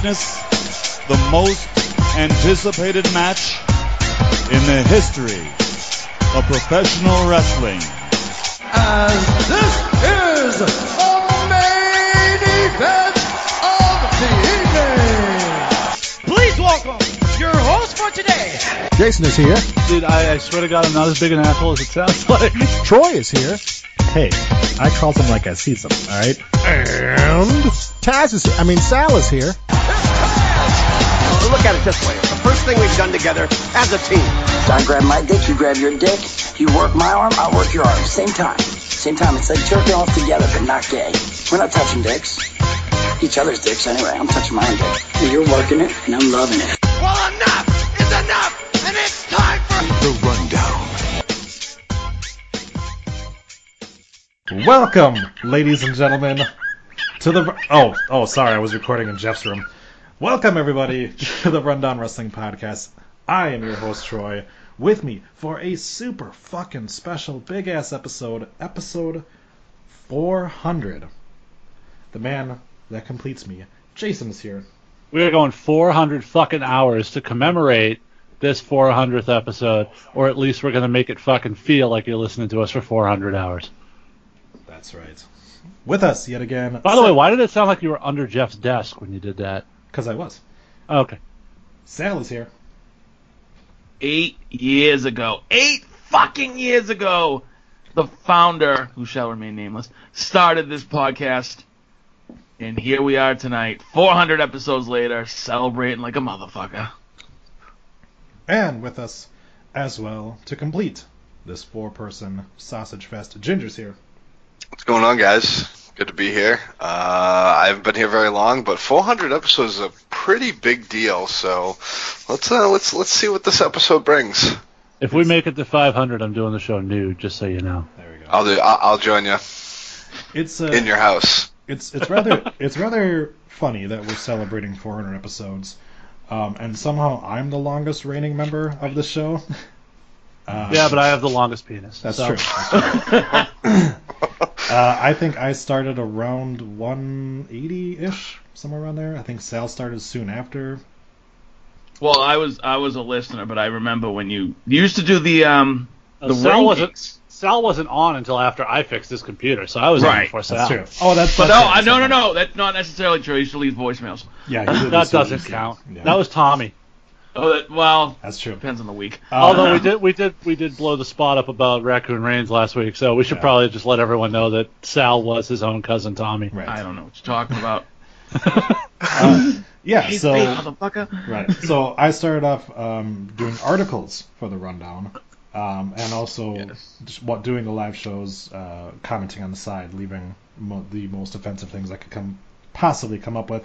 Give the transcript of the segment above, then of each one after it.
witness the most anticipated match in the history of professional wrestling. And this is the main event of the evening. Please welcome your host for today. Jason is here. Dude, I, I swear to God, I'm not as big an asshole as it sounds like. Troy is here. Hey, I call them like I see them, alright? And Taz is here. I mean, Sal is here. Look at it this way. It's the first thing we've done together as a team. I grab my dick, you grab your dick. You work my arm, I work your arm. Same time. Same time. It's like jerking off together, but not gay. We're not touching dicks. Each other's dicks anyway. I'm touching my dick. And you're working it, and I'm loving it. Well, enough is enough, and it's time for The Rundown. Welcome, ladies and gentlemen, to the. Oh, oh, sorry, I was recording in Jeff's room. Welcome, everybody, to the Rundown Wrestling Podcast. I am your host, Troy. With me for a super fucking special big ass episode, episode 400. The man that completes me, Jason, is here. We're going 400 fucking hours to commemorate this 400th episode, or at least we're going to make it fucking feel like you're listening to us for 400 hours. That's right. With us yet again. By the way, why did it sound like you were under Jeff's desk when you did that? Because I was. Oh, okay. Sal is here. eight years ago, eight fucking years ago, the founder, who shall remain nameless, started this podcast. And here we are tonight, 400 episodes later, celebrating like a motherfucker. And with us as well to complete this four person sausage fest. Ginger's here. What's going on, guys? Good to be here. Uh, I haven't been here very long, but 400 episodes is a pretty big deal. So let's uh, let's let's see what this episode brings. If we make it to 500, I'm doing the show nude, just so you know. There we go. I'll do. I'll, I'll join you It's uh, in your house. it's it's rather it's rather funny that we're celebrating 400 episodes, um, and somehow I'm the longest reigning member of the show. Uh, Yeah, but I have the longest penis. That's so- true. That's true. uh, I think I started around 180-ish, somewhere around there. I think Sal started soon after. Well, I was I was a listener, but I remember when you, you used to do the um Uh, the Sal wasn't. Sal wasn't on until after I fixed his computer, so I was on Right. before Sal. That's true. Oh, that's, But that's no, no, no, no, that's not necessarily true. I used to leave voicemails. Yeah, That doesn't count. yeah. That was Tommy. Oh, that, well, That's true. depends on the week. Uh, Although we did, we did, we did blow the spot up about Raccoon Reigns last week, so we should Yeah. probably just let everyone know that Sal was his own cousin Tommy. Right. I don't know what you're talking about. Uh, yeah, Hey, so right. So I started off um, doing articles for the rundown, um, and also Yes. just what doing the live shows, uh, commenting on the side, leaving mo- the most offensive things I could come possibly come up with.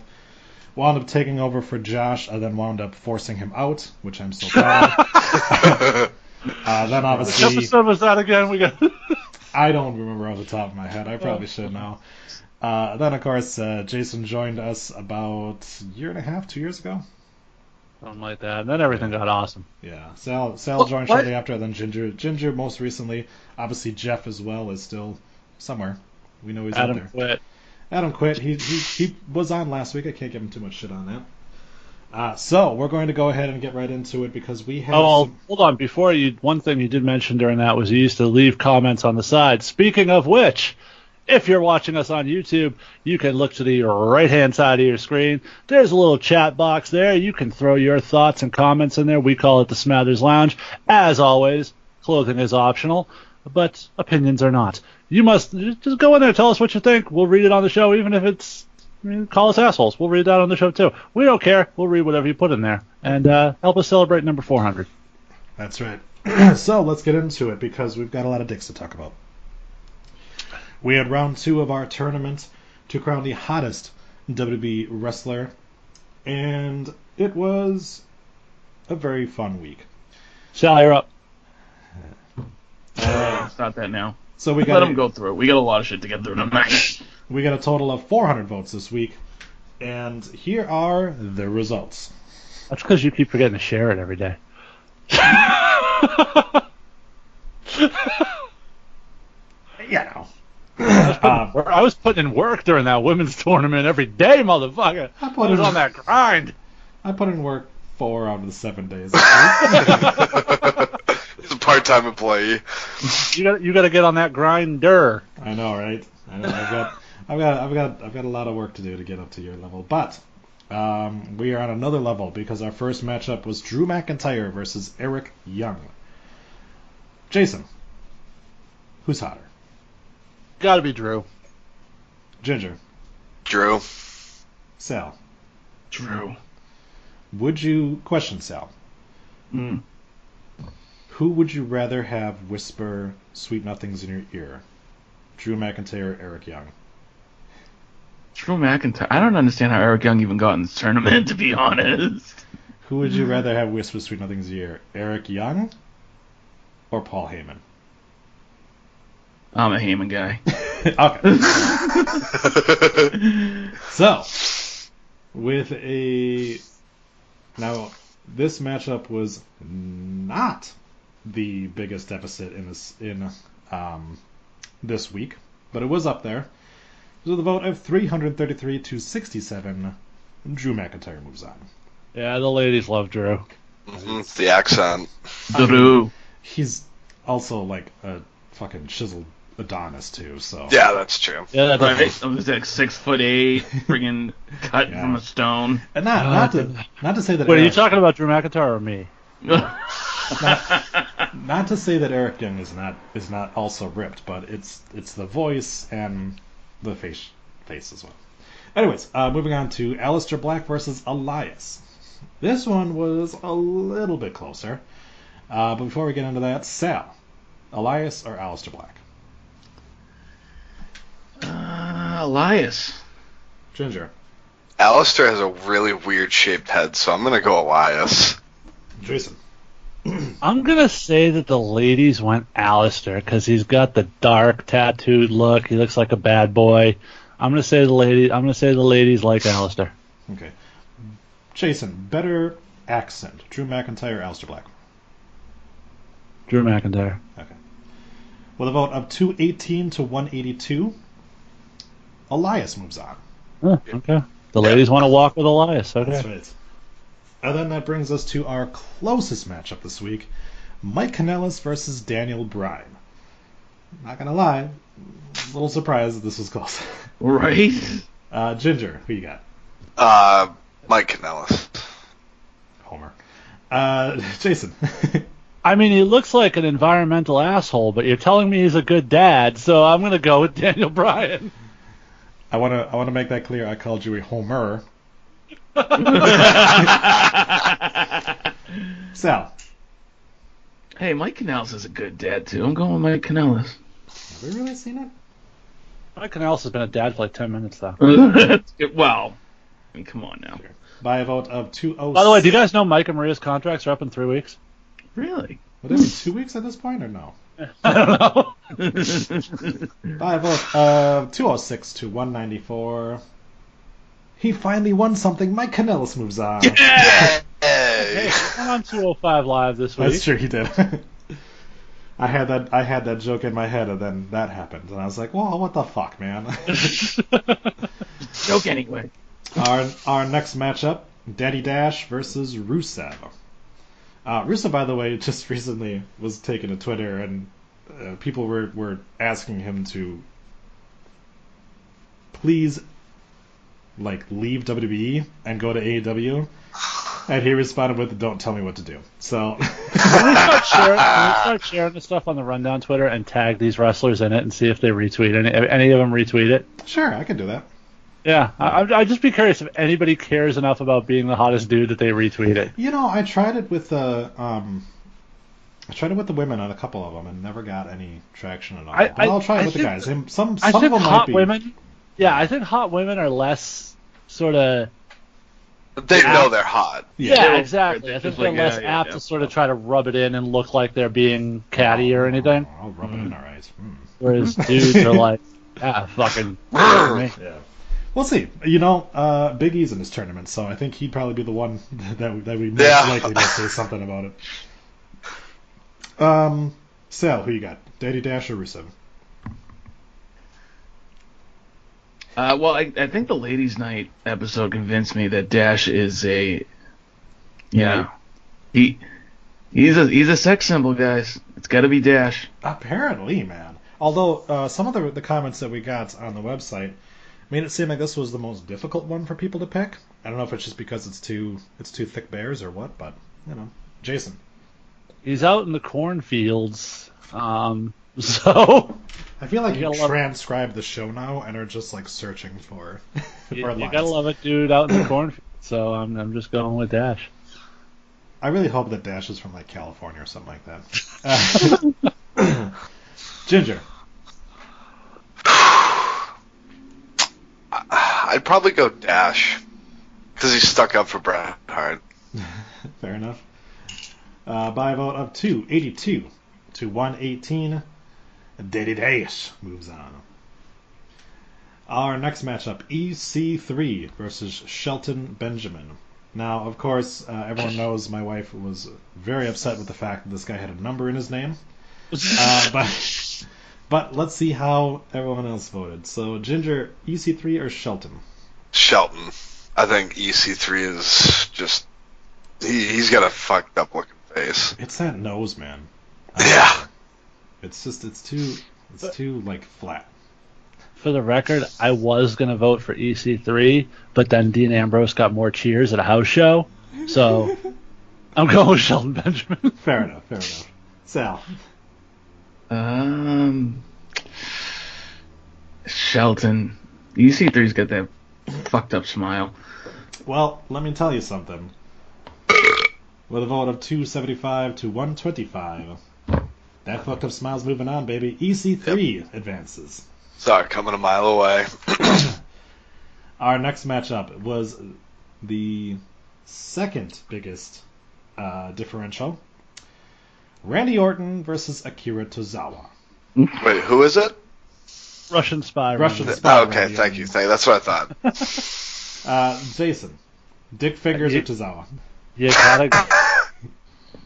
Wound up taking over for Josh, and then wound up forcing him out, which I'm so proud of. uh, then Which episode was that again? We got. I don't remember off the top of my head. I probably should now. Uh, then of course, uh, Jason joined us about a year and a half, two years ago. Something like that. And then everything got awesome. Yeah, Sal Sal What- joined what? shortly after, then Ginger Ginger most recently. Obviously Jeff as well is still somewhere. We know he's out there. quit. Adam quit. He, he he was on last week. I can't give him too much shit on that. Uh, so we're going to go ahead and get right into it because we have. Oh, some- hold on. Before you, one thing you did mention during that was you used to leave comments on the side. Speaking of which, if you're watching us on YouTube, you can look to the right hand side of your screen. There's a little chat box there. You can throw your thoughts and comments in there. We call it the Smathers Lounge. As always, clothing is optional, but opinions are not. You must just go in there, tell us what you think. We'll read it on the show, even if it's I mean, call us assholes. We'll read that on the show too. We don't care. We'll read whatever you put in there, and uh, help us celebrate number 400. That's right. so let's get into it because we've got a lot of dicks to talk about. We had round two of our tournament to crown the hottest WWE wrestler, and it was a very fun week. Sal, you're up. Uh, start that now. So we Let got them go through it. We got a lot of shit to get through tonight. we got a total of 400 votes this week, and here are the results. That's because you keep forgetting to share it every day. Yeah. That's Um, I was putting in work during that women's tournament every day, motherfucker. I I put was in- on that grind. I put in work four out of the seven days. He's a part-time employee. You got you got to get on that grinder. I know, right? I know. I've got, I've got, I've got, I've got a lot of work to do to get up to your level. But um, we are on another level because our first matchup was Drew McIntyre versus Eric Young. Jason, who's hotter? Got to be Drew. Ginger, Drew. Sal. Drew. Would you question Sal? Mm. Who would you rather have whisper sweet nothings in your ear? Drew McIntyre or Eric Young? Drew McIntyre. I don't understand how Eric Young even got in this tournament, to be honest. Who would you rather have whisper sweet nothings in your ear? Eric Young or Paul Heyman? I'm a Heyman guy. okay. So, with a now this matchup was not the biggest deficit in this in um, this week, but it was up there. With a vote of 333 to 67, Drew McIntyre moves on. Yeah, the ladies love Drew. Mhm, it's the accent. Drew. He's also like a fucking chiseled Adonis too, so Yeah, that's true. Yeah, that's Right? I was like six foot eight, friggin' cut Yeah. from a stone. and not not to not to say that Wait, are you talking about Drew McIntyre or me? not to say that Eric Young is not is not also ripped, but it's it's the voice and the face face as well. Anyways, uh, moving on to Aleister Black versus Elias. This one was a little bit closer. Uh, but before we get into that, Sal, Elias or Aleister Black? Uh, Elias. Ginger, Aleister has a really weird shaped head, so I'm gonna go Elias. Jason, I'm gonna say that the ladies went Aleister because he's got the dark tattooed look. He looks like a bad boy. I'm gonna say the lady. I'm gonna say the ladies like Aleister. okay. Jason, better accent, Drew McIntyre, or Aleister Black? Drew McIntyre. Okay. With a vote of 218 to 182, Elias moves on. Huh, okay. The ladies want to walk with Elias. Okay. That's right. And then that brings us to our closest matchup this week Mike Kanellis versus Daniel Bryan. Not gonna lie, a little surprised that this was close. Right? Uh, Ginger, who you got? Uh, Mike Kanellis. Homer. Uh, Jason. I mean, he looks like an environmental asshole, but you're telling me he's a good dad, so I'm gonna go with Daniel Bryan. I wanna I wanna make that clear. I called you a Homer. Sal. hey, Mike Kanellis is a good dad, too. I'm going with Mike Kanellis. Have we really seen it? Mike Kanellis has been a dad for like 10 minutes, though. well, I mean, come on now. By a vote of 206. By the way, do you guys know Mike and Maria's contracts are up in three weeks? Really? Would it be two weeks at this point or no? I don't know. By a vote of 206 to 194. He finally won something. Mike Kanellis moves on. Hey, Hey. I'm on 205 Live this week. That's true, he did. I had that I had that joke in my head, and then that happened, and I was like, "Well, what the fuck, man?" Joke anyway. our our next matchup: Daddy Dash versus Rusev. Uh, Rusev, by the way, just recently was taken to Twitter, and uh, people were were asking him to please like leave WWE and go to AEW. And he responded with, "Don't tell me what to do." So, Can we start sharing, can we start sharing this stuff on the Rundown Twitter and tag these wrestlers in it and see if they retweet any, any of them retweet it? sure, I can do that. Yeah, I, I- I'd just be curious if anybody cares enough about being the hottest dude that they retweet it. You know, I tried it with the um, I tried it with the women on a couple of them and never got any traction at all. I- but I- I'll try it I with the guys. Some I some think of them hot might be. women. Yeah, I think hot women are less sort of. They know they're hot. Yeah, They're- exactly. they're I think they're like, less yeah, yeah, apt yeah. to sort of try to rub it in and look like they're being catty or anything. I'll rub it in our eyes. Mm. Whereas dudes are like, ah, fucking. me. Yeah. We'll see. You know, uh, Big E's in this tournament, so I think he'd probably be the one that that we most Yeah. likely to say something about it. Um, Sal, who you got? Daddy Dash or Rusev? Uh, well, I, I think the ladies' night episode convinced me that Dash is a, you know, he he's a he's a sex symbol, guys. It's got to be Dash. Apparently, man. Although uh, some of the the comments that we got on the website made it seem like this was the most difficult one for people to pick. I don't know if it's just because it's too it's too thick bears or what, but you know, Jason. He's out in the cornfields. Um, so I feel like You you, transcribe the show now and are just like searching for for you, you gotta love it, dude, out in the cornfield. So I'm I'm just going with Dash. I really hope that Dash is from like California or something like that. Uh, Ginger. I'd probably go Dash because he's stuck up for Bret Hart. Fair enough. Uh, by a vote of 282 to 118, Daddy Dash moves on. Our next matchup, EC3 versus Shelton Benjamin. Now, of course, uh, everyone knows my wife was very upset with the fact that this guy had a number in his name. Uh, but, but let's see how everyone else voted. So, Ginger, EC3 or Shelton? Shelton. I think EC3 is just he, he's got a fucked up looking face. It's that nose, man. Yeah. It's just, it's too, it's too, like, flat. For the record, I was gonna vote for EC3, but then Dean Ambrose got more cheers at a house show, so I'm going with Shelton Benjamin. Fair enough, fair enough. Sal. Um, Shelton. EC3's got that fucked up smile. Well, let me tell you something. With a vote of 275 to 125, that fucked up smile's moving on, baby. EC3 advances. Sorry, coming a mile away. Our next matchup was the second biggest uh, differential. Randy Orton versus Akira Tozawa. Wait, who is it? Russian spy. Russian Randy. spy. Oh, okay, Randy thank Orton. you. Thank, that's what I thought. Uh, Jason. Dick Fingers You- or Tozawa? You gotta.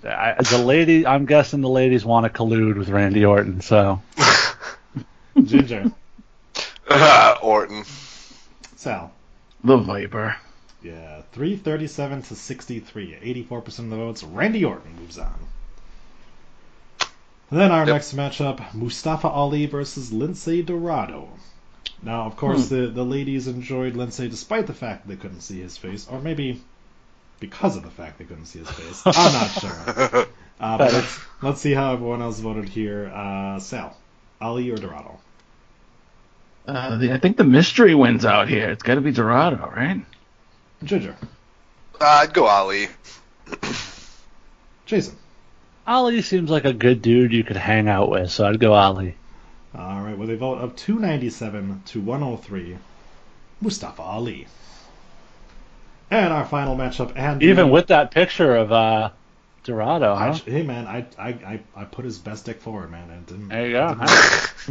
I, the lady, I'm guessing the ladies want to collude with Randy Orton, so Ginger. Uh, Orton. Sal. The Viper. Yeah, 337 to 63. 84% of the votes. Randy Orton moves on. Then our Yep. next matchup Mustafa Ali versus Lince Dorado. Now, of course, hmm. the, the ladies enjoyed Lindsay despite the fact they couldn't see his face, or maybe because of the fact they couldn't see his face. I'm not sure. Uh, but let's, let's see how everyone else voted here. Uh, Sal, Ali or Dorado? Uh, the, I think the mystery wins out here. It's got to be Dorado, right? Ginger. Uh, I'd go Ali. Jason. Ali seems like a good dude you could hang out with, so I'd go Ali. All right, with a vote of 297 to 103, Mustafa Ali. And our final matchup, and Even with that picture of uh, Dorado, I, huh? hey man, I, I I I put his best dick forward, man, and didn't. There you go.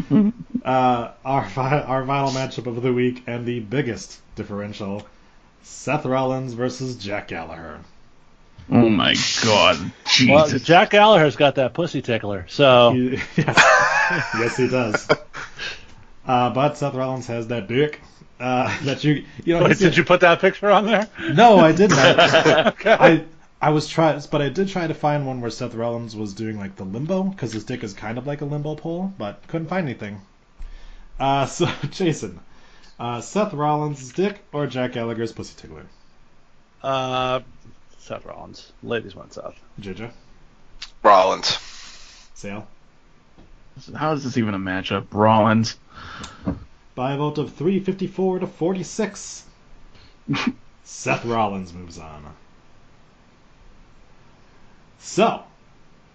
didn't- uh, our fi- our final matchup of the week and the biggest differential: Seth Rollins versus Jack Gallagher. Oh my God, Jesus! Well, Jack Gallagher's got that pussy tickler, so He- yes, yes, he does. Uh, but Seth Rollins has that dick. Uh, that you you know. Wait, he's- did you put that picture on there? No, I did not. Okay. I I was trying, but I did try to find one where Seth Rollins was doing like the limbo because his dick is kind of like a limbo pole, but couldn't find anything. Uh, so Jason, uh, Seth Rollins' dick or Jack Gallagher's pussy tickler? Uh, Seth Rollins. Ladies went Seth. JJ, Rollins. Sal. How is this even a matchup? Rollins. By a vote of 354 to 46, Seth Rollins moves on. So,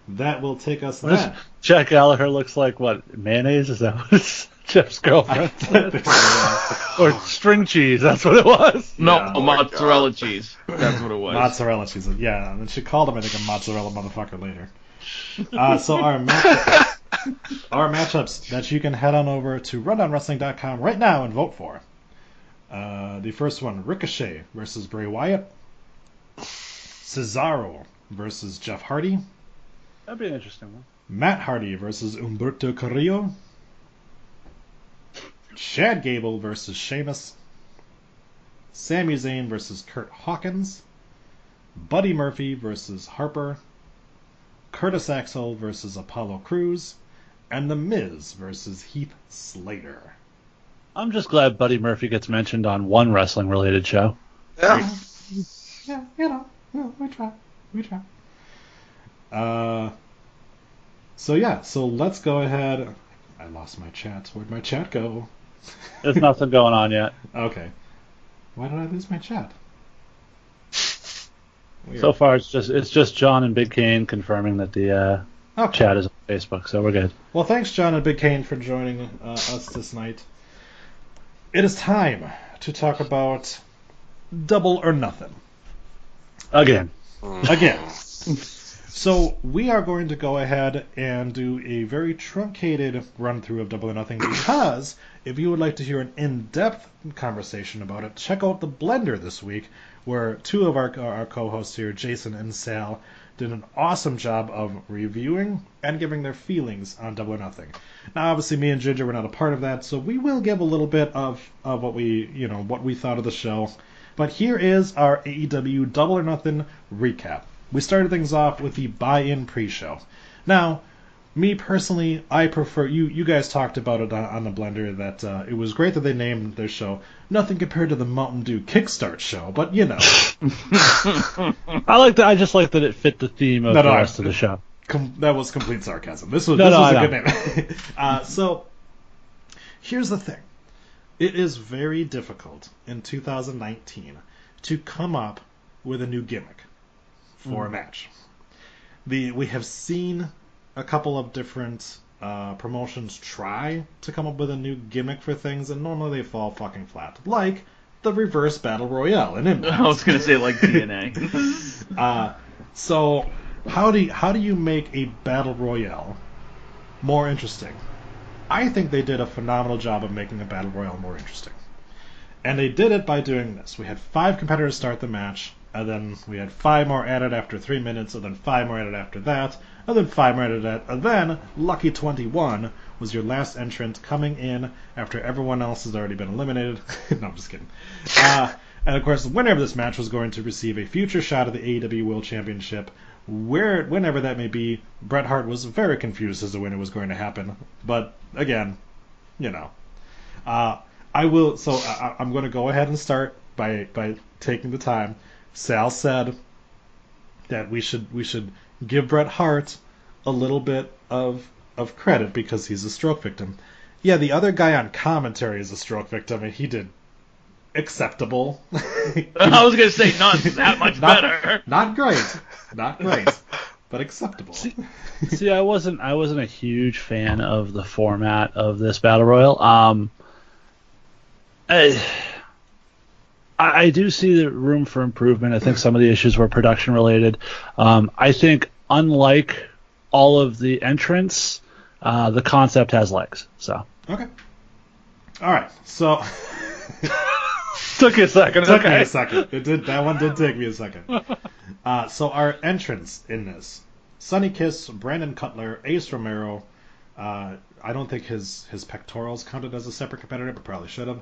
that will take us then. Jack Gallagher looks like what? Mayonnaise? Is that what it's Jeff's girlfriend? said? or string cheese? That's what it was. No, Yeah. a mozzarella cheese. That's what it was. Mozzarella cheese. Yeah, and she called him, I think, a mozzarella motherfucker later. Uh, so our match- our matchups that you can head on over to rundownwrestling.com right now and vote for. Uh, the first one, Ricochet versus Bray Wyatt. Cesaro versus Jeff Hardy. That'd be an interesting one. Matt Hardy versus Humberto Carrillo. Chad Gable versus Sheamus, Sami Zayn versus Kurt Hawkins, Buddy Murphy versus Harper, Curtis Axel versus Apollo Crews, and The Miz versus Heath Slater. I'm just glad Buddy Murphy gets mentioned on one wrestling related show. Yeah. Yeah, you know, yeah, we try, we try. Uh, so yeah, so let's go ahead. I lost my chat. Where'd my chat go? There's nothing going on yet. Okay. Why did I lose my chat? Weird. So far, it's just it's just John and Big Kane confirming that the uh, Okay. chat is on Facebook, so we're good. Well, thanks, John and Big Kane, for joining uh, us this night. It is time to talk about Double or Nothing. Again, Again. So we are going to go ahead and do a very truncated run through of Double or Nothing because if you would like to hear an in-depth conversation about it, check out the Blender this week, where two of our our co-hosts here, Jason and Sal, did an awesome job of reviewing and giving their feelings on Double or Nothing. Now, obviously, me and Ginger were not a part of that, so we will give a little bit of, of what we you know what we thought of the show. But here is our AEW Double or Nothing recap. We started things off with the buy-in pre-show. Now, me personally, I prefer you. You guys talked about it on, on the Blender that uh, it was great that they named their show. Nothing compared to the Mountain Dew Kickstart show, but you know, I like that. I just like that it fit the theme of No, the no, rest I- of the show. com- that was complete sarcasm. This was No, this no, was a I good name. uh, so, here's the thing: it is very difficult in 2019 to come up with a new gimmick for a match. The we have seen a couple of different uh, promotions try to come up with a new gimmick for things, and normally they fall fucking flat. Like the reverse battle royale in Impact. I was gonna say like TNA. Uh, so how do you, how do you make a battle royale more interesting? I think they did a phenomenal job of making a battle royale more interesting, and they did it by doing this. We had five competitors start the match, and then we had five more added after three minutes, and then five more added after that, and then five added, at, and then Lucky Twenty One was your last entrant coming in after everyone else has already been eliminated. no, I'm just kidding. Uh, and of course, the winner of this match was going to receive a future shot at the AEW World Championship. Where, whenever that may be, Bret Hart was very confused as to when it was going to happen. But again, you know, uh, I will. So I, I'm going to go ahead and start by by taking the time. Sal said that we should we should give Bret Hart a little bit of of credit because he's a stroke victim. Yeah, the other guy on commentary is a stroke victim, and he did acceptable. I was gonna say not that much Not- better. Not great, not great, but acceptable. See, I wasn't I wasn't a huge fan of the format of this battle royal. Um, I, I do see the room for improvement. I think some of the issues were production related. Um, I think unlike all of the entrants, uh, the concept has legs. So Okay. All right. So took you a second. took me a second. It did. That one did take me a second. Uh, so our entrance in this: Sonny Kiss, Brandon Cutler, Ace Romero. Uh, I don't think his his pectorals counted as a separate competitor, but probably should have.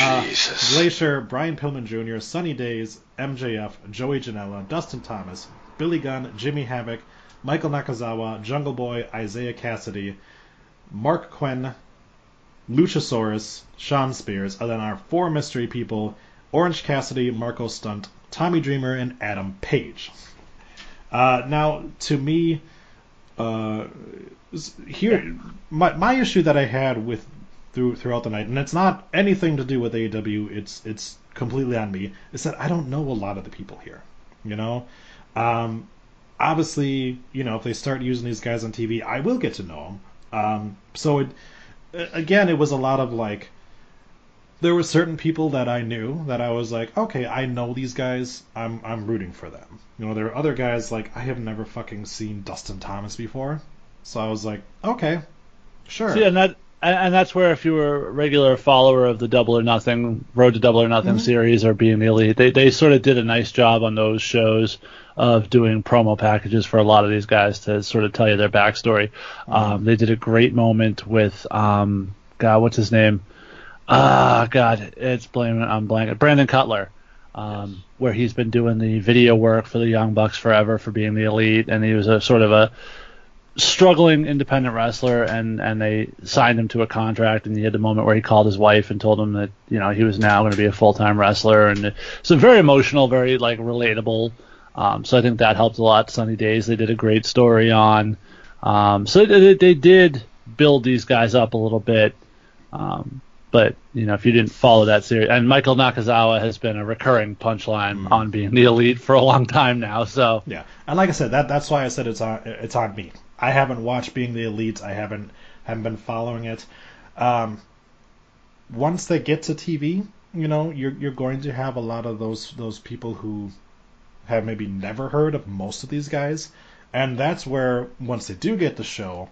Uh, Jesus. Glacier, Brian Pillman Jr., Sunny Daze, MJF, Joey Janela, Dustin Thomas, Billy Gunn, Jimmy Havoc, Michael Nakazawa, Jungle Boy, Isaiah Kassidy, Marq Quen, Luchasaurus, Shawn Spears, and then our four mystery people Orange Cassidy, Marko Stunt, Tommy Dreamer, and Adam Page. Uh, now, to me, uh, here my my issue that I had with through throughout the night, and it's not anything to do with AEW. It's it's completely on me. Is that I don't know a lot of the people here. You know, um, obviously, you know, if they start using these guys on TV, I will get to know them. Um, so it again, it was a lot of like there were certain people that I knew that I was like, okay, I know these guys. I'm I'm rooting for them. You know, there are other guys like I have never fucking seen Dustin Thomas before, so I was like, okay, sure. See, and that and that's where if you were a regular follower of the Double or Nothing Road to Double or Nothing Mhm. series or being the elite, they they sort of did a nice job on those shows of doing promo packages for a lot of these guys to sort of tell you their backstory. Um, they did a great moment with um, God, what's his name? Ah, God, it's blaming I'm blanking. Brandon Cutler, um, where he's been doing the video work for the Young Bucks forever for being the elite, and he was a sort of a struggling independent wrestler, and and they signed him to a contract, and he had the moment where he called his wife and told him that you know he was now going to be a full time wrestler, and so very emotional, very like relatable. Um, so I think that helped a lot. Sunny Daze, they did a great story on. Um, so they, they did build these guys up a little bit. Um, but you know, if you didn't follow that series, and Michael Nakazawa has been a recurring punchline Mm. on being the elite for a long time now. So Yeah, and like I said, that that's why I said it's on it's on me. I haven't watched Being the Elite. I haven't haven't been following it. Um, once they get to TV, you know, you're you're going to have a lot of those those people who have maybe never heard of most of these guys, and that's where once they do get the show,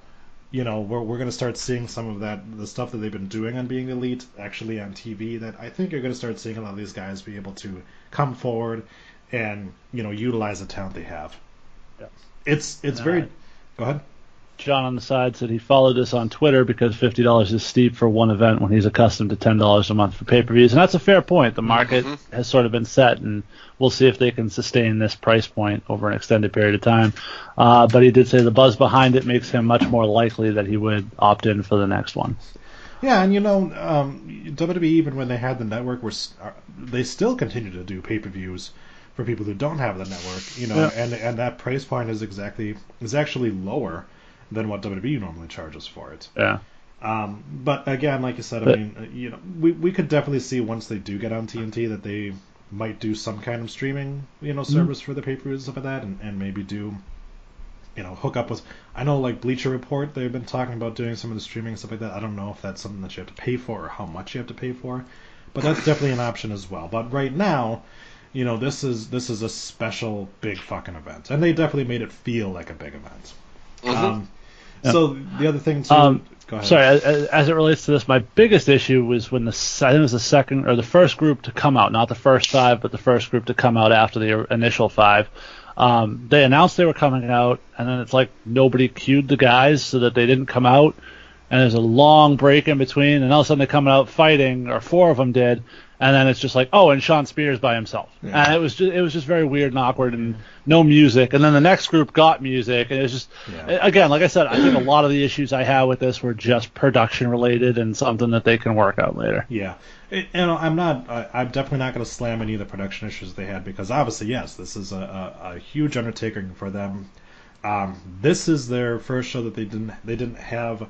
you know, we're we're going to start seeing some of that the stuff that they've been doing on Being Elite actually on TV. That I think you're going to start seeing a lot of these guys be able to come forward and you know utilize the talent they have. Yeah. It's it's very. Go ahead. John on the side said he followed us on Twitter because fifty dollars is steep for one event when he's accustomed to ten dollars a month for pay per views, and that's a fair point. The market has sort of been set, and we'll see if they can sustain this price point over an extended period of time. Uh, but he did say the buzz behind it makes him much more likely that he would opt in for the next one. Yeah, and you know, um, WWE even when they had the network, were s- are- they still continue to do pay per views for people who don't have the network. You know, Yeah. and and that price point is exactly is actually lower than what WWE normally charges for it. Yeah. Um, but again, like you said, I mean, uh, you know, we we could definitely see once they do get on TNT that they might do some kind of streaming, you know, service for the pay per views and stuff like that, and, and maybe do, you know, hook up with. I know like Bleacher Report, they've been talking about doing some of the streaming and stuff like that. I don't know if that's something that you have to pay for or how much you have to pay for, but that's definitely an option as well. But right now, you know, this is this is a special big fucking event, and they definitely made it feel like a big event. Um, So the other thing too. Um, go ahead. Sorry, as, as it relates to this, my biggest issue was when the I think it was the second or the first group to come out, not the first five, but the first group to come out after the initial five. Um, they announced they were coming out, and then it's like nobody cued the guys so that they didn't come out, and there's a long break in between, and all of a sudden they're coming out fighting, or four of them did, and then it's just like, oh, and Shawn Spears by himself, Yeah. and it was just it was just very weird and awkward, and no music, and then the next group got music, and it was just Yeah. again, like I said, I think a lot of the issues I had with this were just production related and something that they can work out later. Yeah, it, know, I'm not. I, I'm definitely not going to slam any of the production issues they had because obviously, yes, this is a, a, a huge undertaking for them. Um, this is their first show that they didn't they didn't have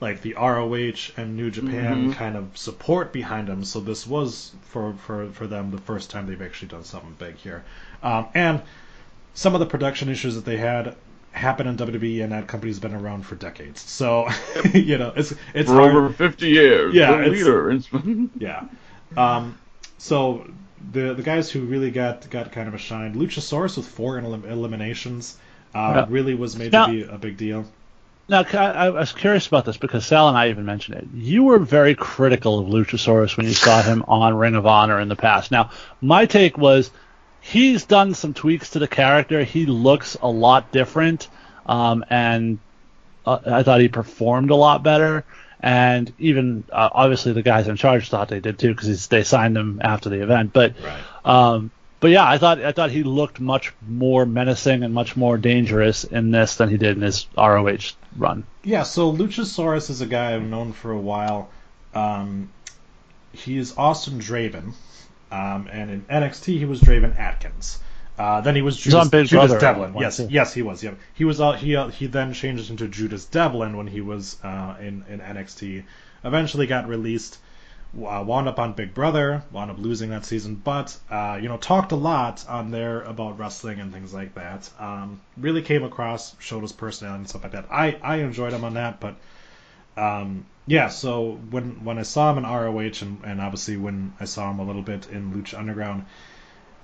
like the ROH and New Japan kind of support behind them. So this was for for for them the first time they've actually done something big here. Um, and some of the production issues that they had happen in WWE, and that company's been around for decades. So you know, it's it's For hard- over 50 years. Yeah, it's- leader. It's- yeah. Um, so the the guys who really got got kind of a shine, Luchasaurus with four elim- eliminations, uh, Yeah. really was made Now- to be a big deal. Now, I, I was curious about this because Sal and I even mentioned it. You were very critical of Luchasaurus when you saw him on Ring of Honor in the past. Now, my take was he's done some tweaks to the character. He looks a lot different, um, and uh, I thought he performed a lot better. And even uh, obviously the guys in charge thought they did too because they signed him after the event. But Right. um, but yeah, I thought I thought he looked much more menacing and much more dangerous in this than he did in his ROH run. Yeah. So Luchasaurus is a guy I've known for a while. Um, he is Austin Draven, um, and in NXT he was Draven Atkins. Uh, then he was Judas, Judas Brother Devlin. Yes, too. yes, he was. Yeah, he was. Uh, he uh, he then changed into Judas Devlin when he was uh, in in NXT. Eventually got released. Uh, wound up on Big Brother. Wound up losing that season, but uh, you know talked a lot on there about wrestling and things like that. Um, really came across, showed his personality and stuff like that. I I enjoyed him on that, but um, yeah, so when when I saw him in ROH and, and obviously when I saw him a little bit in Lucha Underground,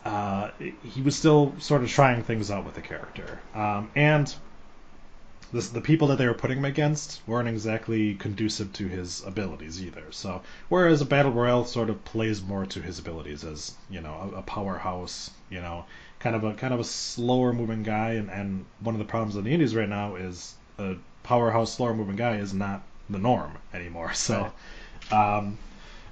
uh, he was still sort of trying things out with the character. Um, and this, the people that they were putting him against weren't exactly conducive to his abilities either. So whereas a battle royale sort of plays more to his abilities as you know a, a powerhouse, you know, kind of a kind of a slower moving guy, and, and one of the problems in the Indies right now is a powerhouse slower moving guy is not the norm anymore. So. Um,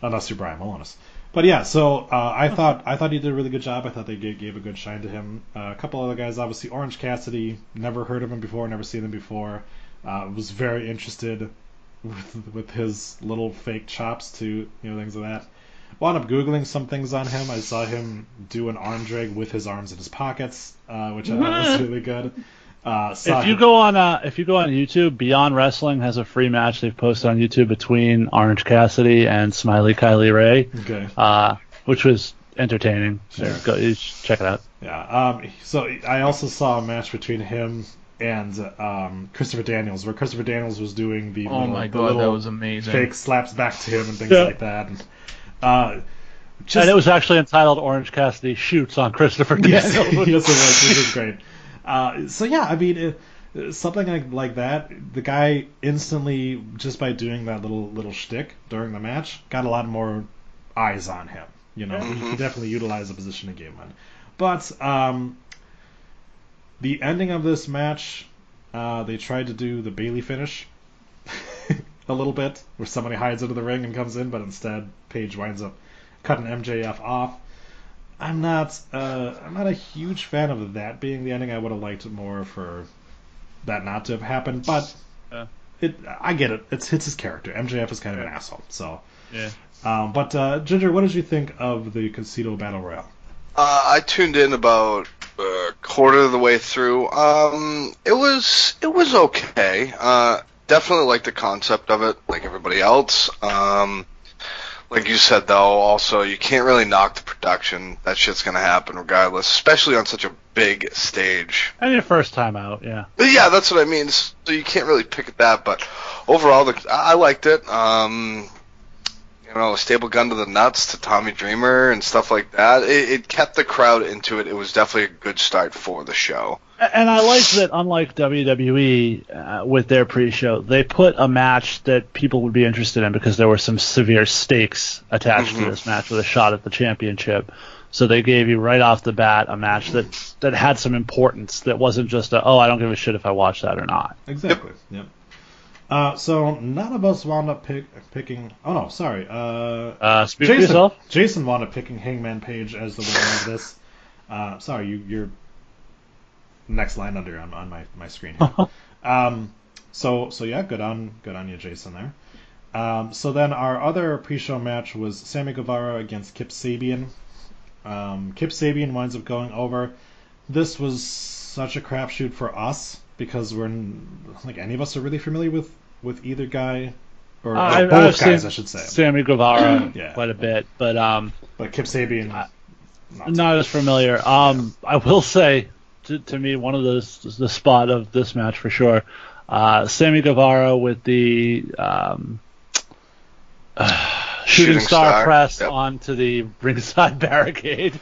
unless you're Brian Milonas. But yeah, so uh, I thought I thought he did a really good job. I thought they gave, gave a good shine to him. Uh, a couple other guys, obviously Orange Cassidy, never heard of him before, never seen him before. Uh, was very interested with with his little fake chops to you know things like that. Wound up googling some things on him. I saw him do an arm drag with his arms in his pockets, uh, which I thought was really good. Uh, If you go on uh, if you go on YouTube, Beyond Wrestling has a free match they've posted on YouTube between Orange Cassidy and Smiley Kylie Rae, okay, uh, which was entertaining. Sure. Go, you check it out. Yeah. Um, so I also saw a match between him and um, Christopher Daniels, where Christopher Daniels was doing the Oh little, my the god, that was amazing. fake slaps back to him and things Yeah. like that. And, uh, just, and it was actually entitled Orange Cassidy shoots on Christopher yes, Daniels. yes, it was, which is great. Uh, so yeah, I mean, it, something like like that, the guy instantly just by doing that little little shtick during the match got a lot more eyes on him. You know, he could definitely utilize the position he gave him. But um, the ending of this match, uh, they tried to do the Bailey finish a little bit, where somebody hides into the ring and comes in, but instead Page winds up cutting MJF off. I'm not uh, I'm not a huge fan of that being the ending. I would have liked it more for that not to have happened, but Yeah. it I get it. It's it's his character. MJF is kind of an asshole. So, Yeah. um, but uh, Ginger, what did you think of the Casino Battle Royale? Uh, I tuned in about a quarter of the way through. Um, it was it was okay. Uh, definitely like the concept of it, like everybody else. Um, like you said though, also you can't really knock the production. That shit's gonna happen regardless, especially on such a big stage. And your first time out, yeah. But yeah, that's what I mean. So you can't really pick at that, but overall, the, I I liked it. Um, you know, a stable gun to the nuts to Tommy Dreamer and stuff like that. It, it kept the crowd into it. It was definitely a good start for the show. And I like that, unlike WWE uh, with their pre-show, they put a match that people would be interested in because there were some severe stakes attached to this match with a shot at the championship. So they gave you right off the bat a match that that had some importance. That wasn't just a oh I don't give a shit if I watch that or not. Exactly. Yep. Uh, so none of us wound up pick, picking. Oh no, sorry. Uh, Uh, speak for Jason. yourself. Jason wound up picking Hangman Page as the winner of this. Uh, sorry, you, you're next line under on, on my, my screen. Here. um, so so yeah, good on good on you, Jason. There. Um, so then our other pre-show match was Sammy Guevara against Kip Sabian. Um, Kip Sabian winds up going over. This was such a crapshoot for us because we're n- like any of us are really familiar with with either guy or, or I- both I've guys, seen I should say. Sammy Guevara Yeah. quite a bit, but um, But Kip Sabian, not so not as familiar. Um, I will say, to, to me, one of the the spot of this match for sure. Uh, Sammy Guevara with the um, shooting, Shooting star, star, press yep. onto the ringside barricade.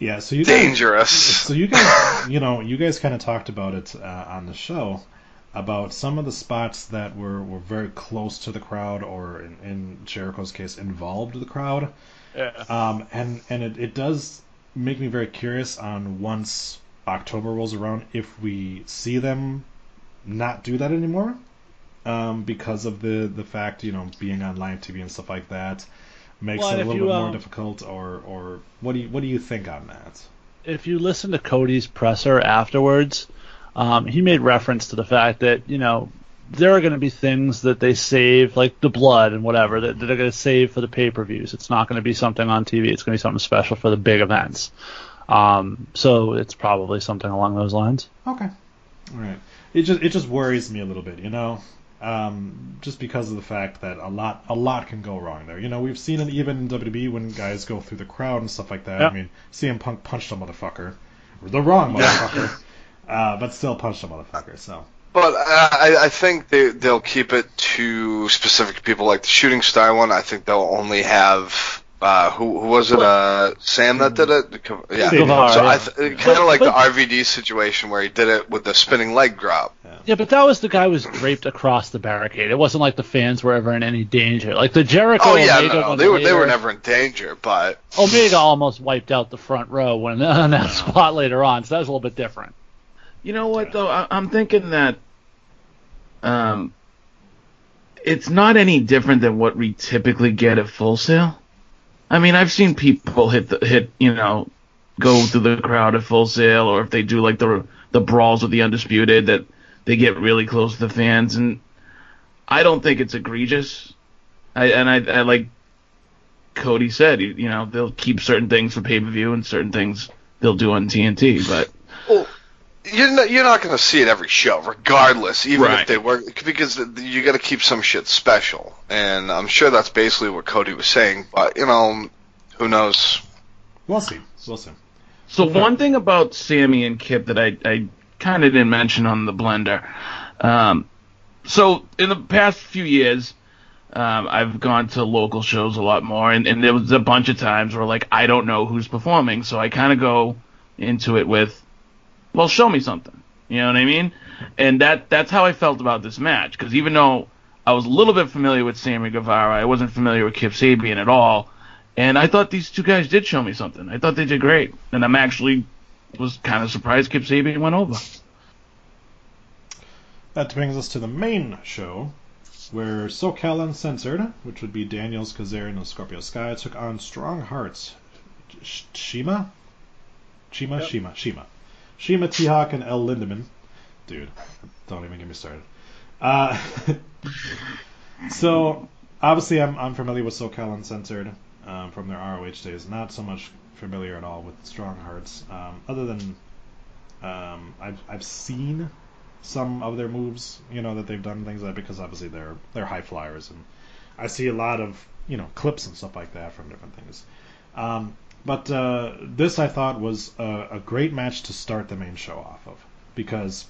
Yeah, so you guys, Dangerous. so you guys, you know, you guys kind of talked about it uh, on the show about some of the spots that were, were very close to the crowd, or in, in Jericho's case, involved the crowd. Yeah. Um, and and it, it does make me very curious on once October rolls around if we see them not do that anymore, um, because of the the fact you know being on live TV and stuff like that makes Well, it a little you, bit more um, difficult. Or or what do you what do you think on that? if you listen to Cody's presser afterwards, um, he made reference to the fact that you know there are going to be things that they save, like the blood and whatever, that, that they're going to save for the pay-per-views. It's not going to be something on TV. It's going to be something special for the big events. Um, so it's probably something along those lines. Okay. All right. It just it just worries me a little bit, you know, um, just because of the fact that a lot a lot can go wrong there. You know, we've seen it even in WWE when guys go through the crowd and stuff like that. Yeah. I mean, CM Punk punched a motherfucker, the wrong motherfucker, uh, but still punched a motherfucker. So But I, I think they they'll keep it to specific people like the shooting star one. I think they'll only have uh, who who was it? Uh, Sam that did it. Yeah. Guevara, so yeah. I th- kind of like But- the RVD situation where he did it with the spinning leg drop. Yeah, but that was the guy who was draped across the barricade. It wasn't like the fans were ever in any danger. Like the Jericho Oh yeah, Omega no, no, they were they were never in danger, but Omega almost wiped out the front row when on that spot later on, so that was a little bit different. You know what though? I, I'm thinking that um, it's not any different than what we typically get at Full Sail. I mean, I've seen people hit the hit, you know, go through the crowd at Full Sail, or if they do like the the brawls with the undisputed, that they get really close to the fans, and I don't think it's egregious. I and I, I like Cody said, you, you know, they'll keep certain things for pay per view and certain things they'll do on TNT, but you're not, you're not going to see it every show, regardless, even Right. if they work, because you got to keep some shit special. And I'm sure that's basically what Cody was saying. But you know, who knows? We'll see. We'll see. So one thing about Sammy and Kip that I, I kind of didn't mention on the blender. Um, so in the past few years, um, I've gone to local shows a lot more, and, and there was a bunch of times where like I don't know who's performing, so I kind of go into it with, well, show me something. You know what I mean? And that that's how I felt about this match, because even though I was a little bit familiar with Sammy Guevara, I wasn't familiar with Kip Sabian at all. And I thought these two guys did show me something. I thought they did great, and I'm actually was kind of surprised Kip Sabian went over. That brings us to the main show, where SoCal Uncensored, which would be Daniels, Kazarian, and Scorpio Sky, took on Strong Hearts. Sh- Shima? Shima? Shima. Shima. Shima, T-Hawk, and El Lindaman. Dude, don't even get me started. Uh, so, obviously, I'm, I'm familiar with SoCal Uncensored um, from their ROH days. Not so much familiar at all with Strong Hearts, um, other than um, I've, I've seen some of their moves, you know, that they've done things like because obviously they're they're high flyers, and I see a lot of you know clips and stuff like that from different things. Um, but uh, this I thought was a, a great match to start the main show off of because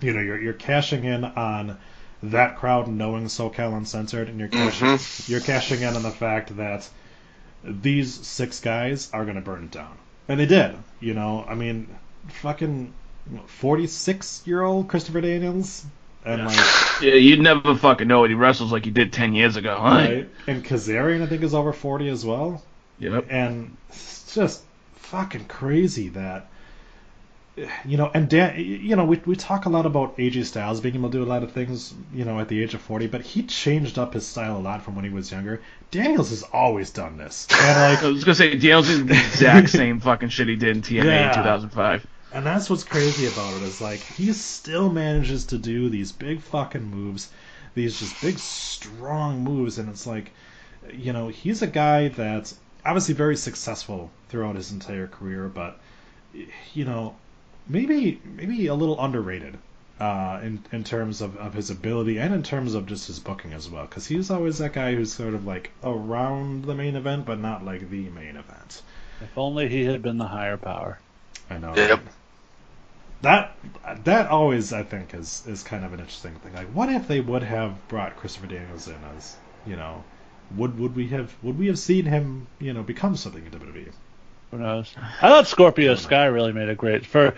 you know you're you're cashing in on that crowd knowing SoCal Uncensored, and you're cashing you're cashing in on the fact that these six guys are gonna burn it down, and they did. You know, I mean, fucking 46 year old Christopher Daniels and like Yeah, you'd never fucking know it. He wrestles like he did ten years ago. Huh? right? and Kazarian I think is over 40 as well Yep. and it's just fucking crazy that you know and Dan you know we we talk a lot about AJ Styles being able to do a lot of things you know at the age of 40 but he changed up his style a lot from when he was younger Daniels has always done this and like I was gonna say Daniels is the exact same fucking shit he did in TNA Yeah. in 2005. And that's what's crazy about it is like he still manages to do these big fucking moves, these just big strong moves, and it's like, you know, he's a guy that's obviously very successful throughout his entire career, but you know, maybe maybe a little underrated uh, in in terms of, of his ability and in terms of just his booking as well, because he's always that guy who's sort of like around the main event, but not like the main event. If only he had been the higher power. I know. Yep. right? That that always I think is is kind of an interesting thing. Like, what if they would have brought Christopher Daniels in as you know, would would we have would we have seen him you know become something in WWE? Who knows? I thought Scorpio Sky really made a great for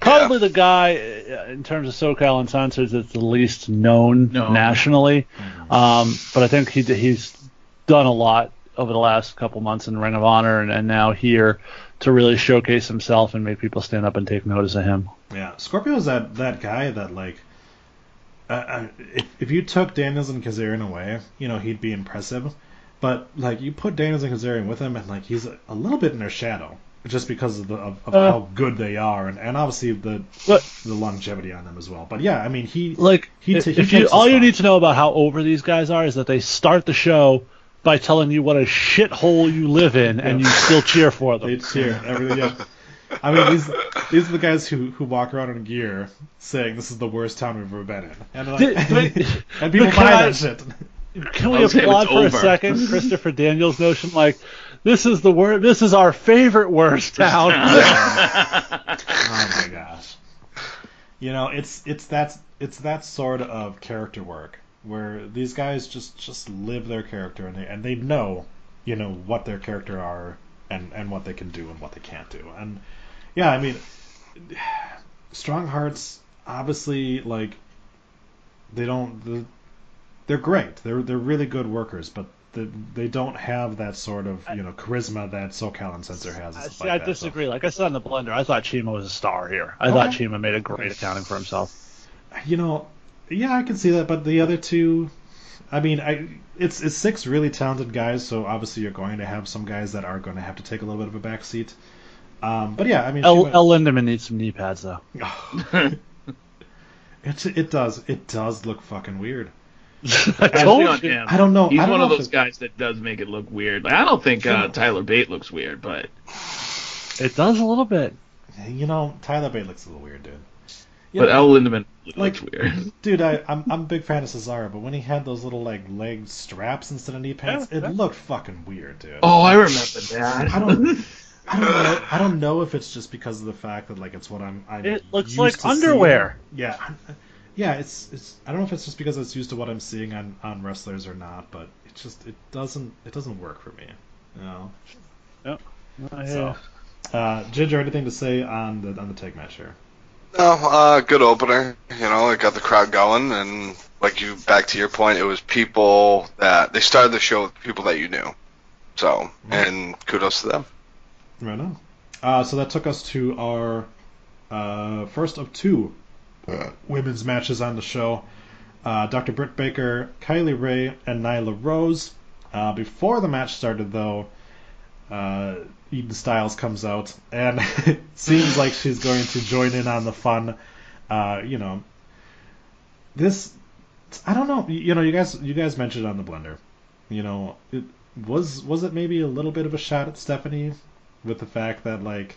probably the guy uh, in terms of SoCal and Uncensored that's the least known No. nationally. Um, but I think he he's done a lot over the last couple months in Ring of Honor and, and now here to really showcase himself and make people stand up and take notice of him. Yeah, Scorpio's that that guy that like. Uh, if, if you took Daniels and Kazarian away, you know he'd be impressive, but like you put Daniels and Kazarian with him, and like he's a, a little bit in their shadow, just because of the of, of Uh. how good they are, and, and obviously the the longevity on them as well. But yeah, I mean he like He if, he if you takes all his you need to know about how over these guys are is that they start the show by telling you what a shithole you live in and you still cheer for them. They cheer everything. Yeah. I mean, these these are the guys who, who walk around in gear saying this is the worst town we've ever been in, and like, Did- and people but buy I- that shit. Can we applaud it's for a second Christopher Daniels' notion like this is the worst. this is our favorite worst town. Oh my gosh. You know, it's it's that it's that sort of character work where these guys just just live their character and they and they know, you know, what their character are and and what they can do and what they can't do. And yeah, I mean Strong Hearts obviously like they don't the, they're great. They're they're really good workers, but the, they don't have that sort of you know charisma that SoCal and Censor has. stuff See, like I that, so- disagree. Like I said on the blender, I thought Chima was a star here. I thought Chima made a great accounting for himself. You know, yeah, I can see that, but the other two, I mean, I it's it's six really talented guys, so obviously you're going to have some guys that are going to have to take a little bit of a back seat. Um, but yeah, I mean, she El, went- El Lindaman needs some knee pads though. It's it does it does look fucking weird. I told on you. him. I don't know. He's don't one know of those it- guys that does make it look weird. Like I don't think uh, Tyler Bate looks weird, but It does a little bit. You know, Tyler Bate looks a little weird, dude. You but know, El Lindaman looks like, weird. dude, I, I'm I'm a big fan of Cesaro, but when he had those little like leg straps instead of knee pads, Yeah, it yeah. looked fucking weird, dude. Oh, I remember that. I don't. I don't know. I don't know if it's just because of the fact that like it's what I'm. I'm It looks used like to seeing. underwear. Yeah, yeah. It's it's. I don't know if it's just because it's used to what I'm seeing on on wrestlers or not, but it just it doesn't it doesn't work for me. You know. Yep. I hear So, uh, Ginger, anything to say on the on the tag match here? No, uh, good opener. You know, it got the crowd going, and like you, back to your point, it was people that they started the show with people that you knew. So, and kudos to them. Right on. Uh, so that took us to our uh, first of two women's matches on the show. Uh, Dr. Britt Baker, Kylie Rae, and Nyla Rose. Uh, before the match started, though, uh, Eden Styles comes out, and it seems like she's going to join in on the fun. Uh, you know, this I don't know. You know, you guys you guys mentioned on the blender. You know, it was was it maybe a little bit of a shot at Stephanie with the fact that like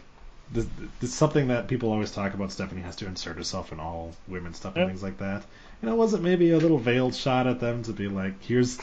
this, this something that people always talk about. Stephanie has to insert herself in all women's stuff and things like that. You know, was it maybe a little veiled shot at them to be like, here's,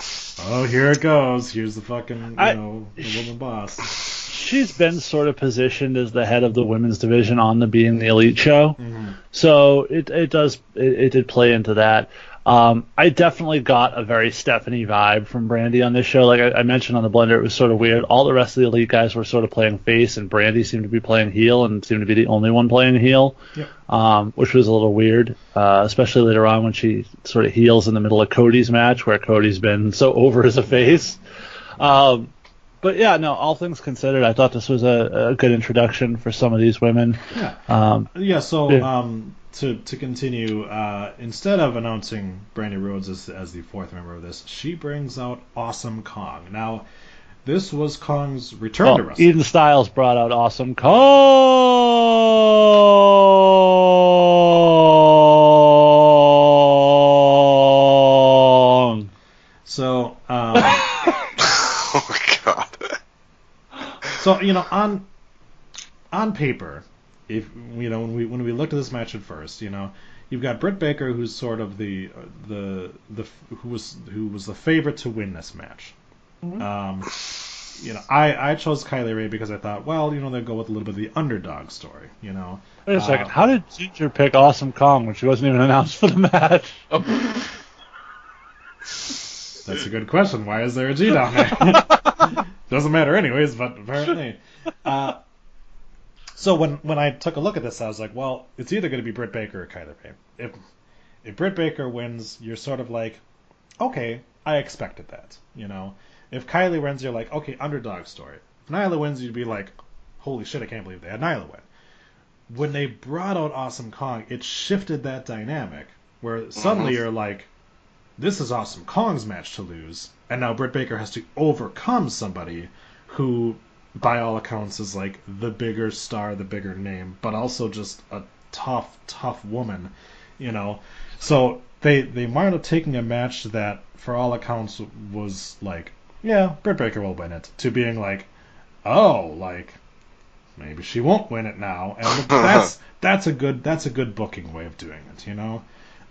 oh, here it goes. Here's the fucking, you I- know, the woman boss. She's been sort of positioned as the head of the women's division on the Being the Elite show. Mhm. So it it does it, it did play into that. Um, I definitely got a very Stephanie vibe from Brandi on this show. Like I, I mentioned on the blender, it was sort of weird. All the rest of the elite guys were sort of playing face, and Brandi seemed to be playing heel, and seemed to be the only one playing heel, Yep. um, which was a little weird, uh, especially later on when she sort of heels in the middle of Cody's match, where Cody's been so over as a face. Um, but yeah, no. All things considered, I thought this was a, a good introduction for some of these women. Yeah. Um, Yeah, so Yeah. To to continue, uh, instead of announcing Brandi Rhodes as, as the fourth member of this, she brings out Awesome Kong. Now, this was Kong's return to Oh, wrestling. Eden Styles brought out Awesome Kong. So, um, oh my god. so you know, on on paper, if you know when we when we looked at this match at first, you know, you've got Britt Baker, who's sort of the the the who was who was the favorite to win this match. Um, you know, I I chose Kylie Rae because I thought, well, you know, they'll go with a little bit of the underdog story. You know, Wait a second. Uh, How did Ginger pick Awesome Kong when she wasn't even announced for the match? That's a good question. Why is there a G down there? Doesn't matter anyways, but apparently. Uh, so when when I took a look at this, I was like, well, it's either going to be Britt Baker or Kylie Rae. If if Britt Baker wins, you're sort of like, okay, I expected that. You know, if Kylie wins, you're like, okay, underdog story. If Nyla wins, you'd be like, holy shit, I can't believe they had Nyla win. When they brought out Awesome Kong, it shifted that dynamic where suddenly Mhm. you're like, this is Awesome Kong's match to lose, and now Britt Baker has to overcome somebody who, by all accounts, is like the bigger star, the bigger name, but also just a tough, tough woman, you know. So they they wound up taking a match that, for all accounts, was like, yeah, Britt Baker will win it, to being like, oh, like maybe she won't win it now, and that's that's a good that's a good booking way of doing it, you know.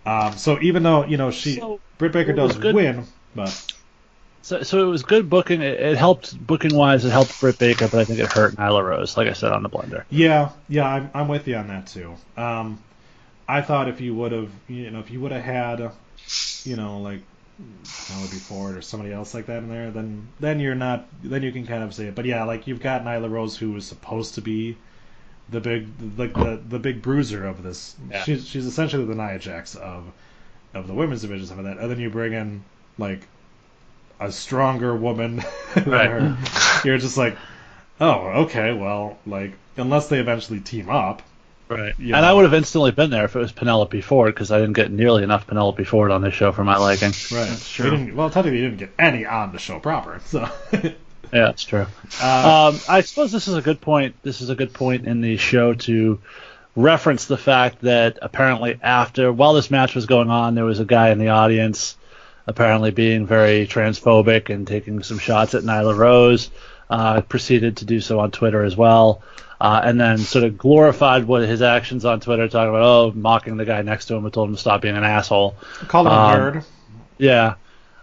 Um, so even though you know she So, Britt Baker does good- win, but So, so it was good booking. It, it helped booking wise. It helped Britt Baker, but I think it hurt Nyla Rose, like I said on the blender. yeah, yeah, I'm I'm with you on that too. Um, I thought if you would have, you know, if you would have had, you know, like Penelope Ford or somebody else like that in there, then then you're not, then you can kind of say it. But yeah, like you've got Nyla Rose who was supposed to be the big, like the the big bruiser of this. Yeah. She's she's essentially the Nia Jax of of the women's division, some of that. And then you bring in like a stronger woman than Right. her. You're just like, oh, okay, well, like unless they eventually team up, Right. Yeah. And I would have instantly been there if it was Penelope Ford because I didn't get nearly enough Penelope Ford on this show for my liking. Right. That's We true. well, technically, you didn't get any on the show proper. So. Yeah, that's true. Uh, Um, I suppose this is a good point. This is a good point in the show to reference the fact that apparently after while this match was going on, there was a guy in the audience apparently being very transphobic and taking some shots at Nyla Rose. Uh, proceeded to do so on Twitter as well, uh, and then sort of glorified what his actions on Twitter, talking about oh mocking the guy next to him and told him to stop being an asshole. Called him a Um, nerd. Yeah.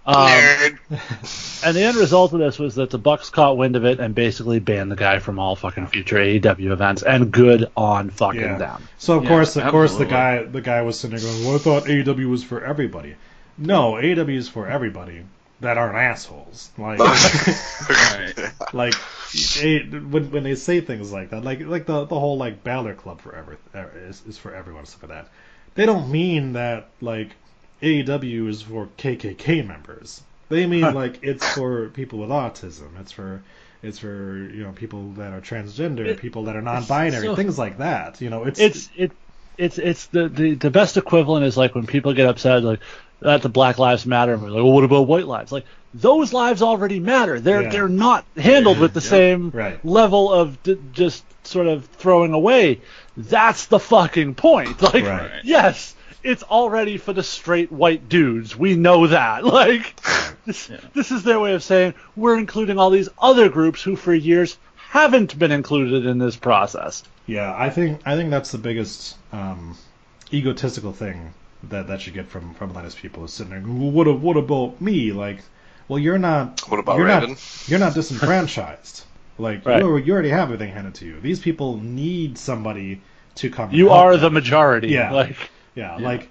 Um, Nerd. and the end result of this was that the Bucks caught wind of it and basically banned the guy from all fucking future AEW events. And good on fucking Yeah. them. So of Yeah, course, of course, the guy, the guy was sitting there going, "Well, I thought AEW was for everybody." No, AEW is for everybody that aren't assholes. Like, like when when they say things like that, like like the the whole like Balor Club for ever er, is, is for everyone stuff like that. They don't mean that like AEW is for KKK members. They mean like it's for people with autism. It's for it's for you know people that are transgender, It- people that are non-binary, so- things like that. You know, it's It's it it's it's the, the the best equivalent is like when people get upset like that the Black Lives Matter and we're like, well, what about white lives? Like those lives already matter. They're Yeah. they're not handled with the same Right. level of d- just sort of throwing away. That's the fucking point. Like Right. yes, it's already for the straight white dudes. We know that. Like this, this is their way of saying we're including all these other groups who for years haven't been included in this process. Yeah, I think I think that's the biggest um, egotistical thing that that you get from from Atlantis people is sitting there. Well, what a- what about me? Like, well, you're not. What about you're Raven? not you're not disenfranchised. like Right. you, you already have everything handed to you. These people need somebody to come. You are them. the majority. Yeah. Like Yeah, like,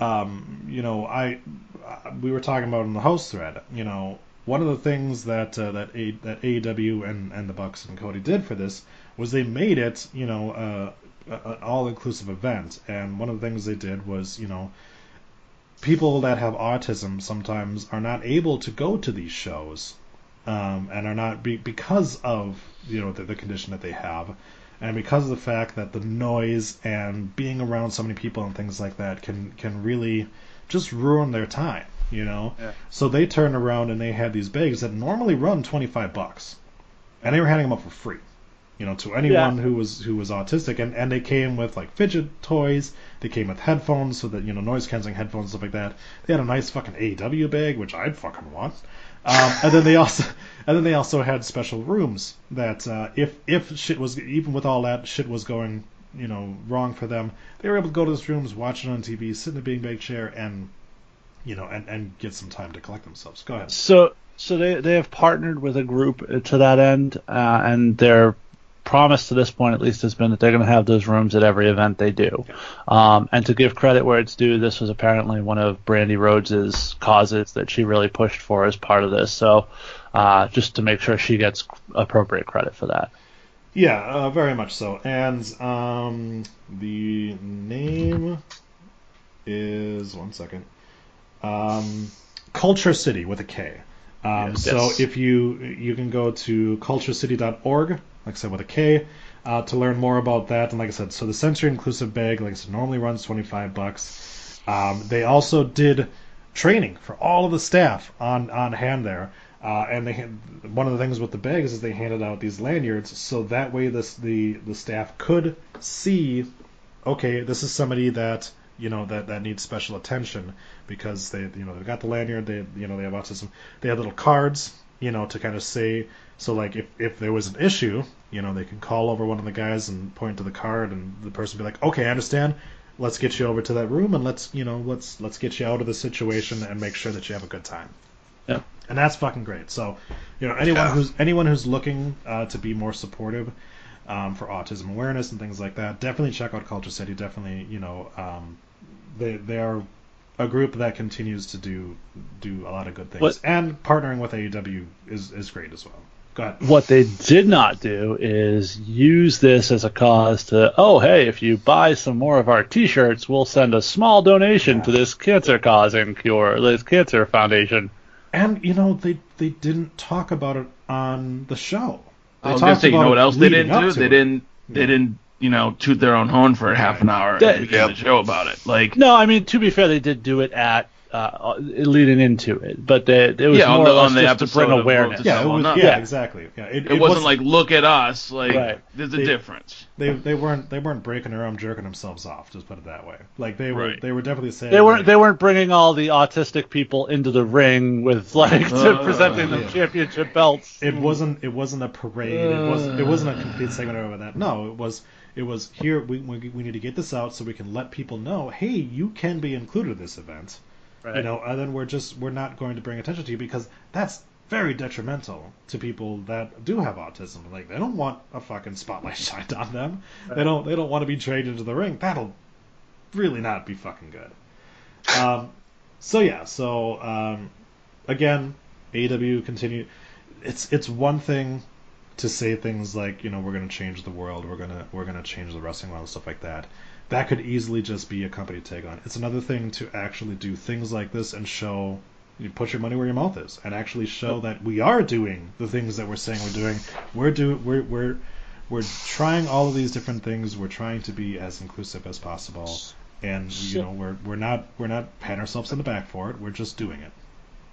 um, you know, I, uh, we were talking about in the host thread. You know, one of the things that uh, that A, that AEW and and the Bucks and Cody did for this was they made it, you know, an all-inclusive event. And one of the things they did was, you know, people that have autism sometimes are not able to go to these shows, um, and are not be, because of you know the, the condition that they have and because of the fact that the noise and being around so many people and things like that can can really just ruin their time, you know. Yeah. So they turned around and they had these bags that normally run twenty five bucks, and they were handing them out for free, you know, to anyone who was who was autistic, and and they came with like fidget toys. They came with headphones so that you know noise canceling headphones stuff like that. They had a nice fucking AEW bag, which I'd fucking want. Um, and then they also, and then they also had special rooms that uh, if if shit was even with all that shit was going, you know, wrong for them, they were able to go to those rooms, watch it on TV, sit in a beanbag chair, and you know, and, and get some time to collect themselves. Go ahead. so so they they have partnered with a group to that end, uh, and their promise to this point at least has been that they're going to have those rooms at every event they do. Um, and to give credit where it's due, this was apparently one of Brandi Rhodes's causes that she really pushed for as part of this. So uh, just to make sure she gets appropriate credit for that. Yeah, uh, very much so. And um, the name is one second. Um, KultureCity with a K. Um, Yes. so Yes. if you you can go to kulturecity.org, like I said with a K, uh, to learn more about that. And like I said, so the sensory inclusive bag, like I said, normally runs twenty five bucks. Um, they also did training for all of the staff on on hand there. Uh, and they one of the things with the bags is they handed out these lanyards so that way this the the staff could see okay this is somebody that you know that that needs special attention because they you know they've got the lanyard they you know they have autism they have little cards you know to kind of say so like if if there was an issue you know they could call over one of the guys and point to the card and the person would be like okay I understand let's get you over to that room and let's you know let's let's get you out of the situation and make sure that you have a good time Yeah. and that's fucking great. So, you know, anyone Yeah. who's anyone who's looking uh, to be more supportive um, for autism awareness and things like that, definitely check out KultureCity. Definitely, you know, um, they they are a group that continues to do do a lot of good things, What- and partnering with AEW is is great as well. Go. What they did not do is use this as a cause to, oh, hey, if you buy some more of our T-shirts, we'll send a small donation to this cancer causing cure, this cancer foundation. And you know, they they didn't talk about it on the show. They I was gonna say, you know what else they didn't do? They it. didn't. They Yeah. didn't you know, toot their own horn for half an hour That- and begin the show about it. Like, No, I mean to be fair, they did do it at uh, leading into it, but they, it was Yeah, on more the- or less on the just to bring awareness. Yeah, it was, yeah, Yeah. exactly. Yeah, it, it, wasn't like, look at us. Like, Right. there's a They- difference. they they weren't they weren't breaking their arm jerking themselves off. Just put it that way. Like they were Right. they were definitely saying They weren't they weren't bringing all the autistic people into the ring with like to Uh, presenting them yeah. championship belts. it wasn't it wasn't a parade. it wasn't it wasn't a complete segment over that. No, it was it was here. We, we we need to get this out so we can let people know. Hey, you can be included in this event. Right. You know, and then we're just we're not going to bring attention to you because that's very detrimental to people that do have autism. Like they don't want a fucking spotlight shined on them. They don't they don't want to be dragged into the ring. That'll really not be fucking good. Um, so yeah, so um, again, AEW continue. It's it's one thing to say things like you know we're gonna change the world, we're gonna we're gonna change the wrestling world, and stuff like that. That could easily just be a company take on. It's another thing to actually do things like this and show you put your money where your mouth is and actually show that we are doing the things that we're saying we're doing. We're do we're we're we're trying all of these different things. We're trying to be as inclusive as possible, and you know we're we're not we're not patting ourselves on the back for it. We're just doing it.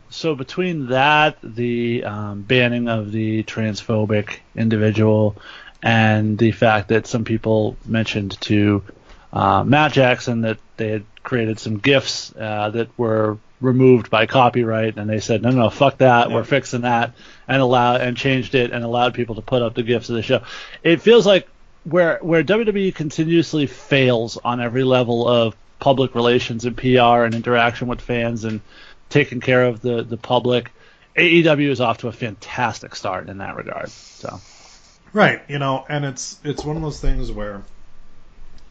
So between that, the um, banning of the transphobic individual, and the fact that some people mentioned to uh, Matt Jackson that they had created some gifs uh, that were removed by copyright, and they said, no, no, fuck that, we're fixing that, and allow and changed it and allowed people to put up the gifs of the show. It feels like where where WWE continuously fails on every level of public relations and PR and interaction with fans and taking care of the the public. AEW is off to a fantastic start in that regard. So Right, you know, and it's it's one of those things where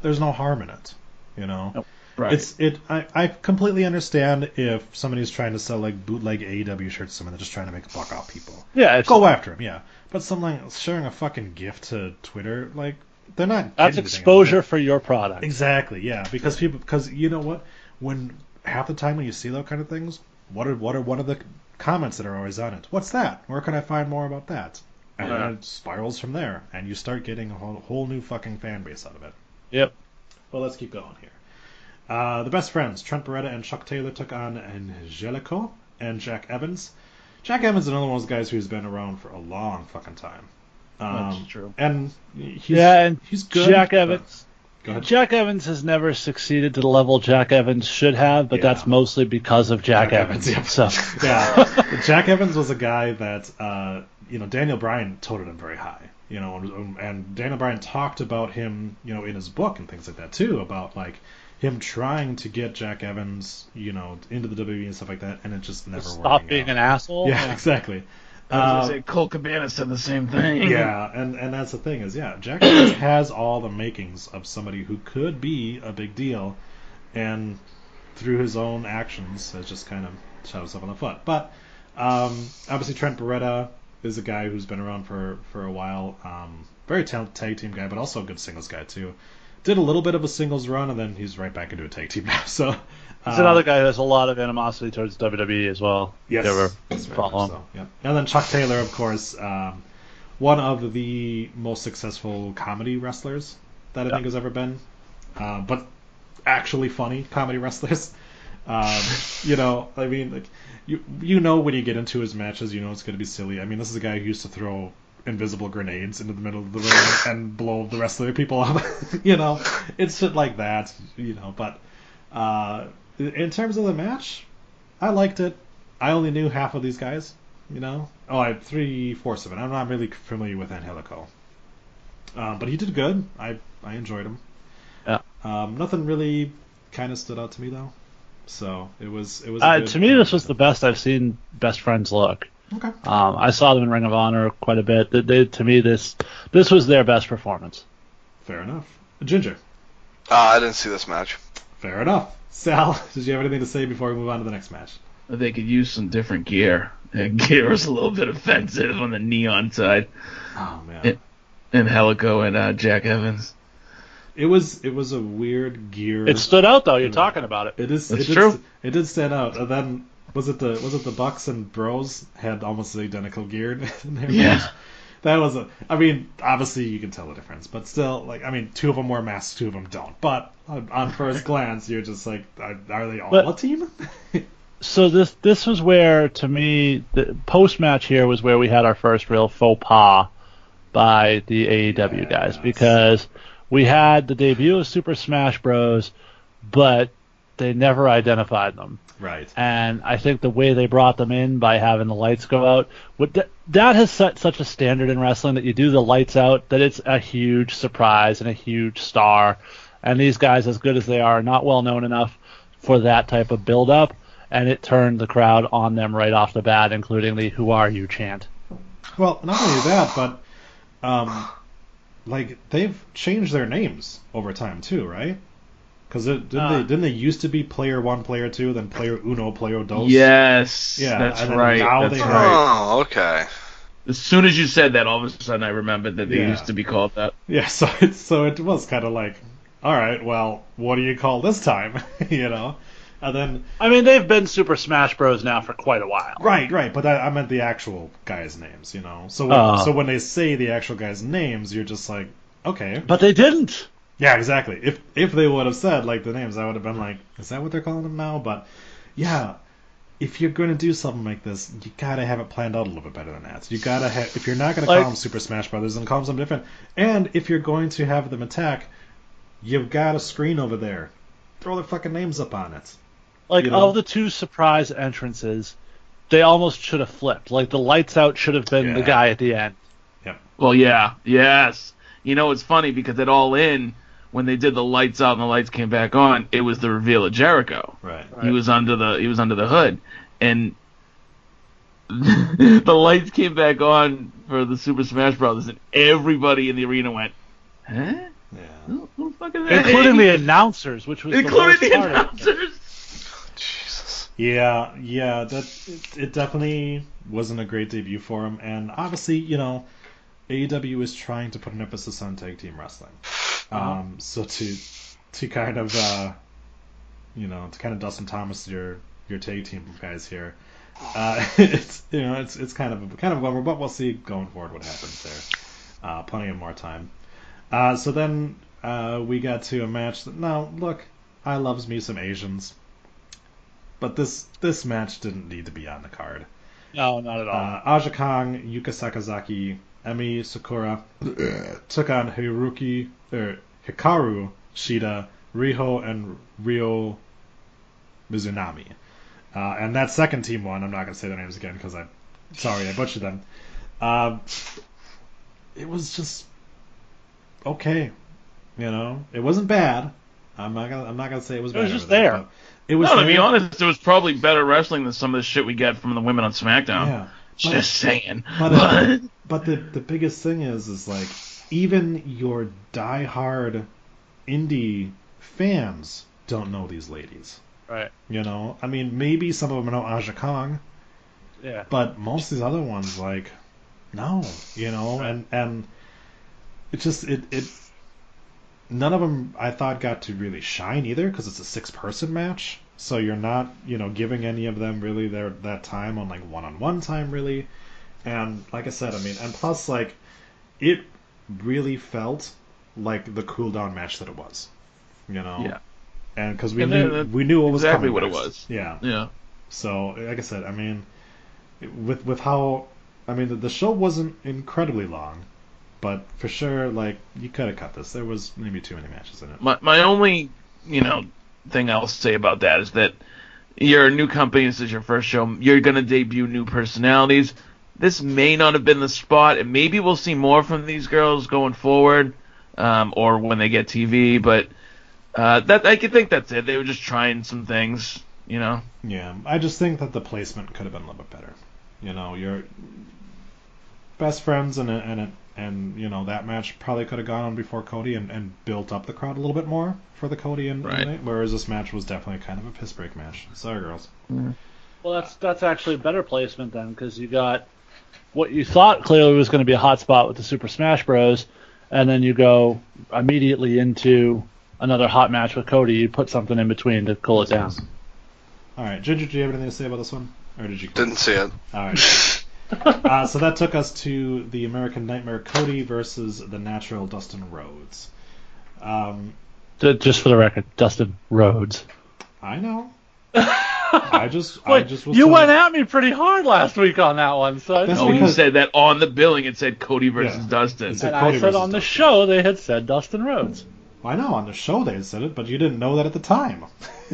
there's no harm in it, you know. Right. It's it. I, I completely understand if somebody's trying to sell like bootleg AEW shirts, to someone they're just trying to make a buck off people. yeah, it's, Go after them, yeah. But something like sharing a fucking gift to Twitter, like they're not. that's getting anything out of exposure for your product. Exactly, yeah. Because people, because you know what, when half the time when you see those kind of things, what are what are one of the comments that are always on it? What's that? Where can I find more about that? And then it spirals from there, and you start getting a whole, whole new fucking fan base out of it. Yep. Well, let's keep going here. Uh, the best friends, Trent Beretta and Chuck Taylor, took on Angelico and Jack Evans. Jack Evans is another one of those guys who's been around for a long fucking time. Um, That's true. And he's, yeah, and he's good. Jack Evans. Go ahead. Jack Evans has never succeeded to the level Jack Evans should have, but Yeah. that's mostly because of Jack, Jack Evans. Evans, yeah. So yeah, Jack Evans was a guy that uh, you know Daniel Bryan toted him very high. You know, and, and Daniel Bryan talked about him, you know, in his book and things like that too, about like him trying to get Jack Evans, you know, into the WWE and stuff like that, and it just never stop working being out. an asshole. Yeah, exactly. I was gonna Uh, say Colt Cabana said the same thing. yeah, and and that's the thing is, yeah, Jack Evans has all the makings of somebody who could be a big deal, and through his own actions has just kind of shot himself in the foot. But um, obviously, Trent Beretta is a guy who's been around for for a while. Um, very talented tag team guy, but also a good singles guy too. Did a little bit of a singles run, and then he's right back into a tag team now. So He's uh, another guy who has a lot of animosity towards WWE as well. Yes. If you ever Yes, very follow much so, yeah. And then Chuck Taylor, of course, um, one of the most successful comedy wrestlers that I Yeah. think has ever been. Uh, but actually funny comedy wrestlers. Um, you know, I mean, like you you know when you get into his matches, you know it's going to be silly. I mean, this is a guy who used to throw invisible grenades into the middle of the ring and blow the rest of the people up. you know, it's shit like that. You know, but uh, in terms of the match, I liked it. I only knew half of these guys, you know. Oh, I had three fourths of it. I'm not really familiar with Angelico. Um, but he did good. I I enjoyed him. Yeah. Um, nothing really kind of stood out to me though. So it was it was. Uh, good- to me, this was the best I've seen Best Friends look. Okay. Um, I saw them in Ring of Honor quite a bit. They, they, to me, this this was their best performance. Fair enough. Ginger. Uh, I didn't see this match. Fair enough. Sal, did you have anything to say before we move on to the next match? They could use some different gear. And gear was a little bit offensive on the neon side. Oh man. It- Angelico and uh, Jack Evans. It was it was a weird gear. It stood out though. You're talking about it. It is. That's it did, true. It did stand out. And then was it the was it the Bucks and Bros had almost identical gear in their Yeah. match? that was a. I mean, obviously you can tell the difference, but still, like, I mean, two of them wear masks, two of them don't. But on, on first glance, you're just like, are, are they all But- a team? so this this was where to me the post match here was where we had our first real faux pas by the AEW guys because we had the debut of Super Smash Bros, but they never identified them. right. And I think the way they brought them in by having the lights go out, what that has set such a standard in wrestling that you do the lights out that it's a huge surprise and a huge star. And these guys, as good as they are, are not well known enough for that type of build up. And it turned the crowd on them right off the bat, including the "Who are you?" chant. Well, not only that, but um, like they've changed their names over time too, right? Because didn't Uh. they didn't they used to be player one, player two, then player uno, player dos? Yes, Yeah, that's and right. now that's they right. have- Oh, okay. As soon as you said that, all of a sudden I remembered that they Yeah. used to be called that. Yeah, so it so it was kind of like, all right, well, what do you call this time? you know, and then I mean, they've been Super Smash Bros. now for quite a while. right, right, but I, I meant the actual guys' names. You know, so when, Oh. so when they say the actual guys' names, you're just like, okay, But they didn't. Yeah, exactly. If if they would have said like the names, I would have been like, is that what they're calling them now? But yeah, if you're going to do something like this, you gotta have it planned out a little bit better than that. You gotta have if you're not going to Like- call them Super Smash Brothers, then call them something different. And if you're going to have them attack, you've got a screen over there. Throw their fucking names up on it. Like You know? of the two surprise entrances, they almost should have flipped. Like the lights out should have been the guy at the end. Yeah. Well, yeah, yes. You know, it's funny because at All In, when they did the lights out and the lights came back on, it was the reveal of Jericho. Right. He was under the he was under the hood, and the lights came back on for the Super Smash Brothers, and everybody in the arena went, "Huh? Yeah. Who, who the fuck is that?" Including the announcers, which was including the, the worst part announcers. Yeah, yeah, that it, it definitely wasn't a great debut for him, and obviously, you know, AEW is trying to put an emphasis on tag team wrestling. Um, so to to kind of uh, you know to kind of Dustin Thomas your your tag team guys here, uh, it's you know it's it's kind of a, kind of a bummer, but we'll see going forward what happens there. Uh, plenty of more time. Uh, so then uh, we got to a match that now look, I loves me some Asians. But this this match didn't need to be on the card. No, not at all. Uh, Aja Kong, Yuka Sakazaki, Emi Sakura took on Hiruki er, Hikaru Shida, Riho, and Ryo Mizunami. Uh, and that second team won. I'm not gonna say their names again because I'm sorry, I butchered them. Um, it was just okay, you know. It wasn't bad. I'm not gonna I'm not gonna say it was. Bad. It was just there. But It was no, to be honest, it was probably better wrestling than some of the shit we get from the women on SmackDown. Yeah. But- Just saying. But, But, but the the biggest thing is is like even your diehard indie fans don't know these ladies. Right. You know, I mean, maybe some of them know Aja Kong, Yeah. but most of these other ones, like, no, you know, and and it just it it none of them I thought got to really shine either because it's a six person match, so you're not you know giving any of them really their that time on like one on one time really, and like I said, I mean, and plus like it really felt like the cool down match that it was, you know, Yeah. and because we And knew that- we knew what was exactly what it was. yeah, yeah. so, like I said, I mean, with with how, I mean, the, the show wasn't incredibly long, but for sure, like you could have cut this. There was maybe too many matches in it. My my only you know thing I'll say about that is that you're a new company. This is your first show. You're gonna debut new personalities. This may not have been the spot, and maybe we'll see more from these girls going forward, um, or when they get TV. But uh, that I could think that's it. They were just trying some things, you know. Yeah, I just think that the placement could have been a little bit better. You know, your best friends and and and, and you know that match probably could have gone on before Cody and, and built up the crowd a little bit more for the Cody and, and Right. Nate, whereas this match was definitely kind of a piss break match. Sorry, girls. Mm-hmm. Well, that's that's actually a better placement then, because you got what you thought clearly was going to be a hot spot with the Super Smash Bros, and then you go immediately into another hot match with Cody. You put something in between to cool it down. All right, Ginger, do you have anything to say about this one, or did you? Didn't see it. All right. uh, so that took us to the American Nightmare Cody versus the Natural Dustin Rhodes. Um, Ju- Just for the record, Dustin Rhodes. I know. I just, I just was. you telling- went at me pretty hard last week on that one, so I That's No, he because- said that on the billing it said Cody versus Yeah. Dustin. Said and Cody I said versus on the Dustin. show they had said Dustin Rhodes. I know on the show they had said it, but you didn't know that at the time.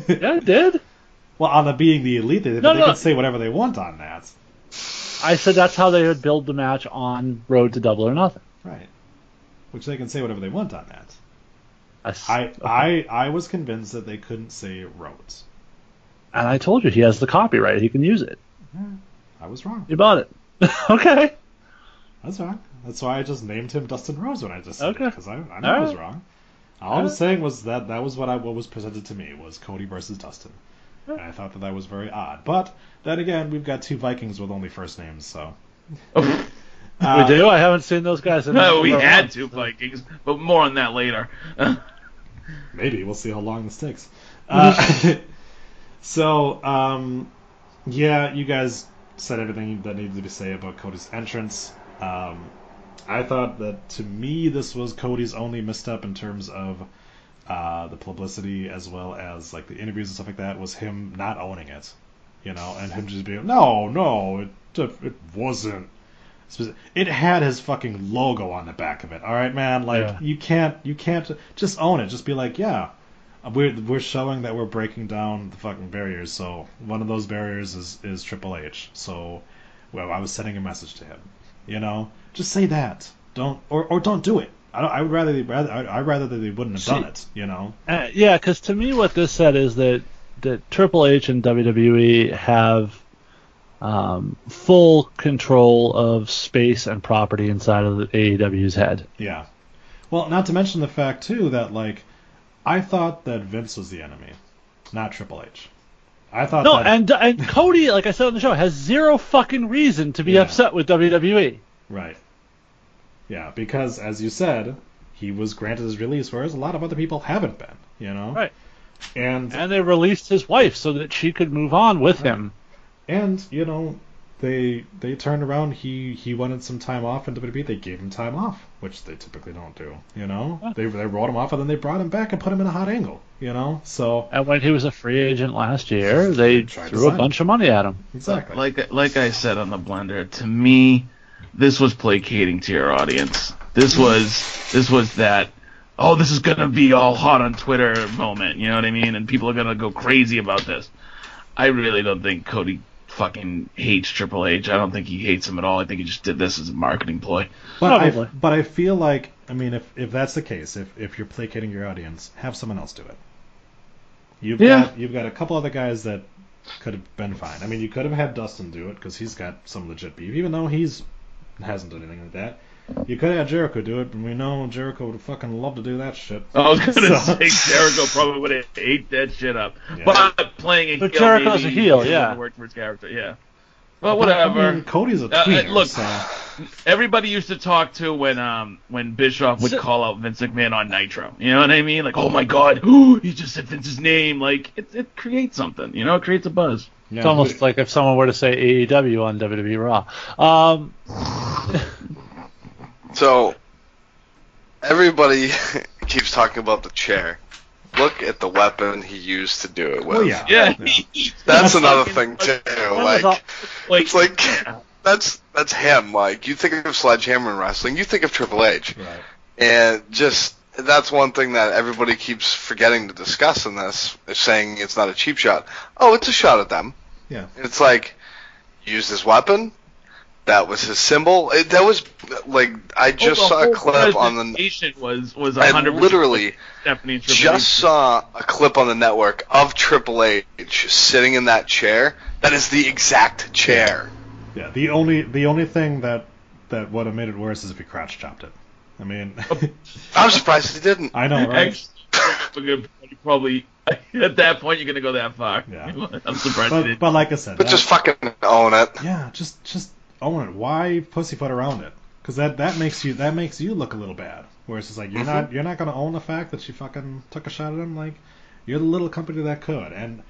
Yeah, I did. well, on the being the elite, they, No, they no. can say whatever they want on that. I said that's how they would build the match on Road to Double or Nothing. Right. Which they can say whatever they want on that. I, I. I, was convinced that they couldn't say Rhodes. and I told you he has the copyright. He can use it. I was wrong. You bought it. okay. That's wrong. That's why I just named him Dustin Rhodes when I just said Okay. because I, I know I was Alright. wrong. All I was saying was that that was what I what was presented to me was Cody versus Dustin, and I thought that that was very odd. But then again, we've got two Vikings with only first names, so Uh, we do. I haven't seen those guys. In No, we had month, two so- Vikings, but more on that later. Maybe we'll see how long this takes. Uh, so, um, yeah, you guys said everything that needed to be said about Cody's entrance. Um, I thought that to me this was Cody's only misstep in terms of uh, the publicity as well as like the interviews and stuff like that was him not owning it, you know, and him just being no, no, it it wasn't. It had his fucking logo on the back of it. All right, man. Like Yeah. you can't, you can't just own it. Just be like, yeah, we're we're showing that we're breaking down the fucking barriers. So one of those barriers is is Triple H. So, well, I was sending a message to him. You know, just say that. Don't or or don't do it. I don't, I would rather they rather I I'd rather that they wouldn't have done it. You know. Uh, yeah, because to me, what this said is that that Triple H and WWE have um, full control of space and property inside of the AEW's head. Yeah. Well, not to mention the fact too that like I thought that Vince was the enemy, not Triple H. I thought No, that and and Cody, like I said on the show, has zero fucking reason to be Yeah. upset with. WWE. right. Yeah, because as you said, he was granted his release, whereas a lot of other people haven't been. You know. Right. And And they released his wife so that she could move on with him. and you know they they turned around. He he wanted some time off in WWE. They gave him time off, which they typically don't do. You know. Yeah. They they wrote him off and then they brought him back and put him in a hot angle. You know. So And when he was a free agent last year, they threw a sign bunch of money at him. exactly. Like like I said on the blender, to me, this was placating to your audience. This was this was that. Oh, this is gonna be all hot on Twitter moment. You know what I mean? And people are gonna go crazy about this. I really don't think Cody fucking hates Triple H. I don't think he hates him at all. I think he just did this as a marketing ploy. But I, Probably. but I feel like I mean if if that's the case, if if you're placating your audience, have someone else do it. You've Yeah. got you've got a couple other guys that could have been fine. I mean, you could have had Dustin do it because he's got some legit beef, even though he's hasn't done anything like that. You could have Jericho do it, but we know Jericho would fucking love to do that shit. I was gonna So- say Jericho probably would have ate that shit up. Yeah. But playing a But heel, Jericho's maybe a heel, yeah. wouldn't for his character, yeah. But whatever. I mean, Cody's a Uh, uh, look, so everybody used to talk to when um when Bischoff would So- call out Vince McMahon on Nitro. You know what I mean? Like, oh my God, ooh, he just said Vince's name. Like, it it creates something. You know, it creates a buzz. Yeah, It's almost like if someone were to say AEW on WWE Raw. Um, So everybody keeps talking about the chair. Look at the weapon he used to do it with. Well, yeah. Yeah, Yeah. he- he- That's another fucking- thing too. was Like, all- Like, it's like that's that's him. Like you think of sledgehammer in wrestling, you think of Triple H, right. and just that's one thing that everybody keeps forgetting to discuss in this, is saying it's not a cheap shot. Oh, it's a shot at them. Yeah. It's like use this weapon. That was his symbol. It, that was like I oh, just the saw a clip on the. presentation was was I 100% literally Stephanie Triple just H. saw a clip on the network of Triple H sitting in that chair. That is the exact chair. Yeah, the only the only thing that that would have made it worse is if he crotch chopped it. I mean, I'm surprised he didn't. I know, right? Actually, probably at that point you're gonna go that far. Yeah. I'm surprised But, but like I said, But that- just fucking own it. yeah, just just own it. Why pussyfoot around it? Because that that makes you that makes you look a little bad. Whereas it's like you're mm-hmm. not you're not gonna own the fact that she fucking took a shot at him. Like you're the little company that could. And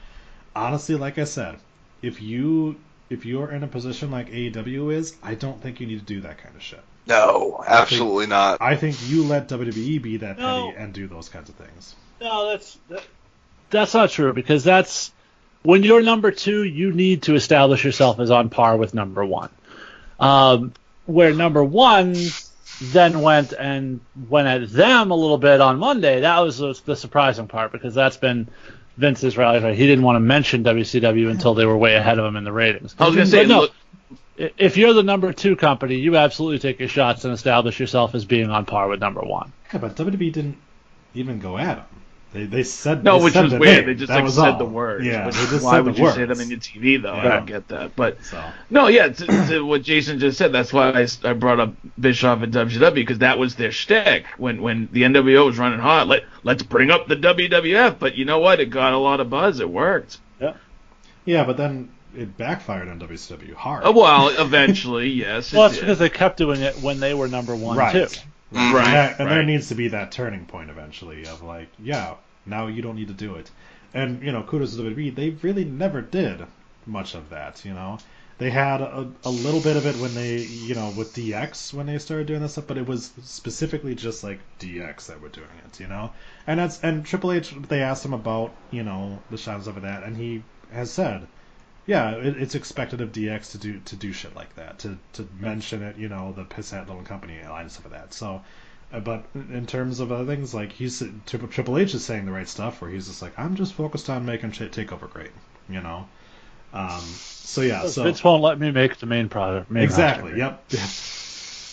honestly, like I said, if you if you're in a position like AEW is, I don't think you need to do that kind of shit. No, absolutely not. I think you let WWE be that No. petty and do those kinds of things. No, that's that, that's not true because that's when you're number two, you need to establish yourself as on par with number one. Um, where number one then went and went at them a little bit on Monday. That was the, the surprising part because that's been Vince's rally. Right? He didn't want to mention WCW until they were way ahead of him in the ratings. I was gonna say, no, look, if you're the number two company, you absolutely take your shots and establish yourself as being on par with number one. Yeah, but WWE didn't even go at him. They they said no, they which said was the weird. name. They just That like said all. the words. Yeah, Which- they just why said would the you words. say them in your TV though? I don't get that. But So no, yeah, to, to what Jason just said. That's why I, I brought up Bischoff and WCW because that was their shtick when when the NWO was running hot. Let let's bring up the WWF. But you know what? It got a lot of buzz. It worked. yeah, yeah, but then it backfired on WCW hard. Oh, well, eventually, yes. it Well, that's did. because they kept doing it when they were number one right. too. Right. Right, And, that- and there needs to be that turning point eventually of like, yeah, now you don't need to do it. And you know, kudos to WWE. They really never did much of that. You know, they had a, a little bit of it when they, you know, with DX when they started doing this stuff, but it was specifically just like DX that were doing it. You know, and that's and Triple H. They asked him about you know the shots of that, and he has said. Yeah, it, it's expected of DX to do to do shit like that, to to mention it, you know, the piss hat little company line and stuff like that. So, uh, but in terms of other things, like he's Triple, H is saying the right stuff, where he's just like, I'm just focused on making shit takeover great, you know. Um, so yeah, so Vince won't let me make the main product. Main exactly, yep.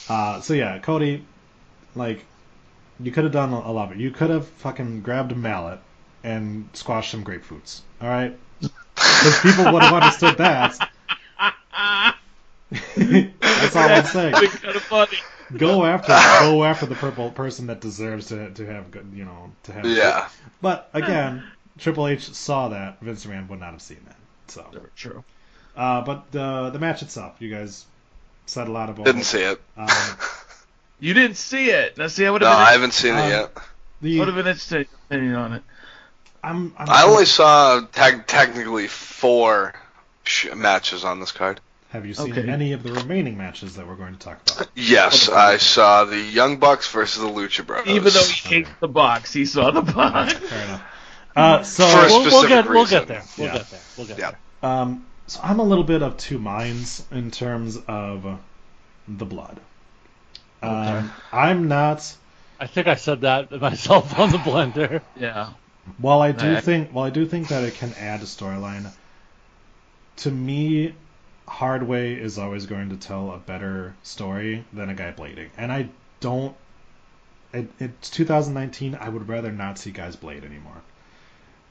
Uh, so yeah, Cody, like, you could have done a lot of it. You could have fucking grabbed a mallet and squashed some grapefruits. All right, because people would have understood that. That's all I'm saying. Kind of funny. Go after, go after the purple person that deserves to to have good, you know, to have. Yeah. But again, Triple H saw that. Vince McMahon would not have seen that. So, True. uh, but the the match itself, you guys said a lot about. Didn't it. see it. Um, You didn't see it. Now, see, I would No, have been. I haven't seen Um, it yet. the, would have been interested opinion on it. I'm, I'm, I only saw tec- technically four sh- matches on this card. Have you seen Okay. any of the remaining matches that we're going to talk about? Yes, I saw the Young Bucks versus the Lucha Brothers. Even though he hates the box, he saw the box. Fair enough. Uh, so For a We'll, we'll specific get we'll get there. We'll Yeah. get there. We'll get Yeah. there. Um, so I'm a little bit of two minds in terms of the blood. Um, I'm not. I think I said that myself on the blender. Yeah. While I do think, while I do think that it can add a storyline, to me, Hardway is always going to tell a better story than a guy blading, and I don't. It, it's 2019. I would rather not see guys blade anymore.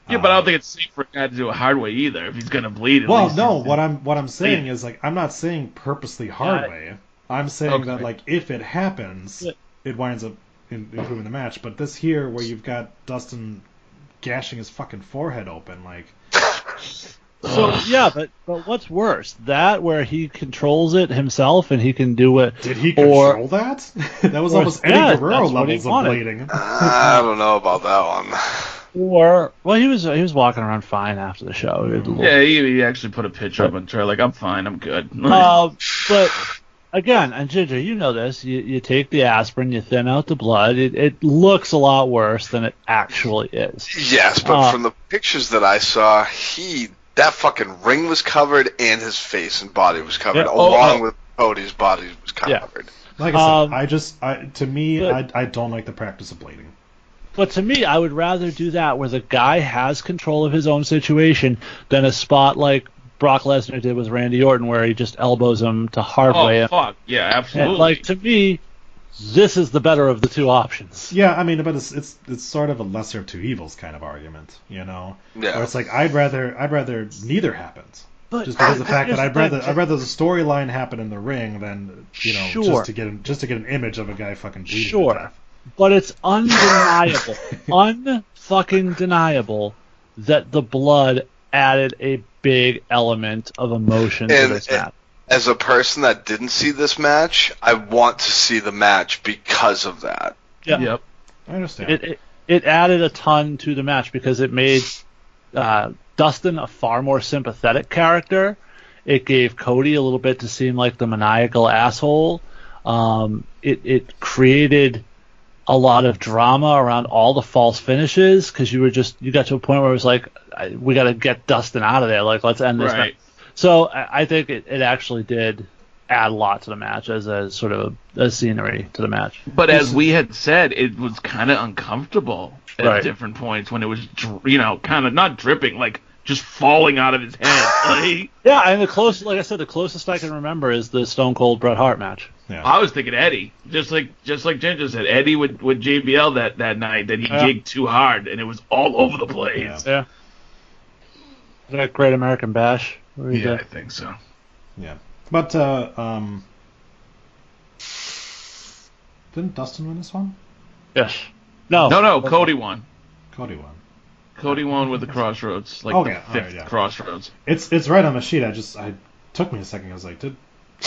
Yeah, but I Um, don't think it's safe for a guy to do a hard way either. If he's gonna bleed, Well, no. What I'm what I'm saying is like I'm not saying purposely hard Yeah, way. I'm saying Okay. that like if it happens, Yeah. it winds up in, improving the match. But this here, where you've got Dustin gashing his fucking forehead open, like So yeah, but but what's worse, that where he controls it himself and he can do it? did he Or- control that? that was or- almost Eddie yeah, Guerrero that's levels of wanted. blading. I don't know about that one. Or well, he was he was walking around fine after the show. He little- Yeah, he, he actually put a picture up on Twitter like, "I'm fine, I'm good." Uh, but again, and Ginger, you know this. You you take the aspirin, you thin out the blood. It it looks a lot worse than it actually is. Yes, but Uh, from the pictures that I saw, he that fucking ring was covered and his face and body was covered, Yeah, oh, along oh. with Cody's body was covered. Yeah. covered. Like I said, Um, I just I, to me, but- I, I don't like the practice of bleeding. But to me, I would rather do that where the guy has control of his own situation than a spot like Brock Lesnar did with Randy Orton, where he just elbows him to hard way. oh fuck, yeah, And, absolutely. like to me, this is the better of the two options. Yeah, I mean, but it's it's it's sort of a lesser of two evils kind of argument, you know. Yeah. Where it's like I'd rather I'd rather neither happens. But just because of the fact that I'd rather I'd rather the storyline happen in the ring than you know Sure. just to get an, just to get an image of a guy fucking bleeding Sure. to death. But it's undeniable, unfucking deniable that the blood added a big element of emotion to this match. As a person that didn't see this match, I want to see the match because of that. Yeah. Yep. I understand. It, it it added a ton to the match because it made uh, Dustin a far more sympathetic character. It gave Cody a little bit to seem like the maniacal asshole. Um, it it created a lot of drama around all the false finishes because you were just you got to a point where it was like I- we got to get Dustin out of there. Like let's end this. Right. match. So I, I think it, it actually did add a lot to the match as a sort of a, a scenery to the match. But as we had said, it was kind of uncomfortable at Right. different points when it was, you know, kind of not dripping, like just falling out of his head. Like, Yeah, and the closest, like I said, the closest I can remember is the Stone Cold Bret Hart match. Yeah. I was thinking Eddie, just like just like Ginger said, Eddie with with JBL that that night that he Yeah. gigged too hard and it was all over the place. Yeah. Is that Great American Bash? Where he Yeah, I think so. Yeah. But uh, um, didn't Dustin win this one? Yes. No. No, no, Cody won. Cody won. Cody won with the Cross Rhodes, like Okay, the alright, fifth yeah. Cross Rhodes. It's it's right on the sheet. I just I took me a second. I was like, did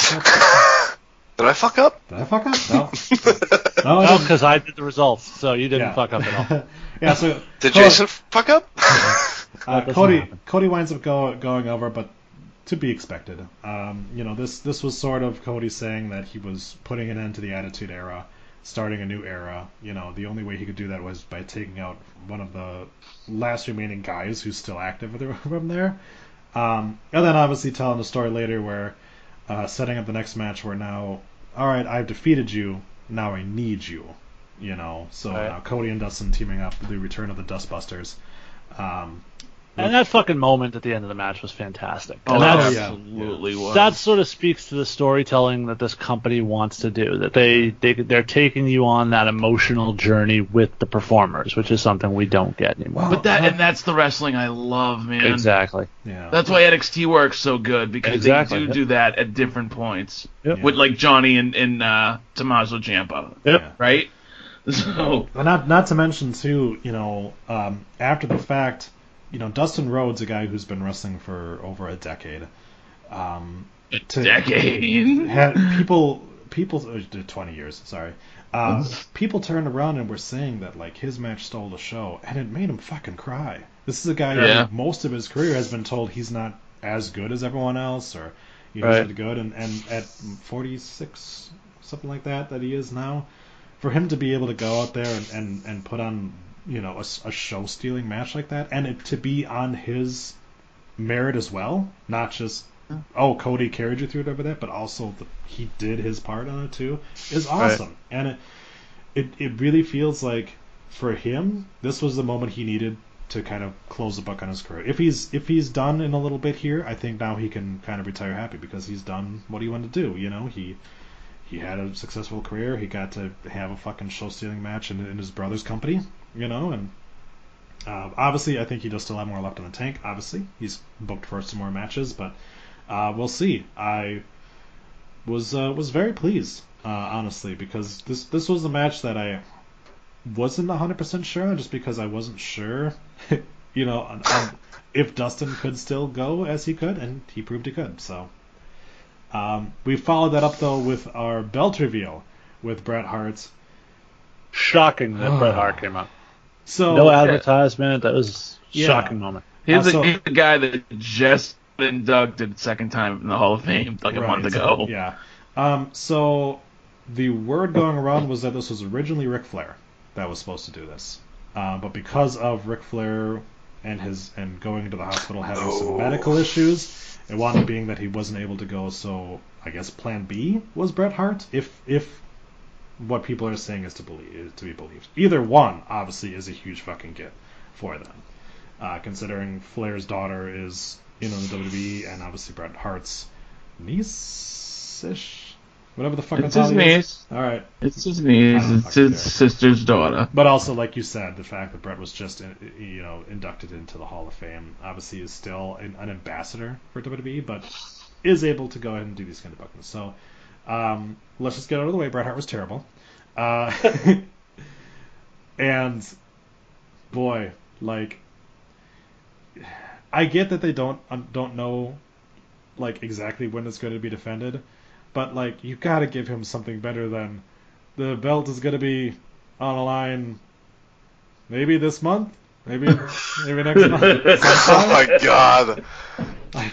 Did I fuck up? did I fuck up? No. No, I No, because I did the results, so you didn't Yeah. fuck up at all. yeah. So Did Cody- Jason fuck up? Uh, Cody happen. Cody winds up go, going over, but to be expected. Um, you know, this this was sort of Cody saying that he was putting an end to the Attitude Era, starting a new era. You know, the only way he could do that was by taking out one of the last remaining guys who's still active from there. Um, and then obviously telling the story later where uh, setting up the next match where now, all right, I've defeated you. Now I need you. You know, so Right. now Cody and Dustin teaming up, the return of the Dustbusters. Um, And that fucking moment at the end of the match was fantastic. Oh, and that that's, yeah. absolutely was. that sort of speaks to the storytelling that this company wants to do. That they, they they're taking you on that emotional journey with the performers, which is something we don't get anymore. but that and that's the wrestling I love, man. exactly. yeah. That's why NXT works so good because Exactly. they do do that at different points Yep. with like Johnny and, and uh, Tommaso Ciampa, Yep. Right? So And not not to mention too, you know, um, after the fact, you know, Dustin Rhodes, a guy who's been wrestling for over a decade, um, to- decade. had people people uh, twenty years, sorry. Uh, people turned around and were saying that like his match stole the show, and it made him fucking cry. This is a guy Yeah. who most of his career has been told he's not as good as everyone else, or you know, Right. he's good, and and at forty six, something like that, that he is now, for him to be able to go out there and and, and put on you know a, show stealing match like that, and it to be on his merit as well, not just mm. oh Cody carried you through it over that, but also the, he did his part on it too, is awesome, and it, it it really feels like for him this was the moment he needed to kind of close the book on his career. If he's if he's done in a little bit here, I think now he can kind of retire happy because he's done what he wanted to do. You know, he he had a successful career. He got to have a fucking show stealing match in, in his brother's company. You know, and uh, obviously I think he does still have more left in the tank. Obviously, he's booked for some more matches, but uh, we'll see. I was uh, was very pleased, uh, honestly, because this this was a match that I wasn't 100% sure on, just because I wasn't sure, you know, on, on if Dustin could still go as he could, and he proved he could. So um, we followed that up though with our belt reveal with Bret Hart. Shocking that Bret Hart came up. So No advertisement. That was a Yeah. shocking moment. He's, Also- the, he's the guy that just been inducted second time in the Hall of Fame like a Right, month ago. Yeah. Um, so the word going around was that this was originally Ric Flair that was supposed to do this, uh, but because of Ric Flair and his and going into the hospital having some medical issues, it wound up being that he wasn't able to go. So I guess Plan B was Bret Hart, if if what people are saying is to believe is to be believed. Either one, obviously, is a huge fucking get for them, uh, considering Flair's daughter is you know in the WWE and obviously Bret Hart's niece-ish, whatever the fuck It's his he is. niece. All right, It's his niece. It's his care. sister's daughter. but also like you said, the fact that Bret was just you know inducted into the Hall of Fame obviously is still an, an ambassador for WWE, but is able to go ahead and do these kind of bookings. So um, let's just get out of the way. Bret Hart was terrible, uh, and boy, like I get that they don't um, don't know like exactly when it's going to be defended, but like you got to give him something better than the belt is going to be on a line maybe this month, maybe maybe next month. oh my god. Like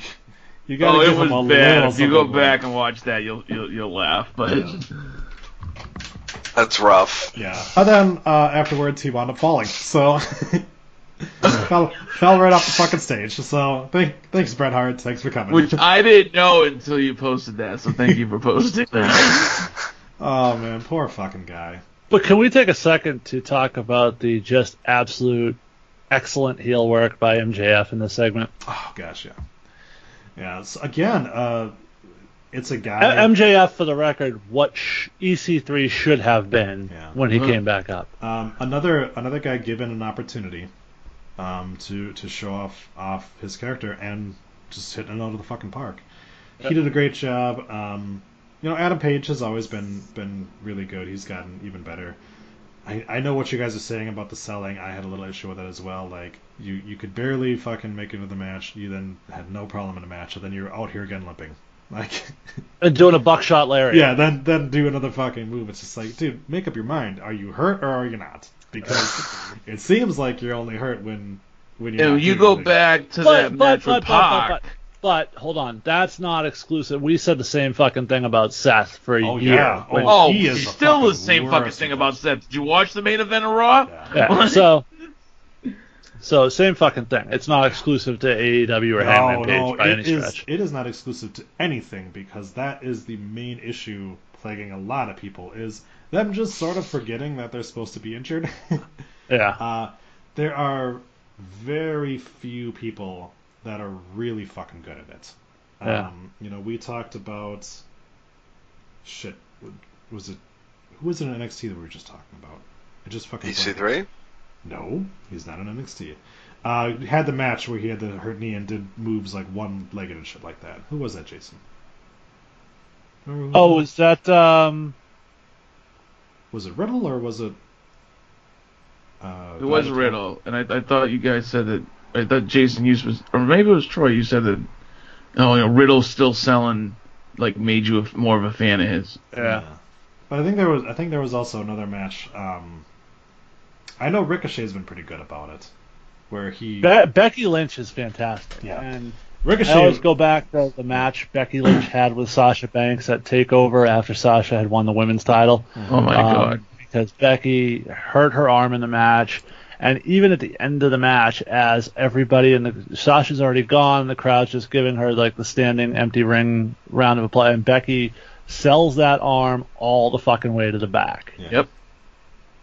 You gotta Oh, it was bad. If you go something more. back and watch that, you'll you'll, you'll laugh. But That's rough. Yeah. And then uh, afterwards, he wound up falling. So fell fell right off the fucking stage. So thank, thanks, Bret Hart. Thanks for coming. which I didn't know until you posted that. So thank you for posting that. oh man, poor fucking guy. But can we take a second to talk about the just absolute excellent heel work by MJF in this segment? Oh gosh, yeah. Yeah. It's, again, uh, it's a guy. MJF, for the record, what sh- EC3 should have been Yeah. when he Mhm. came back up. Um, another another guy given an opportunity um, to to show off off his character and just hitting it out of the fucking park. He did a great job. Um, you know, Adam Page has always been been really good. He's gotten even better. I, I know what you guys are saying about the selling. I had a little issue with it as well. Like you you could barely fucking make it to the match. You then had no problem in the match, and then you're out here again limping. Like And doing a Buckshot Lariat. yeah, then then do another fucking move. It's just like, dude, make up your mind. Are you hurt or are you not? Because it seems like you're only hurt when when you're. And you go anything. back to But, that but, match but, with but, but, Pac. But, hold on. That's not exclusive. We said the same fucking thing about Seth for a Oh, year. yeah. When- Oh, He is still the same fucking thing about. Seth. Did you watch the main event of Raw? Yeah. Yeah, so, so same fucking thing. It's not exclusive to AEW or Hangman Page no, by it any is- stretch. it is not exclusive to anything because that is the main issue plaguing a lot of people is them just sort of forgetting that they're supposed to be injured. Yeah. Uh, there are very few people that are really fucking good at it. Yeah. Um, you know, we talked about shit. Was it who was it in NXT that we were just talking about? I just fucking EC3? No, he's not in NXT. Uh, had the match where he had the hurt knee and did moves like one legged and shit like that. Who was that, Jason? Oh, was that um? was it Riddle or was it? Uh, It was Riddle, and I, I thought you guys said that. I thought Jason used was, or maybe it was Troy. You said that. Oh, you know, Riddle's still selling. Like made you a, more of a fan of his. Yeah. But I think there was I think there was also another match. Um, I know Ricochet's been pretty good about it, where he Be- Becky Lynch is fantastic. Yeah. And Ricochet I always go back to the match Becky Lynch had with Sasha Banks at Takeover after Sasha had won the women's title. Oh my Um, god. Because Becky hurt her arm in the match, and even at the end of the match, as everybody in the Sasha's already gone, the crowd's just giving her like the standing empty ring round of applause, and Becky sells that arm all the fucking way to the back. Yep.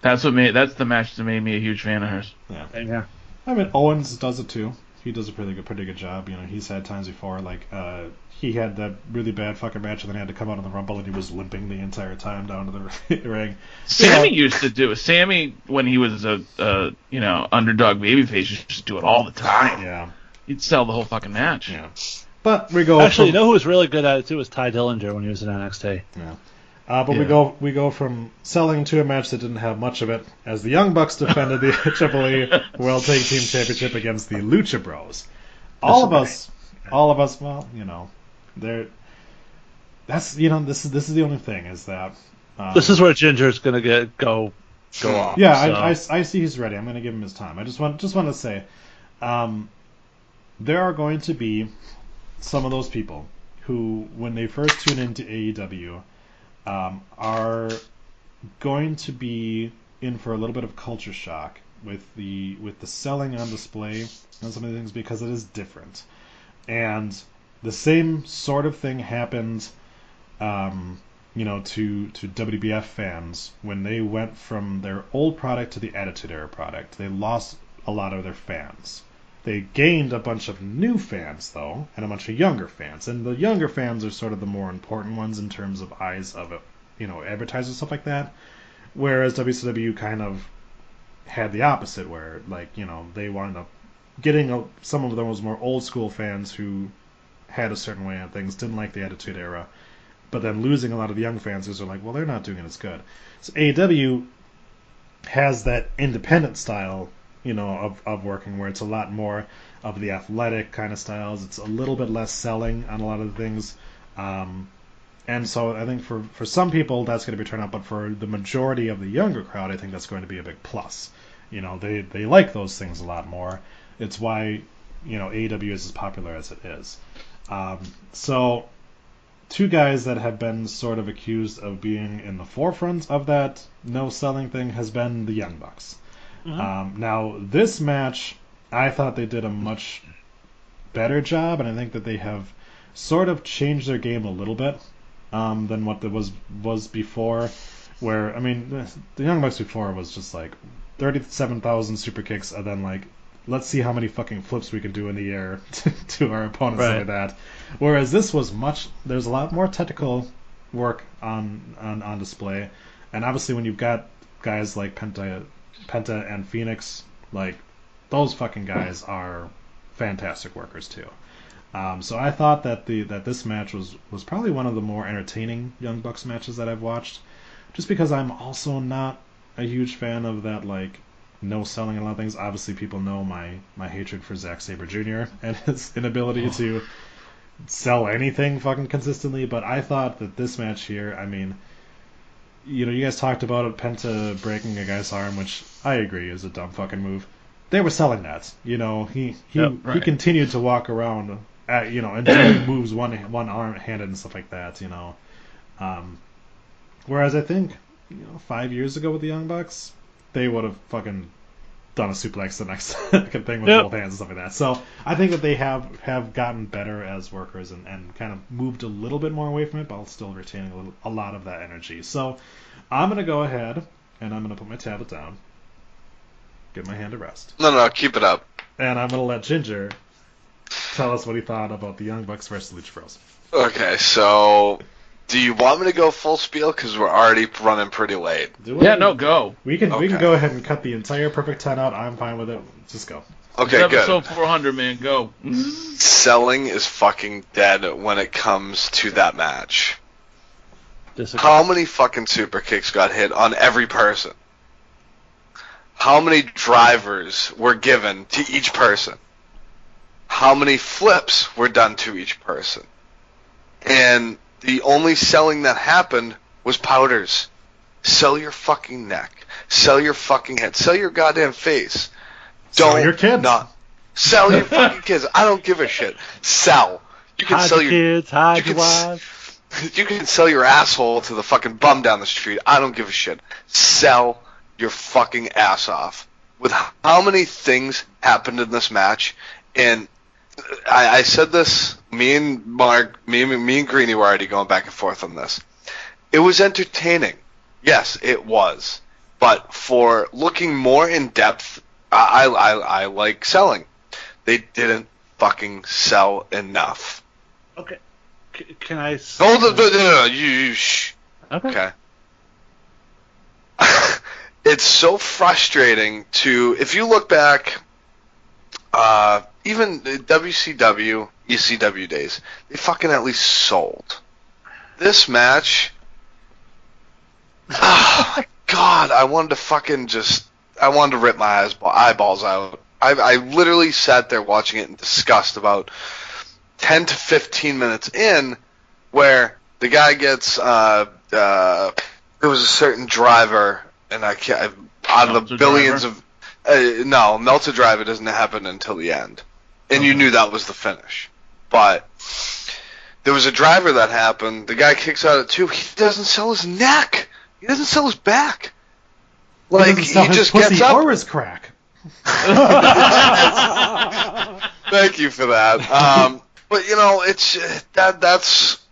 That's what made. That's the match that made me a huge fan of hers. And yeah. I mean, Owens does it too. He does a pretty good, pretty good job. You know, he's had times before, like uh, he had that really bad fucking match, and then he had to come out in the Rumble, and he was limping the entire time down to the ring. Sammy used to do it. Sammy, when he was a, a you know underdog babyface, used to do it all the time. Yeah, He'd sell the whole fucking match. yeah. But we go Actually, you know who was really good at it too was Tye Dillinger when he was in NXT. yeah. Uh, but we go we go from selling to a match that didn't have much of it as the Young Bucks defended the Triple E World Tag Team Championship against the Lucha Bros. All of us, all of us. Well, you know, they're. That's you know this is this is the only thing is that. Um, This is where Ginger's gonna get go go off. Yeah, so. I, I, I see he's ready. I'm going to give him his time. I just want just want to say, um, there are going to be some of those people who, when they first tune into AEW, um, are going to be in for a little bit of culture shock with the with the selling on display and some of the things because it is different, and the same sort of thing happened. Um, you know, to to WWF fans when they went from their old product to the Attitude Era product. They lost a lot of their fans. They gained a bunch of new fans though, and a bunch of younger fans. And the younger fans are sort of the more important ones in terms of eyes of you know advertisers stuff like that. Whereas WCW kind of had the opposite, where like you know they wound up getting a, some of those more old school fans who had a certain way on things, didn't like the Attitude Era but then losing a lot of the young fans because they're like, well, they're not doing it as good. So AEW has that independent style, you know, of, of working where it's a lot more of the athletic kind of styles. It's a little bit less selling on a lot of the things. Um, and so I think for, for some people that's going to be turned out, but for the majority of the younger crowd, I think that's going to be a big plus. You know, they, they like those things a lot more. It's why, you know, AEW is as popular as it is. Um, so, two guys that have been sort of accused of being in the forefront of that no selling thing has been the Young Bucks. Um, now, this match, I thought they did a much better job, and I think that they have sort of changed their game a little bit um, than what there was was before. Where I mean, the, the Young Bucks before was just like thirty-seven thousand super kicks, and then like let's see how many fucking flips we can do in the air to, to our opponents Right. like that. Whereas this was much, there's a lot more technical work on on, on display, and obviously when you've got guys like Penta, Penta and Fenix, like those fucking guys are fantastic workers too. Um, so I thought that the that this match was was probably one of the more entertaining Young Bucks matches that I've watched, just because I'm also not a huge fan of that like no selling and a lot of things. Obviously, people know my my hatred for Zack Sabre Jr. and his inability to sell anything fucking consistently. But I thought that this match here, I mean, you know, you guys talked about Penta breaking a guy's arm, which I agree is a dumb fucking move. They were selling that, you know. He he Yep, he continued to walk around, at, you know, and doing moves one one arm handed and stuff like that, you know. Um, whereas I think, you know, five years ago with the Young Bucks, they would have fucking done a suplex the next fucking thing with Yep. both hands and stuff like that. So I think that they have have gotten better as workers and, and kind of moved a little bit more away from it, but still retaining a, little, a lot of that energy. So I'm gonna go ahead and I'm gonna put my tablet down, give my hand a rest, No, no, keep it up. and I'm gonna let Ginger tell us what he thought about the Young Bucks versus Lucha Bros. Okay, so do you want me to go full spiel? Because we're already running pretty late. Do Yeah, no, go. We can we can Okay. go ahead and cut the entire perfect ten out. I'm fine with it. Just go. Okay, It's good. episode 400, man. Go. Selling is fucking dead when it comes to that match. Disagree. How many fucking super kicks got hit on every person? How many drivers were given to each person? How many flips were done to each person? And the only selling that happened was powders. Sell your fucking neck. Sell your fucking head. Sell your goddamn face. Sell Don't your kids. Not sell your fucking kids. I don't give a shit. Sell. You can Hide sell your your kids, hide you your wives. you can sell your asshole to the fucking bum down the street. I don't give a shit. Sell your fucking ass off. With how many things happened in this match, and I, I said this. Me and Mark, me, and- me and Greeny were already going back and forth on this. It was entertaining. Yes, it was. But for looking more in depth, I, I, I, like selling. They didn't fucking sell enough. Okay. C- can I? No, no, no, no, no, you, you shh. Okay. Okay. it's so frustrating to if you look back, uh, even the WCW, ECW days, they fucking at least sold. This match, oh my god, I wanted to fucking just, I wanted to rip my eyes, eyeballs out. I, I literally sat there watching it in disgust about 10 to 15 minutes in, where the guy gets uh uh there was a certain driver and I can't out of the billions of uh, no Meltzer driver doesn't happen until the end and you knew that was the finish but there was a driver that happened the guy kicks out at two he doesn't sell his neck he doesn't sell his back like doesn't he his just pussy gets up or his crack. Thank you for that. Um, but you know, it's that that's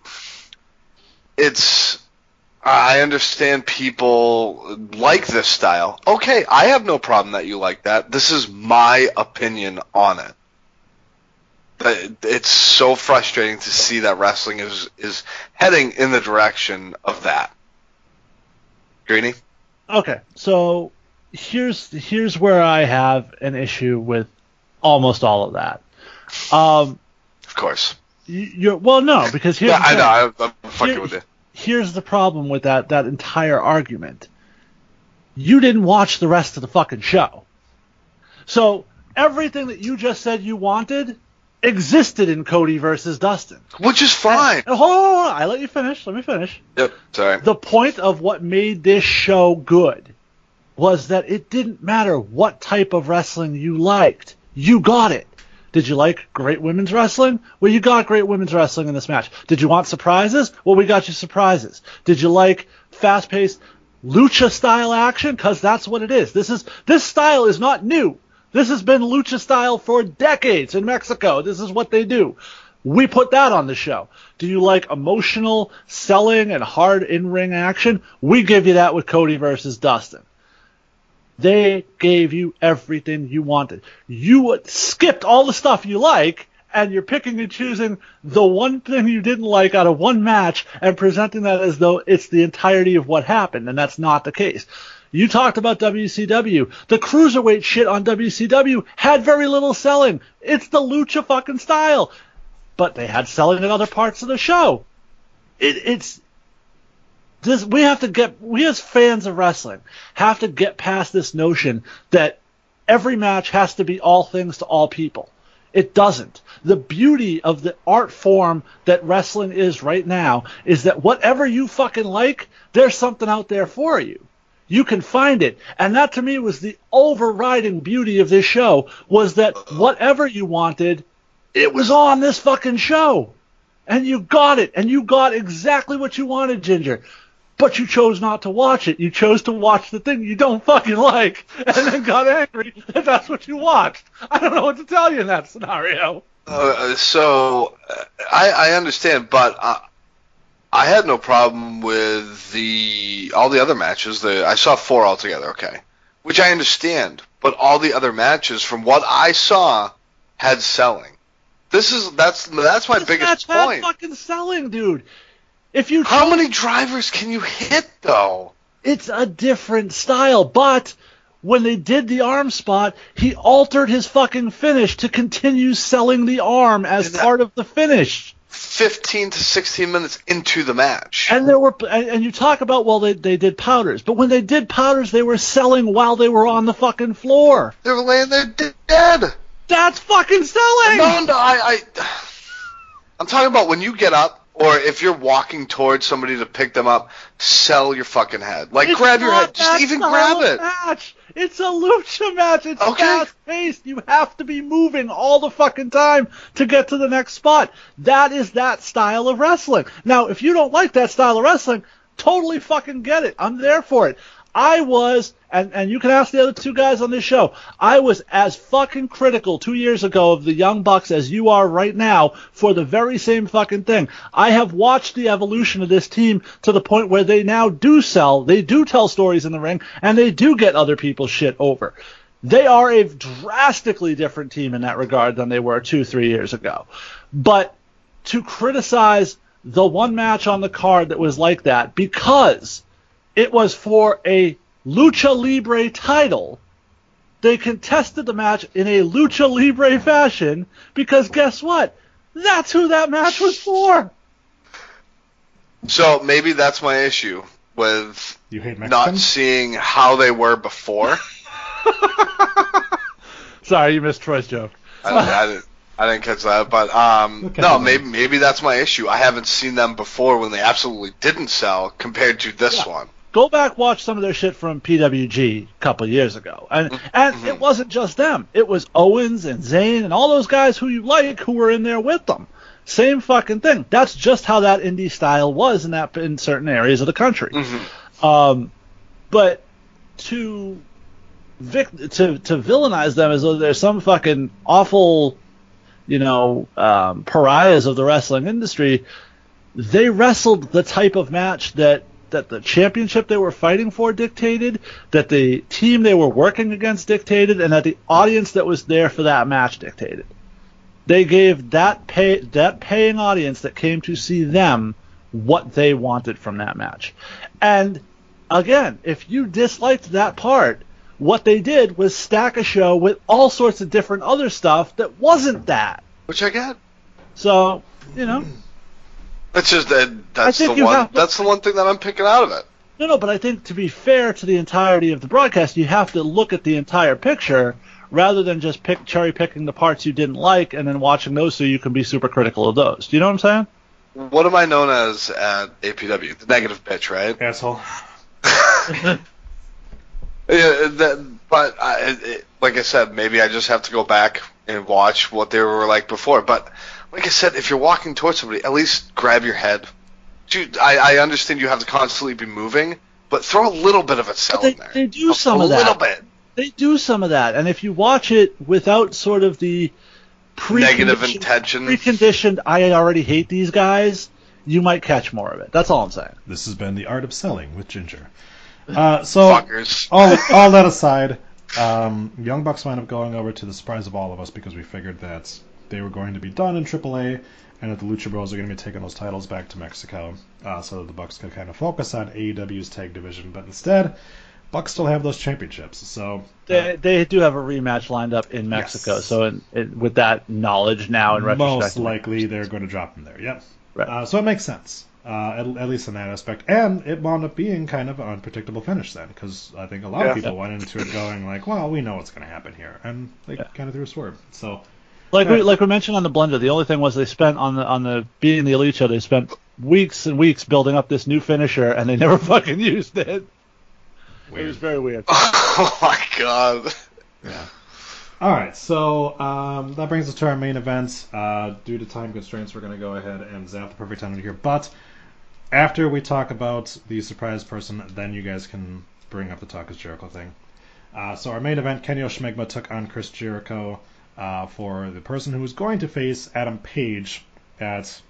it's. I understand people like this style. Okay, I have no problem that you like that. This is my opinion on it. It's so frustrating to see that wrestling is is heading in the direction of that. Greeny? Okay, so here's here's where I have an issue with almost all of that. Um, Of course. you, you're well, no, because here's Yeah, the I know. I, I'm fucking Here- with you. Here's the problem with that that entire argument. You didn't watch the rest of the fucking show, so everything that you just said you wanted existed in Cody versus Dustin. Which is fine. And hold on, hold on, I let you finish. Let me finish. Yep. Sorry. the point of what made this show good was that it didn't matter what type of wrestling you liked. You got it. Did you like great women's wrestling? Well, you got great women's wrestling in this match. Did you want surprises? Well, we got you surprises. Did you like fast-paced lucha style action? Cause that's what it is. This is, this style is not new. This has been lucha style for decades in Mexico. This is what they do. We put that on the show. Do you like emotional selling and hard in-ring action? We give you that with Cody versus Dustin. They gave you everything you wanted. You skipped all the stuff you like, and you're picking and choosing the one thing you didn't like out of one match and presenting that as though it's the entirety of what happened, and that's not the case. You talked about WCW. The cruiserweight shit on WCW had very little selling. It's the lucha fucking style. But they had selling in other parts of the show. It, it's this. We have to get. We as fans of wrestling have to get past this notion that every match has to be all things to all people. It doesn't. The beauty of the art form that wrestling is right now is that whatever you fucking like, there's something out there for you. You can find it. And that to me was the overriding beauty of this show was that whatever you wanted, it was on this fucking show. And you got it. And you got exactly what you wanted, Ginger. But you chose not to watch it. You chose to watch the thing you don't fucking like and then got angry that that's what you watched. I don't know what to tell you in that scenario. Uh, so uh, I, I understand, but uh, I had no problem with the all the other matches. The I saw four altogether, okay, which I understand. But all the other matches, from what I saw, had selling. This is that's that's my This biggest match had point. fucking selling, dude. If you How many drivers can you hit though? it's a different style, but when they did the arm spot, he altered his fucking finish to continue selling the arm as that- part of the finish. 15 to 16 minutes into the match. And there were, and and you talk about, well, they, they did powders, but when they did powders, they were selling while they were on the fucking floor. They were laying there dead. That's fucking selling! No, no, I, I, I'm talking about when you get up, or if you're walking towards somebody to pick them up, sell your fucking head. Like It's grab your head, just even grab it. Match. It's a lucha match. It's Okay. fast paced. You have to be moving all the fucking time to get to the next spot. That is that style of wrestling. Now, if you don't like that style of wrestling, totally fucking get it. I'm there for it. I was, and, and you can ask the other two guys on this show, I was as fucking critical two years ago of the Young Bucks as you are right now for the very same fucking thing. I have watched the evolution of this team to the point where they now do sell, they do tell stories in the ring, and they do get other people's shit over. They are a drastically different team in that regard than they were two, three years ago. But to criticize the one match on the card that was like that because it was for a Lucha Libre title. They contested the match in a Lucha Libre fashion because guess what? That's who that match was for. So maybe that's my issue with You hate not seeing how they were before. Sorry, you missed Troy's joke. I, I didn't. I didn't catch that, but um, Okay. no, maybe maybe that's my issue. I haven't seen them before when they absolutely didn't sell compared to this one. Go back, watch some of their shit from PWG a couple years ago, and and it wasn't just them. It was Owens and Zayn and all those guys who you like who were in there with them. Same fucking thing. That's just how that indie style was in that in certain areas of the country. Um, but to vic- to to villainize them as though they're some fucking awful, you know, um, pariahs of the wrestling industry, they wrestled the type of match that that the championship they were fighting for dictated, that the team they were working against dictated, and that the audience that was there for that match dictated. They gave that pay that paying audience that came to see them what they wanted from that match. And again, if you disliked that part, what they did was stack a show with all sorts of different other stuff that wasn't that. Which I get. So, you know, That's just that. That's the one. to- That's the one thing that I'm picking out of it. No, no, but I think to be fair to the entirety of the broadcast, you have to look at the entire picture rather than just pick cherry picking the parts you didn't like and then watching those so you can be super critical of those. Do you know what I'm saying? What am I known as at APW? The negative bitch, right? Asshole. Yeah, that, but I, it, like I said, maybe I just have to go back, and watch what they were like before. But like I said, if you're walking towards somebody, at least grab your head. Dude, I, I understand you have to constantly be moving, but throw a little bit of a sell they, in there. they do a, some a of that. little bit. They do some of that, and if you watch it without sort of the Negative preconditioned- intention. preconditioned, I already hate these guys, you might catch more of it. That's all I'm saying. This has been the art of selling with Ginger. Uh, so Fuckers. all all that aside, um, Young Bucks wind up going over to the surprise of all of us because we figured that they were going to be done in AAA and that the Lucha Bros are going to be taking those titles back to Mexico, uh, so that the Bucks could kind of focus on AEW's tag division. But instead, Bucks still have those championships. So They, they do have a rematch lined up in Mexico, Yes. so in, in, with that knowledge now in retrospect, most likely they're going to drop them there. Yep. Right. Uh, so it makes sense, uh, at, at least in that aspect. And it wound up being kind of an unpredictable finish then, because I think a lot Yeah. of people went into it going like, "Well, we know what's going to happen here," and they Yeah. kind of threw a swerve. So Like Yeah. we like we mentioned on the blender, the only thing was they spent on the on the being the elite show, they spent weeks and weeks building up this new finisher, and they never fucking used it. It was very weird. oh my god. Yeah. All right, so um, that brings us to our main events. Uh, due to time constraints, we're going to go ahead and zap the perfect time here. But after we talk about the surprise person, then you guys can bring up the Talk is Jericho thing. Uh, so our main event, Kenny Omega took on Chris Jericho uh, for the person who is going to face Adam Page at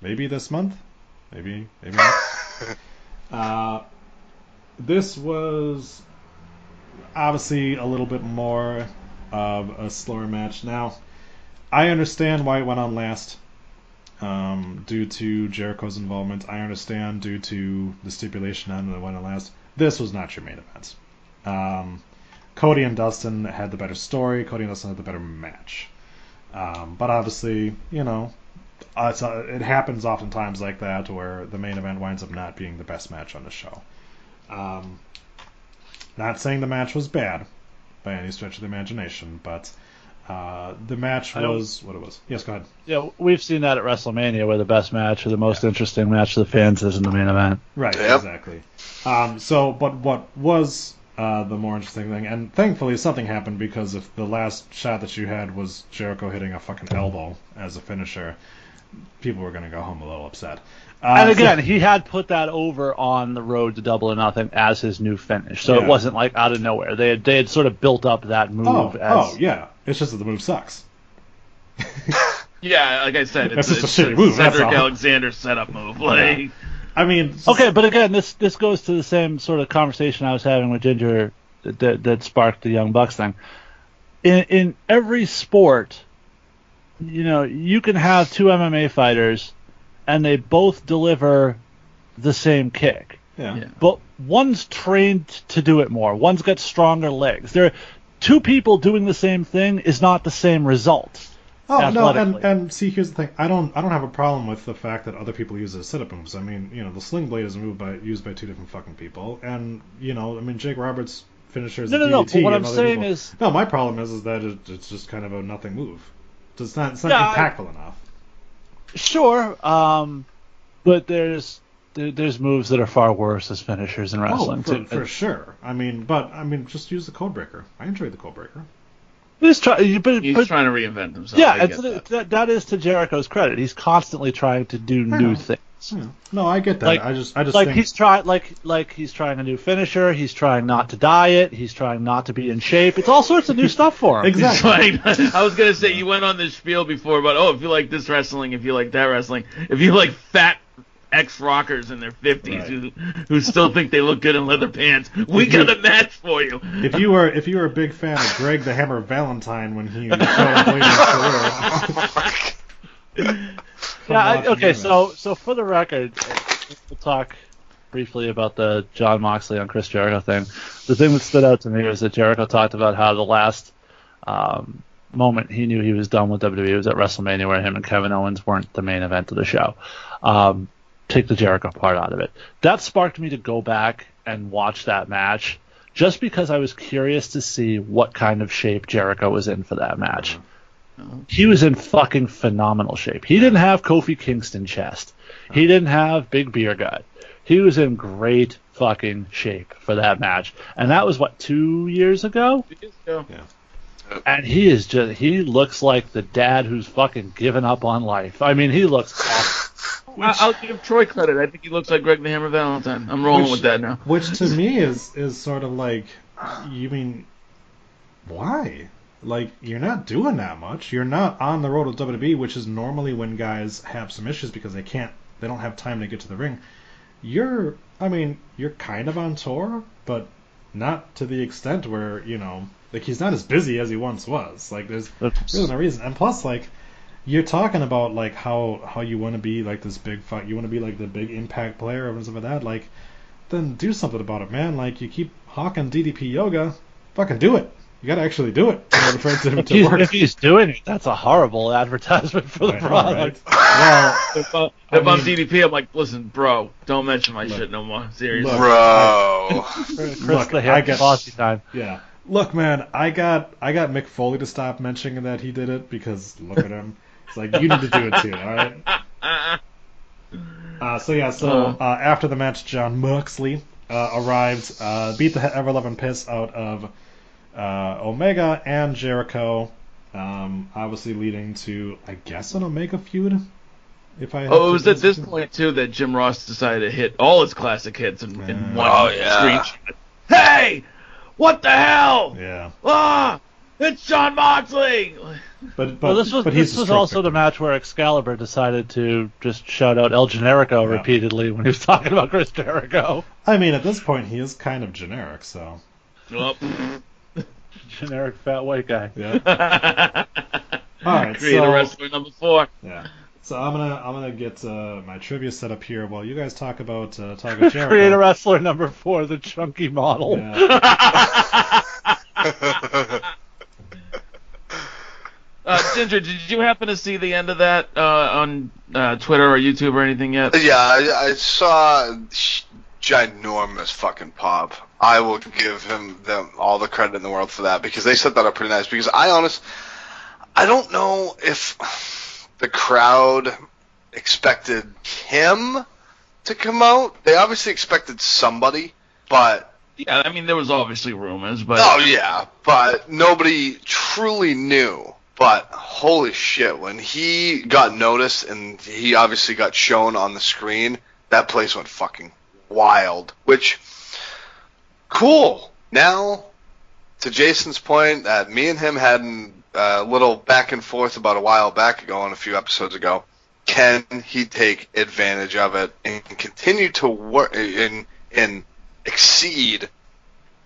maybe this month, maybe maybe not. uh, this was obviously a little bit more of a slower match. Now, I understand why it went on last um, due to Jericho's involvement. I understand due to the stipulation on it went on last. This was not your main event. Um, Cody and Dustin had the better story. Cody and Dustin had the better match. Um, but obviously, you know, uh, it's, uh, it happens oftentimes like that where the main event winds up not being the best match on the show. Um, not saying the match was bad by any stretch of the imagination, but uh, the match was what it was. Yes, go ahead. Yeah, we've seen that at WrestleMania, where the best match or the most interesting match of the fans is in the main event. Right, Yep. exactly. Um, so, but what was uh, the more interesting thing, and thankfully something happened because if the last shot that you had was Jericho hitting a fucking elbow as a finisher, people were going to go home a little upset. Uh, and again, so- he had put that over on the road to Double or Nothing as his new finish, so Yeah. it wasn't like out of nowhere. They had, they had sort of built up that move oh, as oh, yeah, it's just that the move sucks. Yeah, like I said, That's it's, just a it's shitty move, that's Cedric all. Alexander setup move. Like, I mean, Okay, but again, this this goes to the same sort of conversation I was having with Ginger that that sparked the Young Bucks thing. In in every sport, you know, you can have two MMA fighters, and they both deliver the same kick, yeah. Yeah. but one's trained to do it more. One's got stronger legs. There, two people doing the same thing is not the same result. Oh no, and, and see, here's the thing. I don't, I don't have a problem with the fact that other people use it as sit-up moves. I mean, you know, the sling blade is moved by used by two different fucking people, and you know, I mean, Jake Roberts' finisher is No, a no, no, but what I'm saying people- is- no, my problem is, is that it, it's just kind of a nothing move. It's not, it's not I- impactful enough. Sure, um, but there's there, there's moves that are far worse as finishers in Oh, wrestling for, too. for sure. I mean, but I mean, just use the code breaker. I enjoy the code breaker. He's try, but, he's but trying to reinvent himself. yeah, I it's, get that. that, that is to Jericho's credit. He's constantly trying to do I new know. things. Yeah. No, I get that. Like- I just, I just Like think, he's trying, like like he's trying a new finisher. He's trying not to diet. He's trying not to be in shape. It's all sorts of new stuff for him. exactly. Like, I was gonna say you went on this spiel before about oh if you like this wrestling if you like that wrestling if you like fat ex rockers in their fifties Right. who who still think they look good in leather pants we got a match for you. If you were if you were a big fan of Greg the Hammer Valentine when he started later in his career, Yeah. I, okay. So so for the record, we'll talk briefly about the Jon Moxley on Chris Jericho thing. The thing that stood out to me was that Jericho talked about how the last um, moment he knew he was done with WWE was at WrestleMania, where him and Kevin Owens weren't the main event of the show. Um, take the Jericho part out of it. That sparked me to go back and watch that match. Just because I was curious to see what kind of shape Jericho was in for that match. Uh-huh. He was in fucking phenomenal shape. He didn't have Kofi Kingston chest. He uh-huh. didn't have big beer gut. He was in great fucking shape for that match. And that was what, two years ago? Yep. And he is just he looks like the dad who's fucking given up on life. I mean, he looks awful. I- I'll give Troy credit. I think he looks like Greg the Hammer Valentine. I'm rolling Which- with that now. Which to me is is sort of like, you mean, why? Like you're not doing that much. You're not on the road with WWE, which is normally when guys have some issues because they can't, they don't have time to get to the ring. You're, I mean, you're kind of on tour, but not to the extent where you know, like he's not as busy as he once was. Like there's That's- really no reason. And plus, like you're talking about like how how you want to be like this big fight. You want to be like the big impact player and stuff like that. Like then do something about it, man. Like you keep hawking DDP yoga, fucking do it. You gotta actually do it in order for it to, If he's, work. if he's doing it, that's a horrible advertisement for the I know, product. right? Well, If, uh, I if I'm DDP, I'm like, listen, bro, don't mention my Look. shit no more. Seriously. Look. Bro. Chris Look, the I hair get- bossy time. yeah. Look, man, I got I got Mick Foley to stop mentioning that he did it because look at him. It's like you need to do it too, all right? Uh, so yeah, so uh, after the match, Jon Moxley uh, arrived, uh, beat the ever loving piss out of uh, Omega and Jericho, um, obviously leading to I guess an Omega feud. If I Oh, it was at this guess. point too that Jim Ross decided to hit all his classic hits in, in Yeah. one Oh, yeah. screenshot. Hey, what the hell? Yeah, Ah, it's Jon Moxley. but but well, this was but this was stroke also the match where Excalibur decided to just shout out El Generico Yeah. repeatedly when he was talking about Chris Jericho. I mean, at this point, he is kind of generic, so Oh. Generic fat white guy. yeah. All right, Create A so- wrestler number four. Yeah. So I'm gonna I'm gonna get uh, my trivia set up here while you guys talk about uh, talk about Jericho. Create A wrestler number four, the chunky model. Yeah. Uh, Ginger, did you happen to see the end of that uh, on uh, Twitter or YouTube or anything yet? Yeah, I, I saw ginormous fucking pop. I will give him them all the credit in the world for that because they set that up pretty nice. Because I honest, I don't know if the crowd expected him to come out. They obviously expected somebody, but Yeah, I mean there was obviously rumors, but oh yeah, but nobody truly knew. But holy shit, when he got noticed and he obviously got shown on the screen, that place went fucking wild. Which, cool. Now, to Jason's point, that me and him had a little back and forth about a while back ago and a few episodes ago. Can he take advantage of it and continue to work and and exceed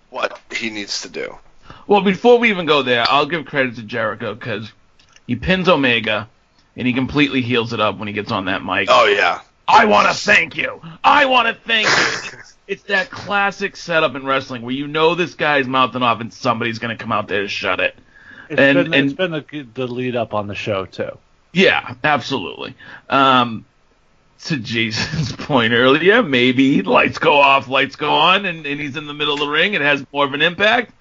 what he needs to do? Well, before we even go there, I'll give credit to Jericho because he pins Omega and he completely heals it up when he gets on that mic. Oh yeah, I want to thank you. I want to thank you. It's, it's that classic setup in wrestling where you know this guy's mouthing off and somebody's going to come out there to shut it. It's And- been, and- it's been the, the lead up on the show too. Yeah, absolutely. Um, to Jason's point earlier, maybe lights go off, lights go on, and, and he's in the middle of the ring. It has more of an impact.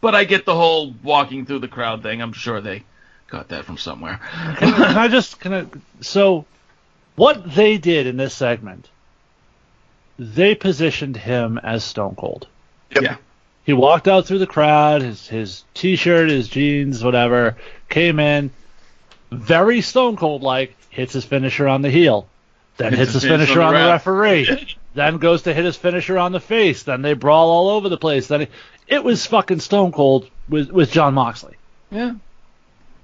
But I get the whole walking through the crowd thing. I'm sure they got that from somewhere. Can, I- can I just can I, so what they did in this segment? They positioned him as Stone Cold. Yep. Yeah. He walked out through the crowd, his his t-shirt, his jeans, whatever, came in, very Stone Cold like, hits his finisher on the heel, then hits, his finisher on the, ref. referee, then goes to hit his finisher on the face, then they brawl all over the place. Then he, it was fucking Stone Cold with with Jon Moxley. Yeah.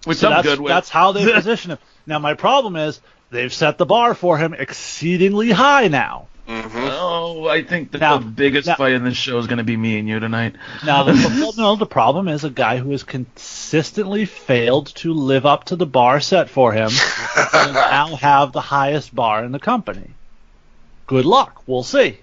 Which So that's, that's how they position him. Now my problem is they've set the bar for him exceedingly high now. Hmm Oh, I think that Now- the biggest now- fight in this show is going to be me and you tonight. Now, the, well, no, the problem is a guy who has consistently failed to live up to the bar set for him will now have the highest bar in the company. Good luck. We'll see.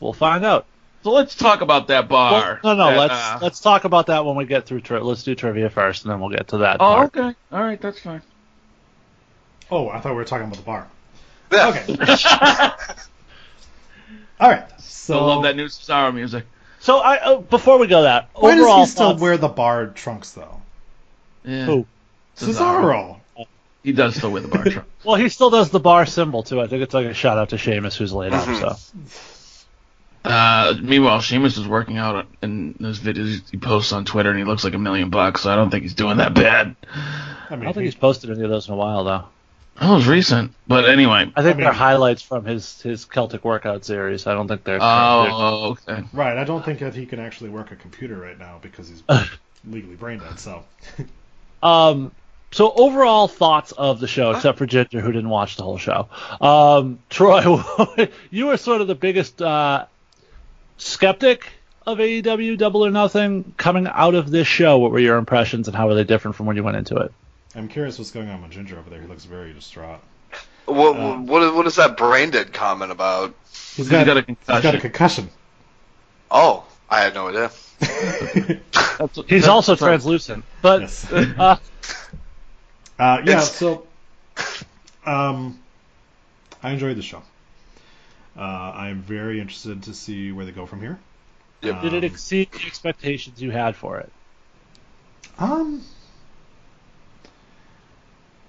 We'll find out. So let's talk about that Well, bar. no, no. that, let's uh, let's talk about that when we get through. Tri- let's do trivia first, and then we'll get to that. Oh, part. okay. All right, that's fine. Oh, I thought we were talking about the bar. Yeah. Okay. All right. So I love that new Cesaro music. So, I uh, before we go that Why overall does he still thoughts- wear the bar trunks though? Yeah. Who? Cesaro. He does still wear the bar trunk. Well, he still does the bar symbol too. I think it's like a shout out to Sheamus who's laid up. Mhm. So Uh, meanwhile, Sheamus is working out in those videos he posts on Twitter, and he looks like a million bucks. So I don't think he's doing that bad. I I mean, don't think he's posted any of those in a while though. That was recent, but anyway. I think I mean- they're highlights from his his Celtic workout series. I don't think they're. Oh, okay. right. I don't think that he can actually work a computer right now because he's legally brain dead. So um. So overall thoughts of the show, except for Ginger who didn't watch the whole show. Um, Troy, you were sort of the biggest uh, skeptic of AEW Double or Nothing coming out of this show. What were your impressions and how were they different from when you went into it? I'm curious what's going on with Ginger over there. He looks very distraught. What, Uh, what, is, what is that brain dead comment about? He's got a He's got a concussion. concussion. Oh, I had no idea. That's, He's that's- also that's- translucent, but Yes. uh, Uh, yeah, It's- so um, I enjoyed the show. Uh, I'm very interested to see where they go from here. Yep. did it Um, exceed the expectations you had for it? Um,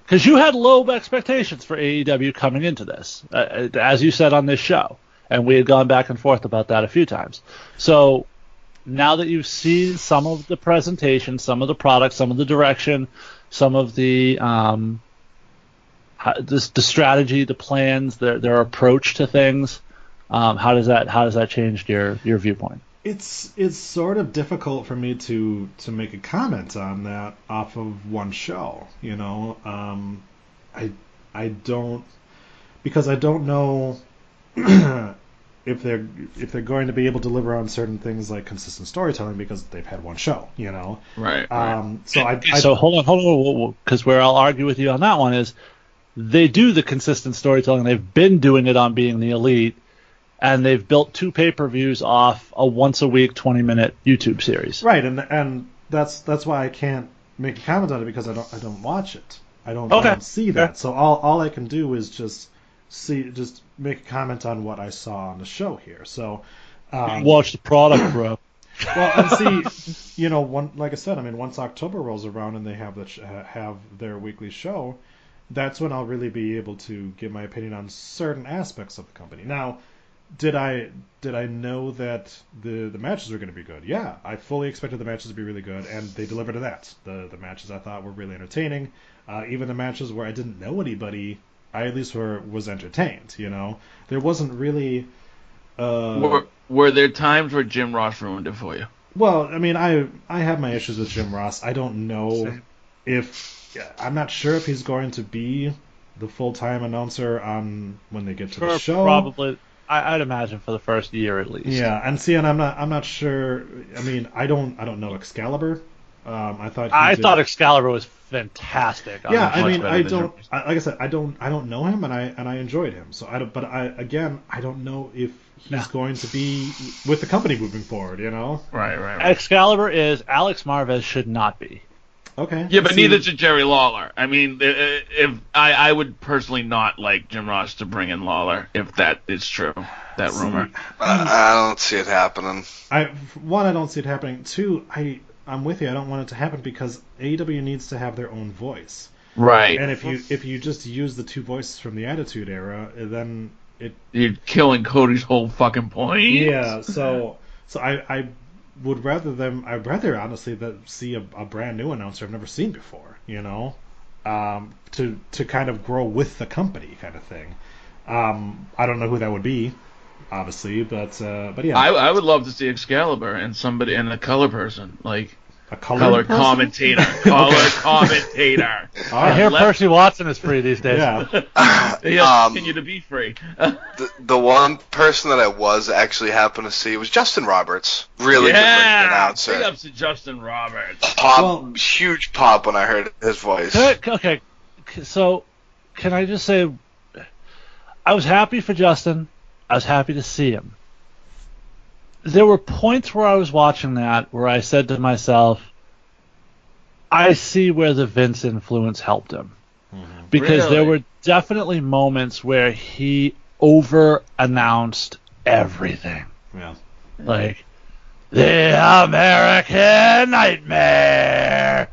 Because you had low expectations for AEW coming into this, uh, as you said on this show, and we had gone back and forth about that a few times. So now that you've seen some of the presentation, some of the products, some of the direction, some of the um, this, the strategy, the plans, their their approach to things, um, how does that how does that change your your viewpoint? It's it's sort of difficult for me to to make a comment on that off of one show. You know, um, I I don't because I don't know if they're if they're going to be able to deliver on certain things like consistent storytelling because they've had one show. You know, Right. right. um, so I, I so hold on, hold on, because where I'll argue with you on that one is they do the consistent storytelling. They've been doing it on being the elite, and they've built two pay-per-views off a once a week, 20-minute YouTube series. Right, and and that's that's why I can't make a comment on it because I don't I don't watch it. I don't, I don't see that. Okay. So all all I can do is just see just make a comment on what I saw on the show here. So um, Watch the product, bro. well, and see, you know, one like I said, I mean, once October rolls around and they have the sh- have their weekly show, that's when I'll really be able to give my opinion on certain aspects of the company. Now, did I did I know that the the matches were going to be good? Yeah, I fully expected the matches to be really good, and they delivered to that. The the matches I thought were really entertaining. Uh, even the matches where I didn't know anybody, I at least were was entertained. You know, there wasn't really. Uh, were, were there times where Jim Ross ruined it for you? well, I mean, I I have my issues with Jim Ross. I don't know if I'm not sure if he's going to be the full time announcer on when they get to the show. Probably, I, I'd imagine for the first year at least. Yeah, and see, and I'm not I'm not sure. I mean, I don't I don't know Excalibur. Um, I thought I did- thought Excalibur was fantastic. yeah, I much mean, I don't. Jim I, like I said, I don't. I don't know him, and I and I enjoyed him. So I don't. But I again, I don't know if he's No. going to be with the company moving forward. You know. Right, right, Excalibur is Alex Marvez should not be. Okay. Yeah, but See, neither should Jerry Lawler. I mean, if I, I would personally not like Jim Ross to bring in Lawler if that is true, that rumor. I, I don't see it happening. I one, I don't see it happening. Two, I I'm with you. I don't want it to happen because AEW needs to have their own voice. Right. And if you if you just use the two voices from the Attitude Era, then it You're killing Cody's whole fucking point. yeah. So so I I would rather them. I'd rather honestly that see a, a brand new announcer I've never seen before. You know, um, to to kind of grow with the company, kind of thing. Um, I don't know who that would be, obviously, but uh, but yeah, I, I would love to see Excalibur and somebody and a color person, like a colored color commentator, color commentator. All I hear Left- Percy Watson is free these days. Yeah. He'll Um, continue to be free. The, the one person that I was actually happened to see was Justin Roberts. Really good ring yeah, announcer. big ups to Justin Roberts. Pop, Well- huge pop when I heard his voice. I- okay, so can I just say, I was happy for Justin. I was happy to see him. There were points where I was watching that where I said to myself, I see where the Vince influence helped him. Because there were definitely moments where he over announced everything. Yeah. Like, the American Nightmare,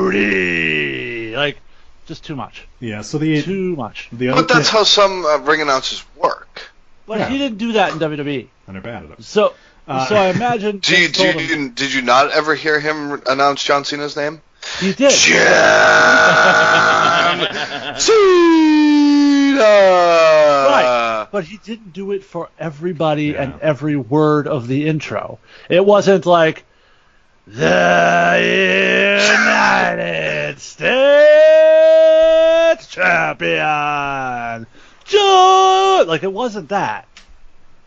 Cody! Like, just too much. Yeah. So the Too much. the other But that's thing, how some uh, ring announcers work. but Yeah. he didn't do that in WWE. And they're bad at it. So, Uh, so I imagine Do you, Vince do told him- you, did you not ever hear him announce John Cena's name? he did. John Cena. Right, but he didn't do it for everybody Yeah. and every word of the intro. It wasn't like the United States champion, John. Like it wasn't that.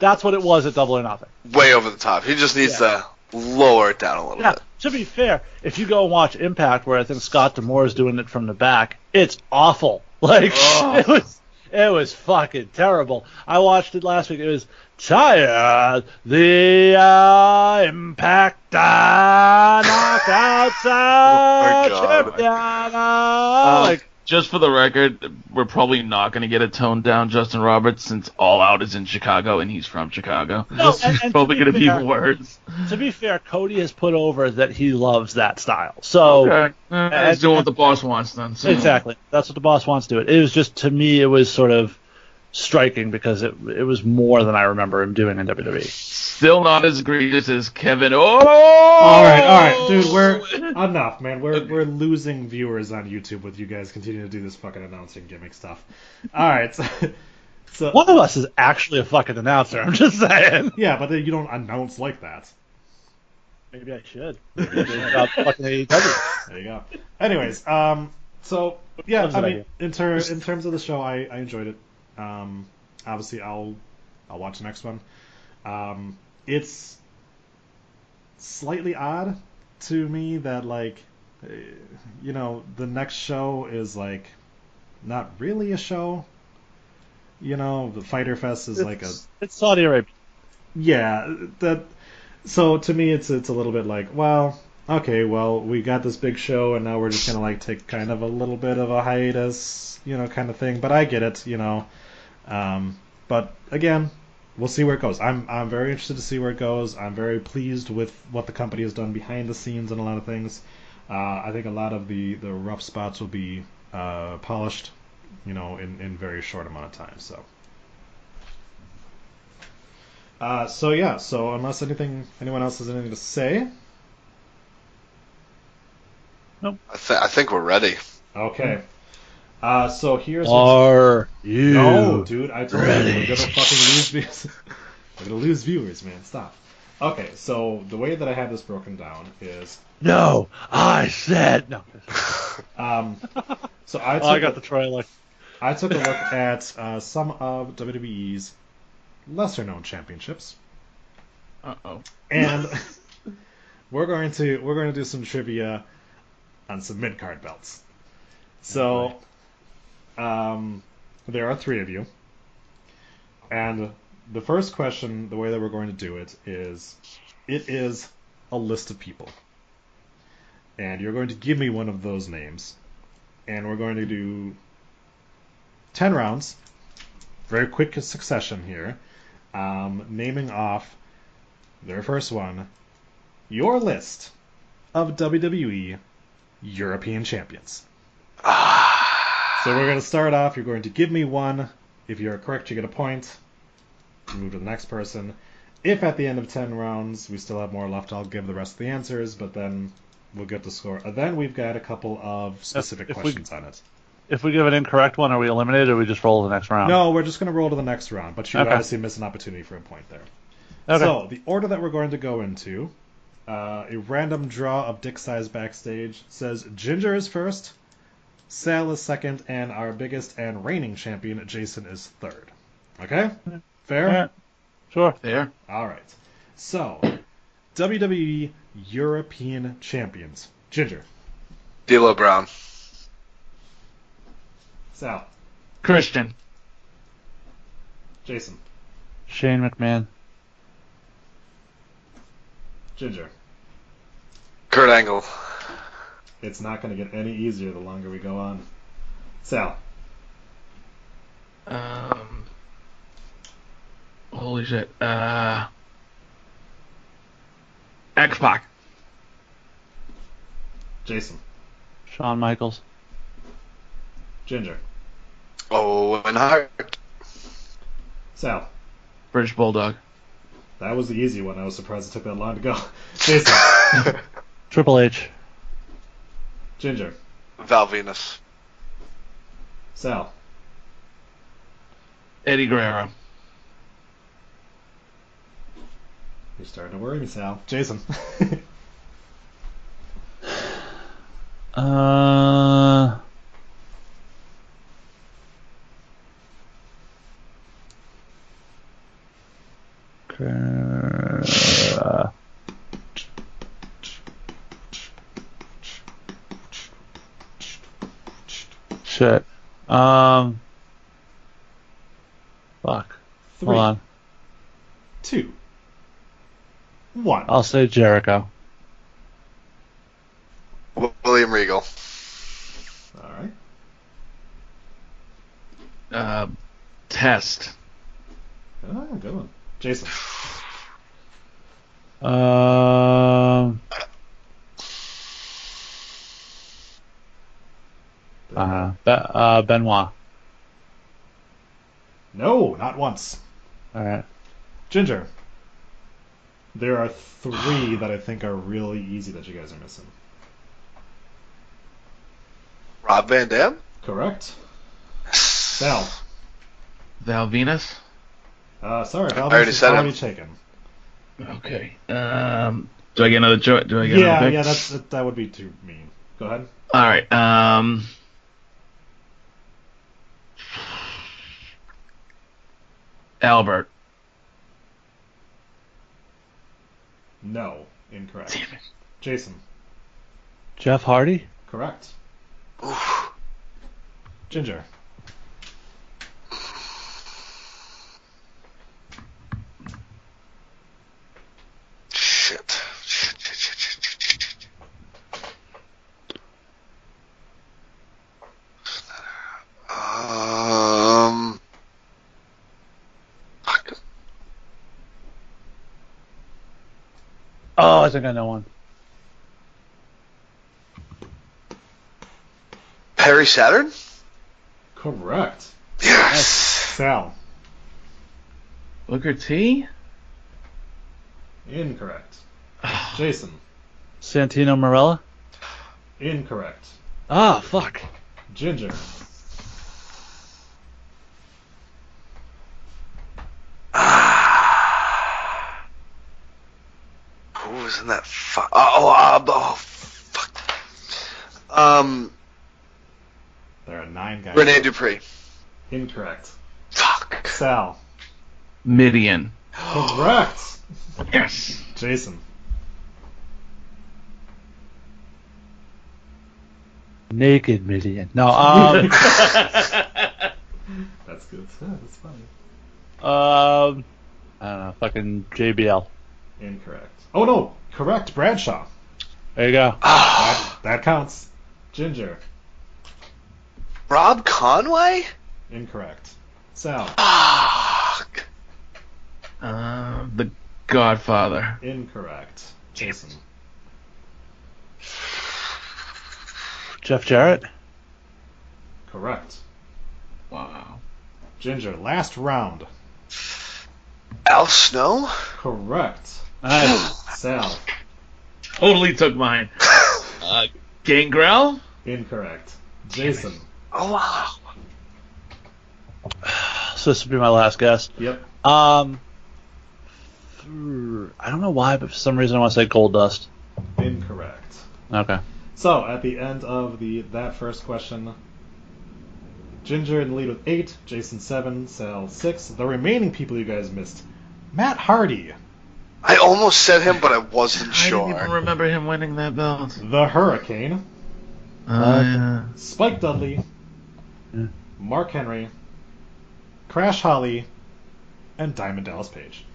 That's what it was at Double or Nothing. Way over the top. He just needs to lower it down a little Yeah. bit. To be fair, if you go and watch Impact, where I think Scott D'Amore is doing it from the back, it's awful. Like Oh. it was, it was fucking terrible. I watched it last week. It was tired. The uh, Impact uh, Knockouts uh, Oh, God. champion. uh, Um, like just for the record, we're probably not going to get a toned down Justin Roberts since All Out is in Chicago and he's from Chicago. No, this and- and to probably be going to be fair- worse. to be fair, Cody has put over that he loves that style. So Okay. Uh, he's doing what the boss wants then. So. Exactly. That's what the boss wants to do. It. It was just to me, it was sort of striking because it it was more than I remember him doing in. WWE. Still not as egregious as Kevin. Oh! All right, all right, dude. We're enough, man. We're we're losing viewers on YouTube with you guys continuing to do this fucking announcing gimmick stuff. All right, so, so One of us is actually a fucking announcer. I'm just saying. yeah, but then you don't announce like that. Maybe I should. About fucking AEW. There you go. Anyways, um, so yeah, I mean, in ter- in terms of the show, I, I enjoyed it. Um, obviously, I'll I'll watch the next one. Um, it's slightly odd to me that like, you know, the next show is like not really a show. You know, the Fighter Fest is like a It's- It's Saudi Arabia. yeah, that. So to me, it's it's a little bit like, well, okay, well, we got this big show, and now we're just gonna like take kind of a little bit of a hiatus, you know, kind of thing. But I get it, you know. Um, but again, we'll see where it goes. I'm I'm very interested to see where it goes. I'm very pleased with what the company has done behind the scenes and a lot of things. Uh, I think a lot of the the rough spots will be uh, polished, you know, in in very short amount of time. So. Uh, so yeah, so unless anything, anyone else has anything to say, I, th- I think we're ready. okay. Uh, so here's Are you? no, dude. I told you we're gonna fucking lose viewers. we're gonna lose viewers, man. Stop. Okay, so the way that I have this broken down is, No, I said no. um, so I took, Oh, I got the trailer. I took a look at uh, some of WWE's lesser known championships. Uh oh. and we're going to we're going to do some trivia on some mid card belts. So, um, there are three of you, and the first question, the way that we're going to do it is, it is a list of people, and you're going to give me one of those names, and we're going to do ten rounds, very quick succession here, um, naming off their first one, your list of WWE European champions. So we're going to start off. You're going to give me one. If you're correct, you get a point. You move to the next person. If at the end of 10 rounds we still have more left, I'll give the rest of the answers, but then we'll get the score. And then we've got a couple of specific if we- questions on it. If we give an incorrect one, are we eliminated, or we just roll to the next round? No, we're just going to roll to the next round, but you Okay. obviously miss an opportunity for a point there. Okay. So, the order that we're going to go into, uh, a random draw of dick size backstage says Ginger is first, Sal is second, and our biggest and reigning champion, Jason, is third. Okay? Fair? Yeah. Sure. Fair. All right. So, WWE European champions. Ginger, D'Lo Brown. Sal, Christian. Jason, Shane McMahon. Ginger. Kurt Angle. It's not going to get any easier the longer we go on. Sal, Um. Holy shit. Uh. X Pac. Jason, Shawn Michaels. Ginger, Owen Hart. Sal, British Bulldog. That was the easy one. I was surprised it took that long to go. Jason, Triple H. Ginger, Val Venis. Sal, Eddie Guerrero. you're starting to worry me, Sal. Jason, Uh. Uh, shit. Um. Fuck. three, Hold on. two, one. I'll say Jericho. William Regal. All right. Uh, Test. Ah, good one. Jason, Um. Uh, Be- uh, Benoit. no, not once. All right. Ginger, there are three that I think are really easy that you guys are missing. Rob Van Dam. Correct. Sal, Val Venis. uh, sorry, Val already is said him. already taken. Okay. Um, do I get another choice? Do I get Yeah, another pick? yeah, that's that, that would be too mean. Go ahead. All right. Um, Albert. No, incorrect. Damn it. Jason, Jeff Hardy. correct. Oof. Ginger, Shit. Shit, shit, shit, shit, shit, shit, shit. Um. fuck. I think no one. Perry Saturn? correct. Yes. Sal, Booker T. incorrect. Jason, Santino Marella. incorrect. Ah, fuck. Ginger, Who was in that? Fu- oh, oh, uh, oh, fuck. Um, there are nine guys. Rene Dupree. Incorrect. Fuck. Sal, Mideon. correct. Yes. Jason, Naked Mideon. No, um, that's good. Yeah, that's funny. um, I don't know. Fucking JBL. Incorrect. Oh no, correct. Bradshaw. There you go. Ah, That, that counts. Ginger, Rob Conway? incorrect. Sal, Fuck. Uh, the Godfather. incorrect. Jason, Jeff Jarrett. correct. Wow. Ginger, last round. Al Snow? Correct. Nice. Sal, Totally took mine. Uh, Gangrel. incorrect. Jason, Oh, wow. so this would be my last guess. yep. Um, I don't know why, but for some reason I want to say Gold Dust. Incorrect. Okay. So at the end of the that first question, Ginger in the lead with eight, Jason seven, Sal six. The remaining people you guys missed, Matt Hardy, I almost said him, but I wasn't sure. I didn't even remember him winning that belt. the Hurricane, Uh, Spike Dudley, Yeah. Mark Henry, Crash Holly, and Diamond Dallas Page.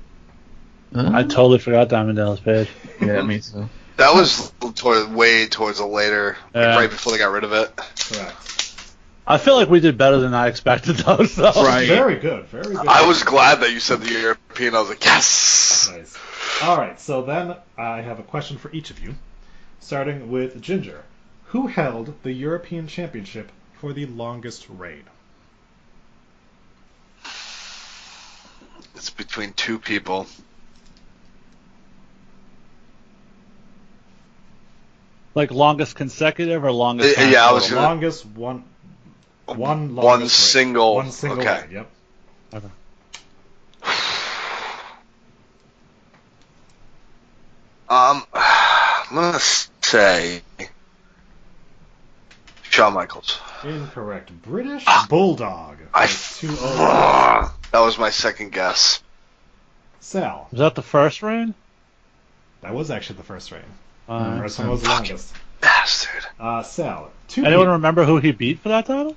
yeah. I totally forgot Diamond Dallas Page. yeah, me too. That was toward, way towards the later, like right before they got rid of it. Correct. I feel like we did better than I expected, though. So. Right. Very good. Very good. I was glad that you said the European. I was like, yes. Nice. All right. So then I have a question for each of you, starting with Ginger. Who held the European Championship for the longest reign? It's it's between two people. Like longest consecutive or longest? Uh, yeah, I was gonna- longest one. One One longest reign. single- One single. okay. reign, Yep. Okay. Um, I'm gonna say Shawn Michaels. Incorrect. British Bulldog. I with two O's. that was my second guess. Sal. Was that the first reign? That was actually the first reign. Uh, the first one was the longest. Bastard. Uh, Sal. Two anyone peop- remember who he beat for that title?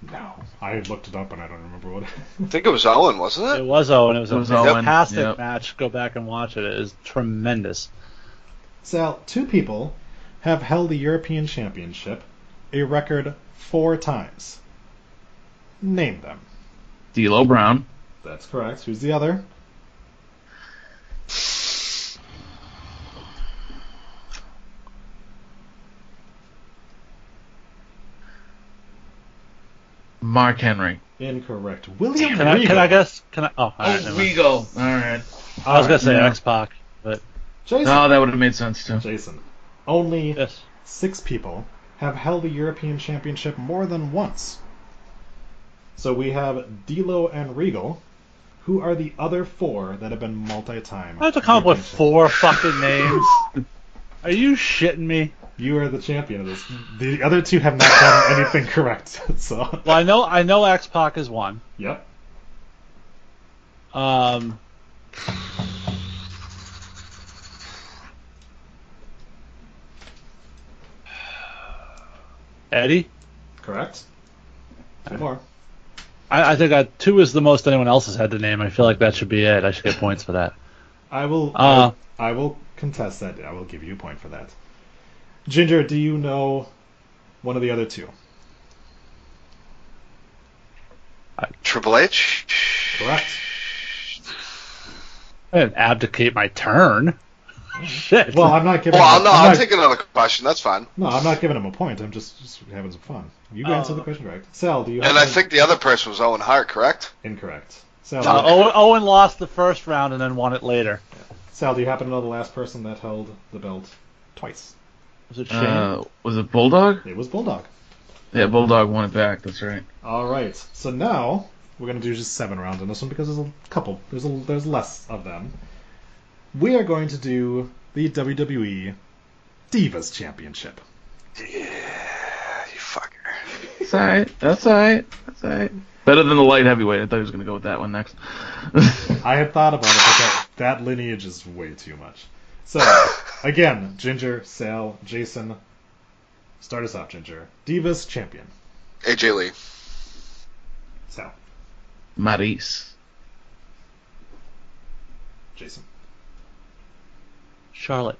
No. I looked it up and I don't remember what. I think it was Owen, wasn't It it? was Owen. It was It a was Owen, fantastic yep. match. Go back and watch it. It is tremendous. Sal, two people have held the European Championship a record four times. Name them. D'Lo Brown. That's correct. Who's the other? Mark Henry. Incorrect. William Can I, Regal. can I guess? Can I? Oh, all right, oh, never Oh, mind. Regal. All right. I was gonna say yeah. X Pac, but Jason. No, that would have made sense too. Jason. Only yes. six people have held the European Championship more than once. So we have D'Lo and Regal. Who are the other four that have been multi-time? I have to come up with European four fucking names. Are you shitting me? You are the champion of this. The other two have not done anything correct. So, Well, I know I know X Pac is one. yep. Um, Eddie. Correct. Two more. I, I think I, two is the most anyone else has had to name. I feel like that should be it. I should get points for that. I will. Uh, I will contest that. I will give you a point for that. Ginger, do you know one of the other two? Triple H. Correct. I didn't abdicate my turn. Shit. Well, I'm not giving. Well, him, no, I'm I'll not, take another question. That's fine. No, I'm not giving him a point. I'm just, just having some fun. You answered the question correct. Sal, do you? Have And I one- think the other person was Owen Hart, correct? incorrect. Sal, Uh, Owen, Owen lost the first round and then won it later. Sal, do you happen to know the last person that held the belt twice? Was it Shane? Uh, was it Bulldog? It was Bulldog. Yeah, Bulldog won it back. That's right. All right. So now we're gonna do just seven rounds on this one because there's a couple. There's a, there's less of them. We are going to do the WWE Divas Championship. Yeah, you fucker. That's alright. That's alright. That's alright. Better than the light heavyweight. I thought he was gonna go with that one next. I had thought about it, but that, that lineage is way too much. So again, Ginger, Sal, Jason. Start us off, Ginger. Divas Champion. AJ Lee. Sal. Maryse. Jason. Charlotte.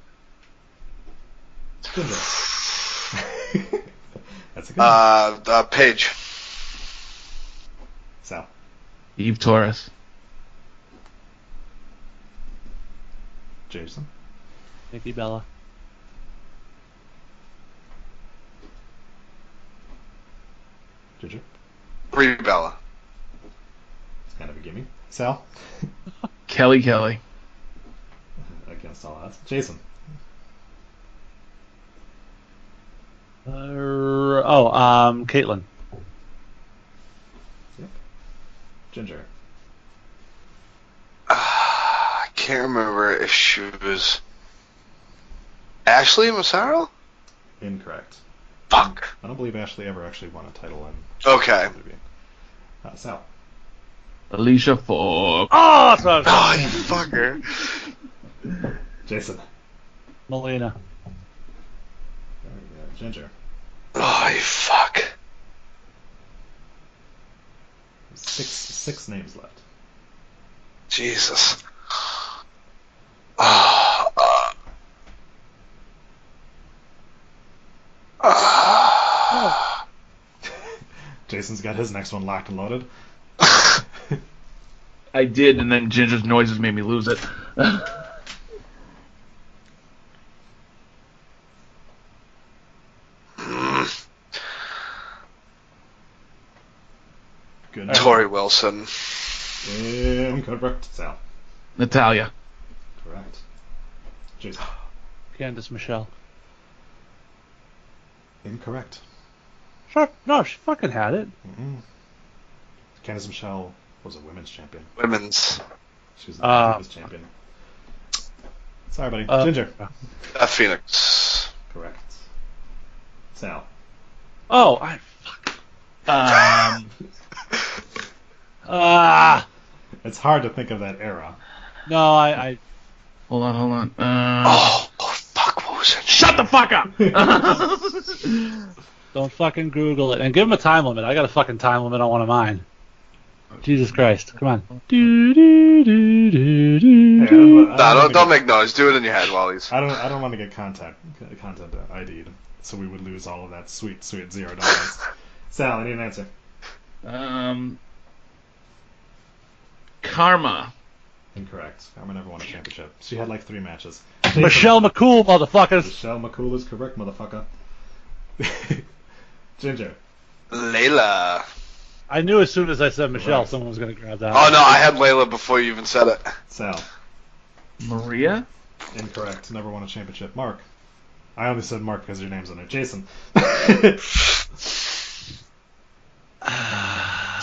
Ginger. That's a good one. Uh, uh, Paige. Sal. Eve Torres. Jason. Nikki Bella. Ginger. Brie Bella. It's kind of a gimme. Sal. Kelly Kelly. Against all odds. Jason. Uh, oh, um, Kaitlyn. Ginger. Uh, I can't remember if she was Ashley Massaro. Incorrect. Fuck. I don't believe Ashley ever actually won a title in Okay. WWE. Uh, Sal. Alicia Fox. Oh, that's what Oh, you fucker. Jason. Melina. There we go. Ginger. Oh, you fuck. Six six names left. Jesus. Oh, uh, uh, Jason's got his next one locked and loaded. I did, and then Ginger's noises made me lose it. Good. Torrie Wilson. Incorrect. Sal. Natalya. Correct. Jason. Candice Michelle. Incorrect. Fuck, no, she fucking had it. Mm-mm. Candice Michelle was a women's champion. Women's. She was the Uh, women's champion. Sorry, buddy. Uh, Ginger. Beth Phoenix. Correct. Sal. Oh, I fuck. Um, Ah, It's hard to think of that era. no, I, I hold on, hold on. Uh, Oh, oh fuck, what was it? Shut the fuck up! don't fucking Google it and give him a time limit. I got a fucking time limit on one of mine. Jesus Christ, come on. Do, do, do, do, do, Hey, I do. don't, I don't, don't, don't make noise. Do it in your head while he's. I don't. I don't want to get contact content ID'd, so we would lose all of that sweet, sweet zero dollars. Sal, I need an answer. um, Karma. Incorrect. Karma never won a championship. She had like three matches. Michelle McCool, motherfuckers. Michelle McCool is correct, motherfucker. Ginger. Layla. I knew as soon as I said Michelle, Right. someone was gonna grab that. Oh no, I had Layla before you even said it. Sal. Maria? Incorrect. Never won a championship. Mark. I only said Mark because your name's on there. Jason.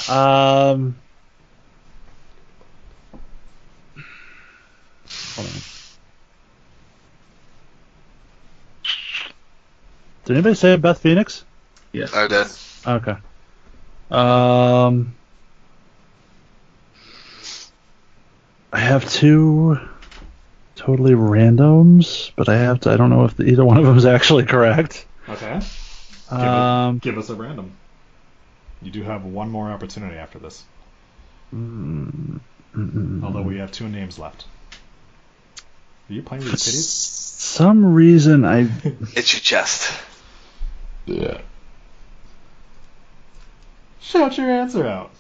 Um. Hold on. Did anybody say Beth Phoenix? Yes. I did. Okay. Um. I have two totally randoms, but I have to. I don't know if either one of them is actually correct. okay. Give, Um. us, give us a random. You do have one more opportunity after this, mm, mm, although we have two names left. Are you playing with For some reason, I Itchy chest. Yeah. Shout your answer out.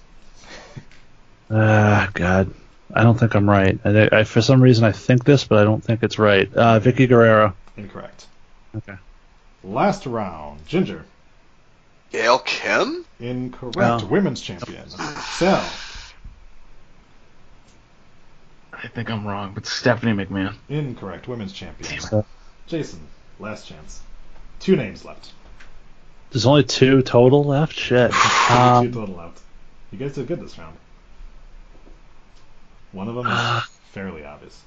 Ah, God. I don't think I'm right. I, I, for some reason, I think this, but I don't think it's right. Uh, Vickie Guerrero. Incorrect. Okay. Last round. Ginger. Gail Kim? Incorrect. Oh. Women's champion. Sal. I think I'm wrong, but Stephanie McMahon. Incorrect. Women's champion. So, Jason. Last chance. Two names left. There's only two total left. Shit. Two Um, total left. You guys did good this round. One of them is fairly obvious.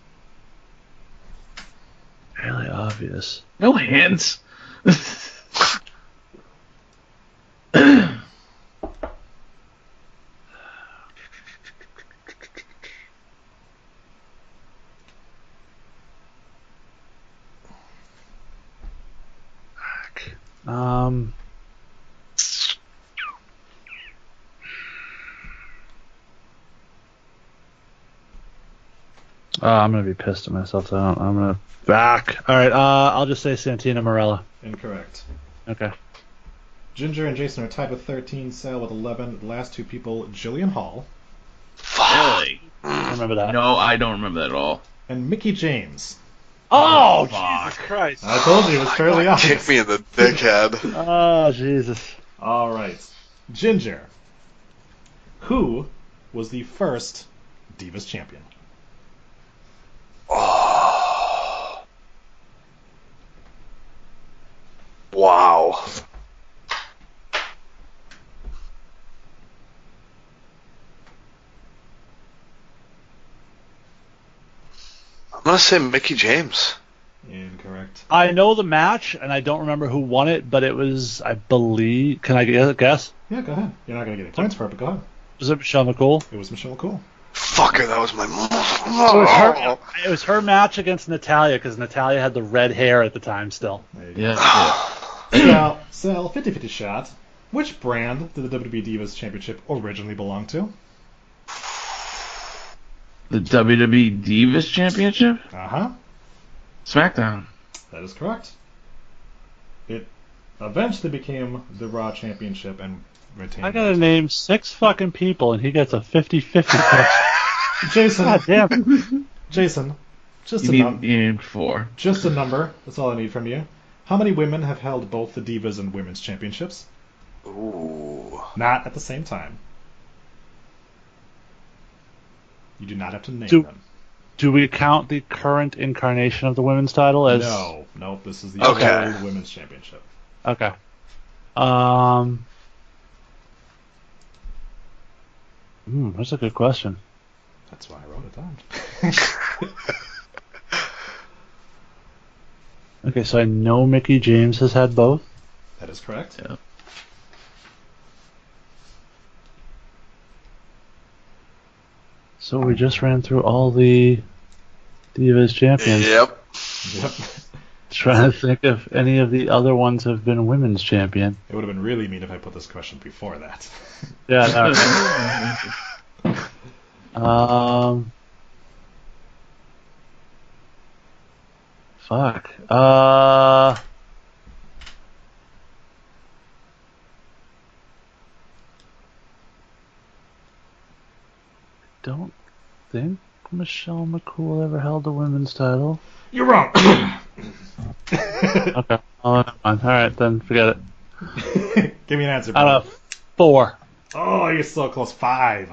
fairly obvious. No hints. Um. Uh, I'm gonna be pissed at myself. So I don't, I'm gonna back. All right. Uh, I'll just say Santina Marella. Incorrect. Okay. Ginger and Jason are tied with 13. Sal with 11. The last two people, Jillian Hall Really? I remember that. No, I don't remember that at all. and Mickie James. Oh, Fuck. Jesus Christ. I told you it was fairly obvious. Kick me in the dickhead. Oh, Jesus. All right. Ginger. Who was the first Divas champion? Oh. Wow. I'm gonna say Mickie James. Incorrect. I know the match, and I don't remember who won it, but it was, I believe. Can I guess? Yeah, go ahead. You're not going to get any points for it, but go ahead. Was it Michelle McCool? It was Michelle McCool. Fucker, that was my. It was her, it was her match against Natalya because Natalya had the red hair at the time still. There you go. Yeah. Sal, Sal, 50 50 shot. Which brand did the WWE Divas Championship originally belong to? The WWE Divas Championship? Uh huh. SmackDown. That is correct. It eventually became the Raw Championship and retained. I gotta name six fucking people, and he gets a 50-50. Jason, God damn. Jason, just You a need, num- you need four. just a number. That's all I need from you. How many women have held both the Divas and Women's Championships? Ooh. Not at the same time. You do not have to name Do- them. Do we count the current incarnation of the women's title as? No, nope. This is the Okay. old women's championship. Okay. Um. Hmm, that's a good question. That's why I wrote it down. Okay, so I know Mickie James has had both. that is correct. Yeah. So we just ran through all the Divas champions. Yep. Yep. Trying to think if any of the other ones have been women's champion. It would have been really mean if I put this question before that. Yeah. no. um. Fuck. Uh. Don't think Michelle McCool ever held the women's title. You're wrong. Okay. Oh, never mind. All right, then forget it. Give me an answer. Out of four. Oh, you're so close. Five.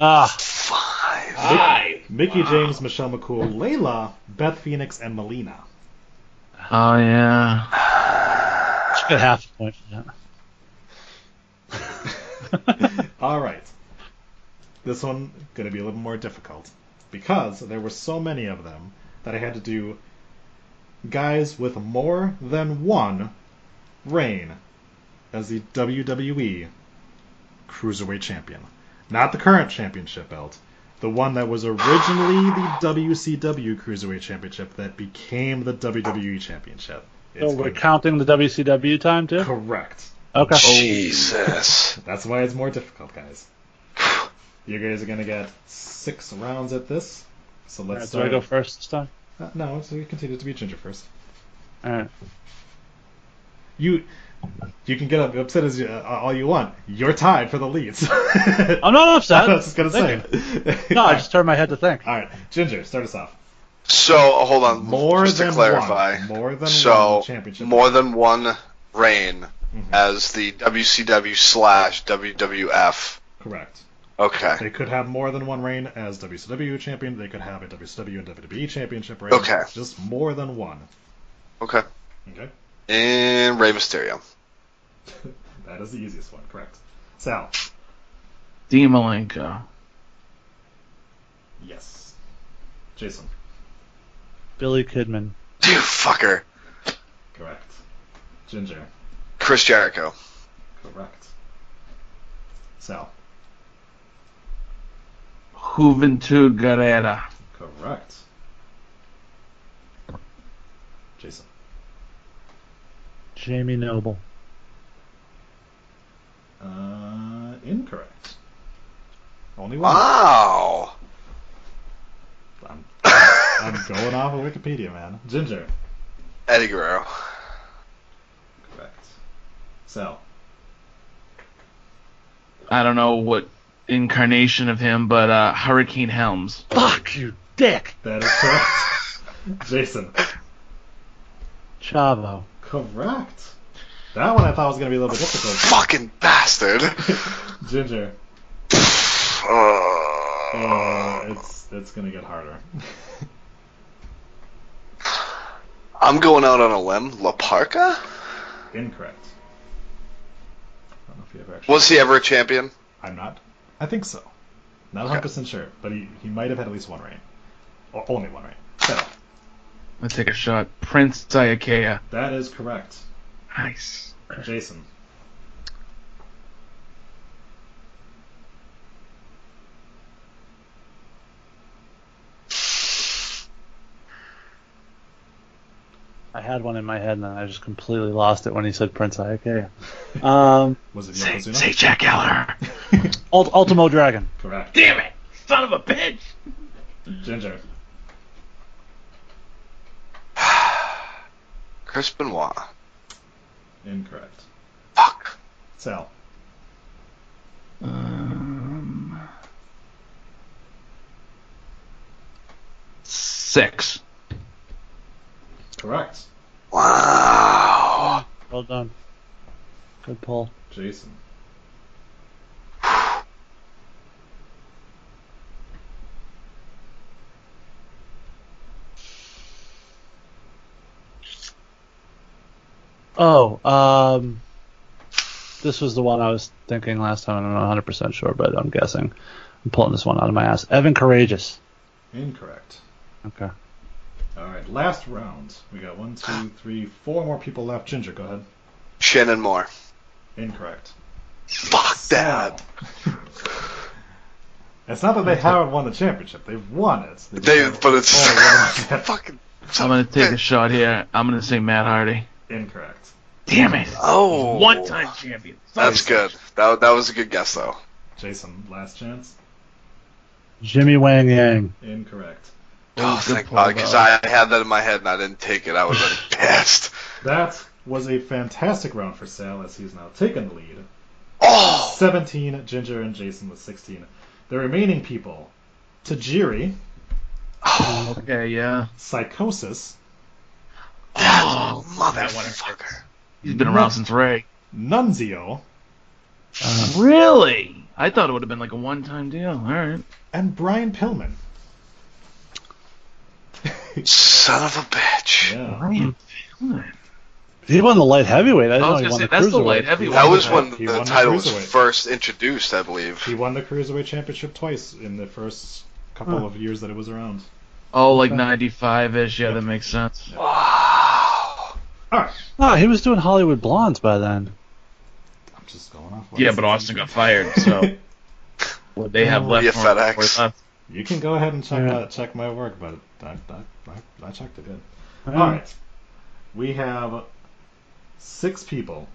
Ah. Five. Five. Mickie James, Michelle McCool, Layla, Beth Phoenix, and Melina. Oh yeah. Should get half a point for that. All right. This one going to be a little more difficult because there were so many of them that I had to do guys with more than one reign as the WWE Cruiserweight Champion. Not the current championship belt, the one that was originally the WCW Cruiserweight Championship that became the WWE Championship. So we're going- counting the WCW time too? correct. Okay. Jesus. That's why it's more difficult, guys. You guys are gonna get six rounds at this. So let's Alright, do. I go first this time? Uh, no, so you continue to be Ginger first. Alright. You you can get upset as you, uh, all you want. You're tied for the leads. I'm not upset. I was just gonna say. No, I just turned my head to think. All right, Ginger, start us off. So uh, hold on. More just to than clarify. one. More than so one championship. more than one reign Mhm. as the WCW slash WWF. Correct. Okay. They could have more than one reign as WCW champion. They could have a WCW and WWE championship reign. Okay. Just more than one. Okay. Okay. And Rey Mysterio. That is the easiest one. Correct. Sal. Dean Malenko. Yes. Jason. Billy Kidman. You fucker. Correct. Ginger. Chris Jericho. Correct. Sal. Juventud Guerrera. Correct. Jason. Jamie Noble. Uh, incorrect. Only one. Wow. I'm, I'm going off of Wikipedia, man. Ginger. Eddie Guerrero. Correct. Sal. I don't know what incarnation of him, but uh, Hurricane Helms. Fuck you, dick! That is correct. Jason. Chavo. Correct. That one I thought was going to be a little bit difficult. Fucking bastard. Ginger. Uh, it's it's going to get harder. I'm going out on a limb. La Parka? Incorrect. I don't know if he ever actually. Was he ever a champion? I'm not. I think so. Not 100 percent sure, but he, he might have had at least one reign. or only one reign. So, Let's take a shot. Prince Iaukea. that is correct. Nice. Jason. Had one in my head and then I just completely lost it when he said Prince Iaukea. Um, Was it Say, Yokozuna? say Jack Gallagher. Ult- Ultimo Dragon. Correct. Damn it! Son of a bitch! Ginger. Chris Benoit. Incorrect. Fuck. Sal. Um, six. Correct. Well done. Good pull. Jason. Oh, um, this was the one I was thinking last time. I'm not 100% sure, but I'm guessing. I'm pulling this one out of my ass. Evan Karagias. Incorrect. Okay. All right, last round. We got one, two, three, four more people left. Ginger, go ahead. Shannon Moore. Incorrect. Fuck that. It's not that they haven't won the championship; they've won it. They, They, just but it's only won fucking. I'm gonna take a shot here. I'm gonna say Matt Hardy. Incorrect. Damn it! Oh, One-time champion. That's good. That that was a good guess though. Jason, last chance. Jimmy Wang Yang. Incorrect. Oh, oh, good thank God, because. I had that in my head and I didn't take it. I would have been pissed. That was a fantastic round for Sal, as he's now taken the lead. Oh, 17, Ginger and Jason with 16. The remaining people, Tajiri, oh. Okay, yeah. Psicosis, Oh, motherfucker. he's been around since Rey. Nunzio, Really? I thought it would have been like a one-time deal. All right. and Brian Pillman. Son of a bitch. Yeah. Brian Pillman. He won the light heavyweight. I I was gonna say, the that's the light heavyweight. That was when won the the title was first introduced, I believe. He won the Cruiserweight Championship twice in the first couple Huh. of years that it was around. Oh, like 95-ish. Yeah, that makes sense. Wow. Alright. Ah, he was doing Hollywood Blondes by then. I'm just going off. what Yeah, but. Austin got fired, so what they have left Via for him FedEx. left. You can go ahead and check Yeah. uh, check my work, but I, I, I, I checked it in. Yeah. All right, we have six people.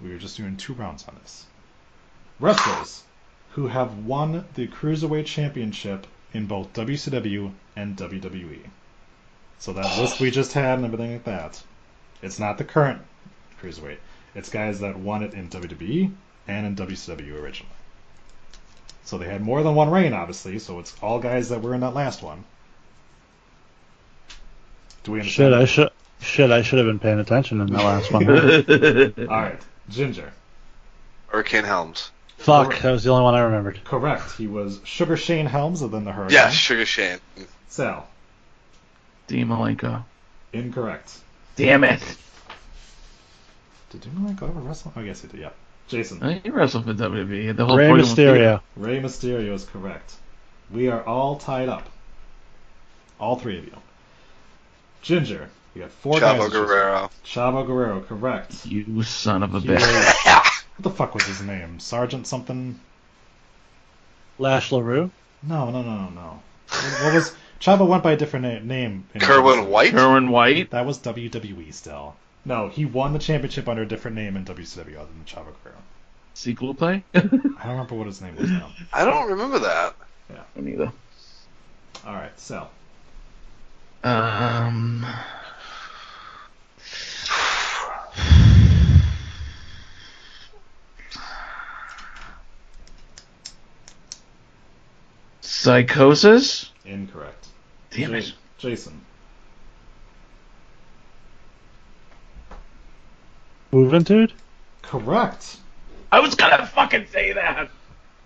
We were just doing two rounds on this. Wrestlers who have won the Cruiserweight Championship in both WCW and WWE. So that list we just had and everything like that. It's not the current Cruiserweight. It's guys that won it in WWE and in WCW originally. So they had more than one reign, obviously. So it's all guys that were in that last one. Do we Shit. I should. Shit, I should have been paying attention in the last one. All right, Ginger. Hurricane Helms. Fuck, that was the only one I remembered. Correct. He was Sugar Shane Helms and then the Hurricane. Yeah, Sugar Shane. Sal. Dean Malenko. Incorrect. Damn it. Did Dean go ever wrestle? Oh, yes, he did. Yeah. Jason. He wrestled for WWE. The whole Rey Mysterio. Rey Mysterio is correct. We are all tied up. All three of you. Ginger. You got four guys. Chavo to Guerrero. from. Chavo Guerrero, correct. You son of a He bitch. was- what the fuck was his name? Sergeant something? Lash LaRue. No, no, no, no, no. What what was Chavo went by a different na- name. Kerwin White? Kerwin White. That was WWE still. No, he won the championship under a different name in WCW other than Chavo Guerrero. Sequel play? I don't remember what his name was now. I don't remember that. Yeah, me neither. All right, Sal. Um. Psicosis? Incorrect. Damn Ja- it. Jason. Juventud? Correct. I was gonna fucking say that.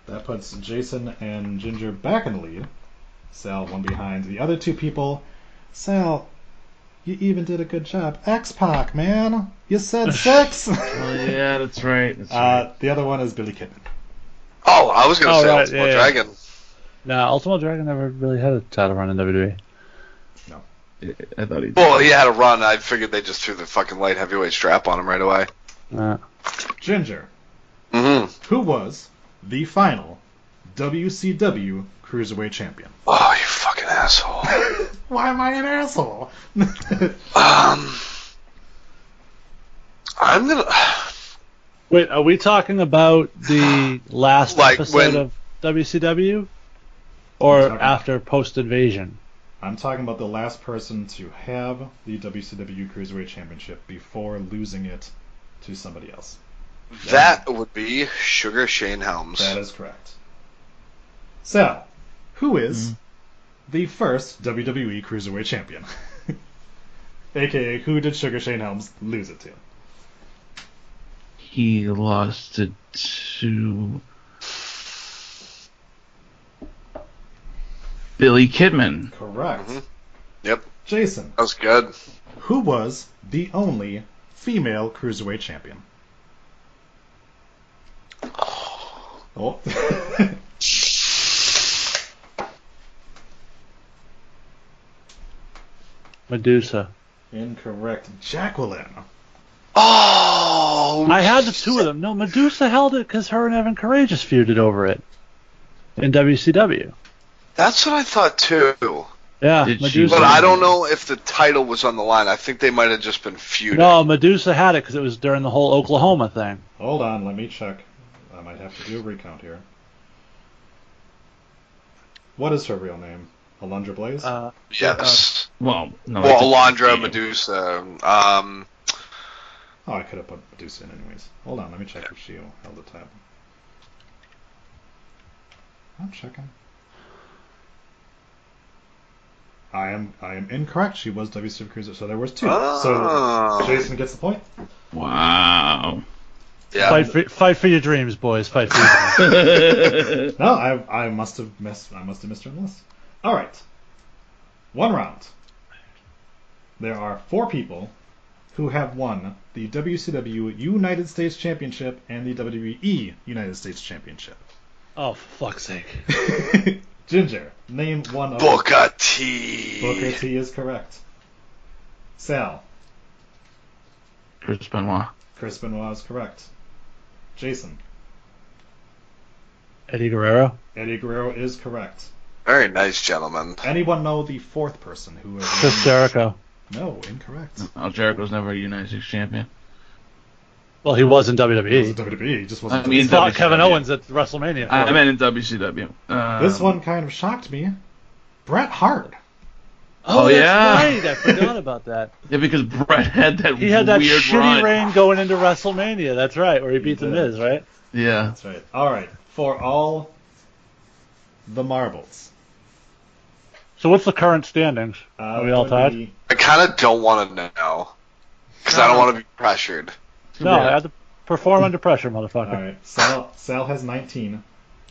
That puts Jason and Ginger back in the lead. Sal one behind the other two people. Sal, you even did a good job. X Pac, man. You said six. Oh yeah, that's right. That's right. uh, the other one is Billy Kidman. Oh, I was gonna Oh, say right, Ultimo yeah, yeah. Dragon. Nah, Ultimate Dragon never really had a title run in. WWE. I thought he. Well, he had a run. I figured they just threw the fucking light heavyweight strap on him right away. Nah. Ginger, Mm-hmm. who was the final WCW Cruiserweight Champion. Oh, you fucking asshole. Why am I an asshole? um, I'm gonna. Wait, are we talking about the last Like episode when- of WCW? Or talking- after post invasion? I'm talking about the last person to have the WCW Cruiserweight Championship before losing it to somebody else. That would be Sugar Shane Helms. That is correct. So, who is the first WWE Cruiserweight Champion? AKA, who did Sugar Shane Helms lose it to? He lost it to Billy Kidman. Correct. Mhm. Yep. Jason, That was good. who was the only female cruiserweight champion? Oh. Medusa. Incorrect. Jacqueline. Oh, I had the two of them. No, Medusa held it because her and Evan Karagias feuded over it in WCW. that's what I thought too. Yeah, Did Medusa. But I don't know if the title was on the line. I think they might have just been feuding. No, Medusa had it because it was during the whole Oklahoma thing. Hold on, let me check. I might have to do a recount here. What is her real name? Alundra Blaze? Uh, Yes. Well, no. well, it's Alundra, Medusa. Um, oh, I could have put Medusa in anyways. Hold on, let me check if she held the title. I'm checking. I am I am incorrect. She was WCW Cruiser, so there was two. Oh. So Jason gets the point. Wow. yeah. fight, for, fight for your dreams, boys. Fight for your dreams. No, I I must have missed I must have missed her on the list. All right, one round. There are four people who have won the WCW United States Championship and the WWE United States Championship. oh, for fuck's sake. Ginger, name one of Booker T. Booker T is correct. Sal, Chris Benoit. Chris Benoit is correct. Jason, Eddie Guerrero. Eddie Guerrero is correct. Very nice, gentlemen. Anyone know the fourth person who has Chris Jericho. No, incorrect. Oh, Jericho's never a United States champion. Well, he was in It was WWE. WWE, he just wasn't. I mean, He fought WCW. Kevin Owens at WrestleMania. I meant in WCW. Um, This one kind of shocked me. Bret Hart. oh, Oh, that's yeah. right. I forgot about that. Yeah, because Bret had that He had that weird shitty run. reign going into WrestleMania. That's right, where he beat the. Miz, right? Yeah. That's right. All right, for all the marbles. So what's the current standings? Uh, Are we all tied? be- I kind of don't want to know because I don't want to be pressured. No, I have to perform under pressure, motherfucker. All right, Sal, Sal has 19.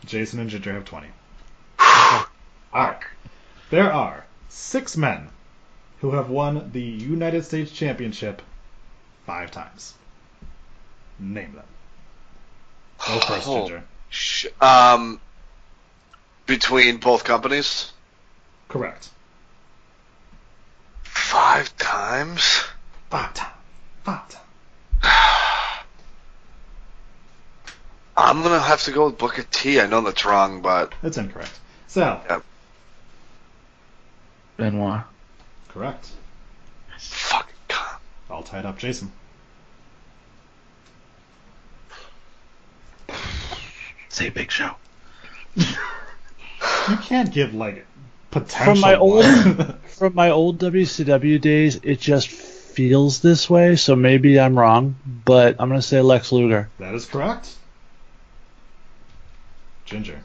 Jason and Ginger have 20. All right, there are six men who have won the United States Championship five times. Name them. Go first, Oh. Ginger. Sh- Um, between both companies, Correct. five times. Five times. Five times. I'm gonna have to go with Booker T. I know that's wrong, but That's incorrect. So. Yeah. Benoit. Correct. fucking God. All tied up. Jason. Say Big Show. You can't give like potential. From my old from my old WCW days, it just feels this way. So maybe I'm wrong, but I'm gonna say Lex Luger. that is correct. Ginger.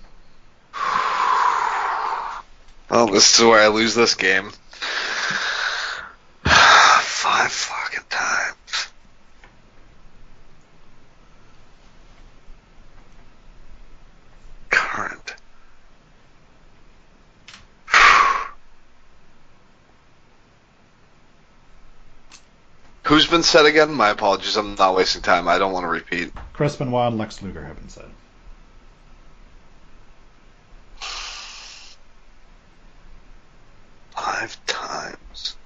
Well, this is where I lose this game. Five fucking times. Who's been said again? My apologies. I'm not wasting time. I don't want to repeat. Chris Benoit and Lex Luger have been said. Five times.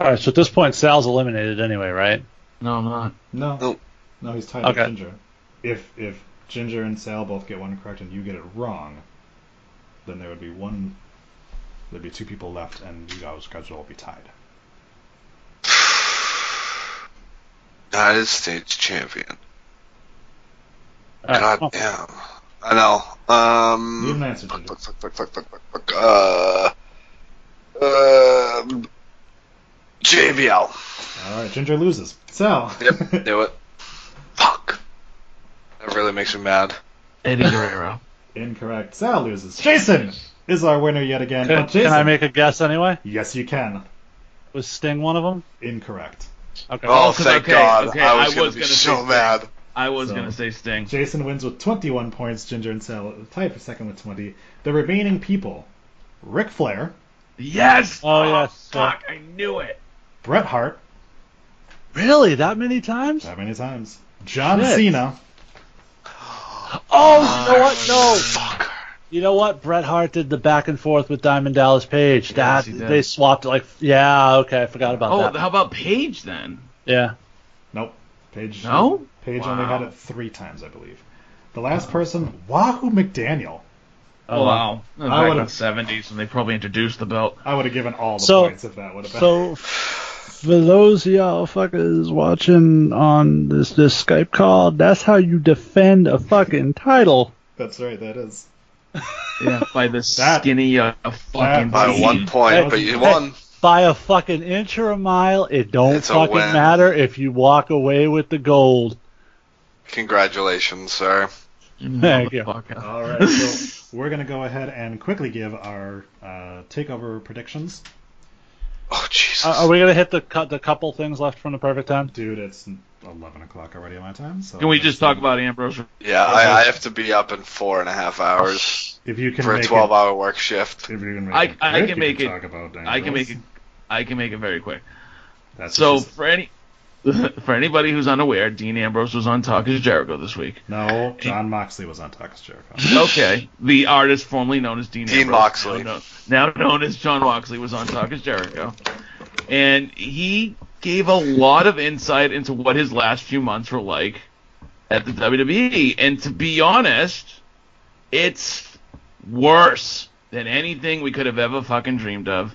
All right. So at this point, Sal's eliminated anyway, right? No, I'm not. No. Nope. No, he's tied Okay. with Ginger. If if Ginger and Sal both get one correct and you get it wrong, then there would be one. There'd be two people left, and you guys guys will all be tied. United States champion. All right. God Oh, damn. I know. Um. Leave an answer, fuck, fuck, fuck, fuck, fuck, fuck, fuck, fuck. Uh. Um. JBL. All right, Ginger loses. So. Yep. Knew it. Fuck. That really makes me mad. Eddie Guerrero. Incorrect. Sal loses. Jason is our winner yet again. Can, but Jason, can I make a guess anyway? Yes, you can. Was Sting one of them? Incorrect. Okay. Oh, oh Okay, thank okay, God. okay, I was I gonna was be gonna so say- mad. I was So- gonna say Sting. Jason wins with 21 points. Ginger and Sal tied for second with 20. The remaining people Ric Flair, oh, Yes. Oh, yes. Fuck, I knew it. Bret Hart, Really? That many times? that many times, John Shit. Cena, Oh, you know what? No. You know what? Bret Hart did the back and forth with Diamond Dallas Page. Yes, that they swapped like yeah, okay, I forgot about Oh, that. Oh, how about Page then? Yeah. Nope. Page. No? Page only Wow. had it three times, I believe. The last person, Wahoo McDaniel. Oh, wow. I Back in the 70s when they probably introduced the belt. I would have given all the So- points if that would have been. So, for those of y'all fuckers watching on this this Skype call, that's how you defend a fucking title. That's right. That is. Yeah, by the That- skinny uh, fucking By team. one point, Hey, but you won. By a fucking inch or a mile, it don't It's fucking matter if you walk away with the gold. Congratulations, sir. Thank you. All right. So we're gonna go ahead and quickly give our uh, takeover predictions. Oh Jesus. Uh, are we gonna hit the cut the couple things left from the perfect time? Dude, it's 11 o'clock already on my time. So Can we just talk about Ambrose? yeah, I, I have to be up in four and a half hours if you can for a make twelve-hour work shift. If you can make I- it I can you make it- Talk about I can make it. I can make it very quick. That's So what for any for anybody who's unaware, Dean Ambrose was on Talk is Jericho this week. no, Jon Moxley was on Talk is Jericho. Okay, the artist formerly known as Dean, Dean Ambrose, Moxley. now, known- now known as Jon Moxley, was on Talk is Jericho, and he gave a lot of insight into what his last few months were like at the WWE. And to be honest, it's worse than anything we could have ever fucking dreamed of.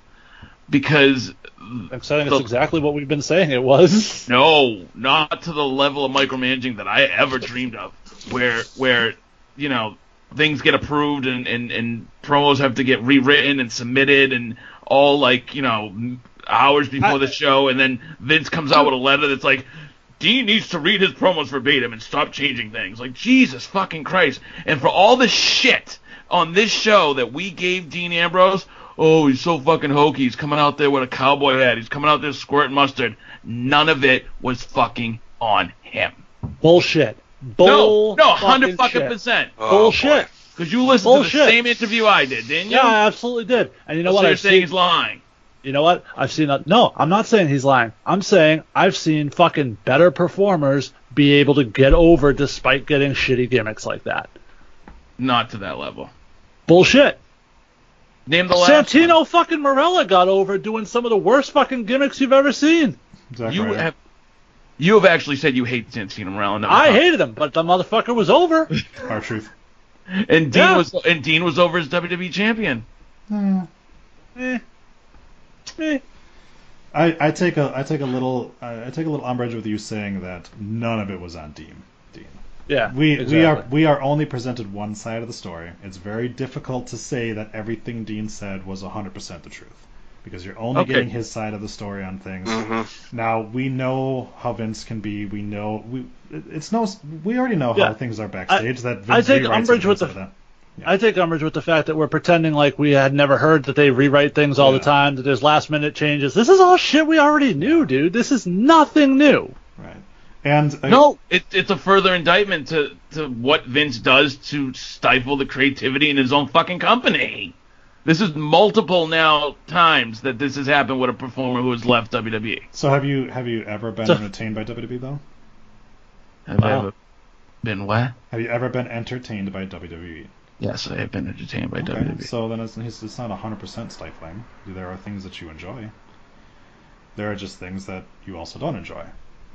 Because I'm saying it's exactly what we've been saying it was. no, not to the level of micromanaging that I ever dreamed of, where where you know things get approved and and and promos have to get rewritten and submitted and all like you know hours before I- the show, and then Vince comes out with a letter that's like. Dean needs to read his promos verbatim and stop changing things. Like Jesus fucking Christ! And for all the shit on this show that we gave Dean Ambrose, oh he's so fucking hokey. He's coming out there with a cowboy hat. He's coming out there squirting mustard. None of it was fucking on him. Bullshit. No, Bull no, hundred fucking, fucking percent. Oh, Bullshit. Because you listened to the same interview I did, didn't you? Yeah, I absolutely did. And you know so what? you're I've saying seen, he's lying. you know what? I've seen. A, no, I'm not saying he's lying. I'm saying I've seen fucking better performers be able to get over despite getting shitty gimmicks like that. Not to that level. Bullshit. Name the last Santino fucking Marella got over doing some of the worst fucking gimmicks you've ever seen. Exactly. You right. have you have actually said you hate Santino Marella. no I doubt. hated him, but the motherfucker was over. R-Truth. And Dean Yeah. was and Dean was over as WWE champion. eh. Eh. I, I take a I take a little I, I take a little umbrage with you saying that none of it was on Dean. Dean. Yeah, We exactly. we are we are only presented one side of the story. It's very difficult to say that everything Dean said was 100% the truth because you're only Okay. getting his side of the story on things. Mm-hmm. Now we know how Vince can be. We know we it's no we already know Yeah. how things are backstage. that Vince I take umbrage with the- like that. I take umbrage with the fact that we're pretending like we had never heard that they rewrite things all Yeah. the time, that there's last minute changes. This is all shit we already knew, dude. This is nothing new. Right. And uh, No, it, it's a further indictment to, to what Vince does to stifle the creativity in his own fucking company. This is multiple now times that this has happened with a performer who has left. WWE. So have you have you ever been So- entertained by WWE though? Have I ever been what? Have you ever been entertained by WWE? Yes, I have been entertained by Okay, WWE. so then it's, it's it's not 100% stifling. There are things that you enjoy. There are just things that you also don't enjoy.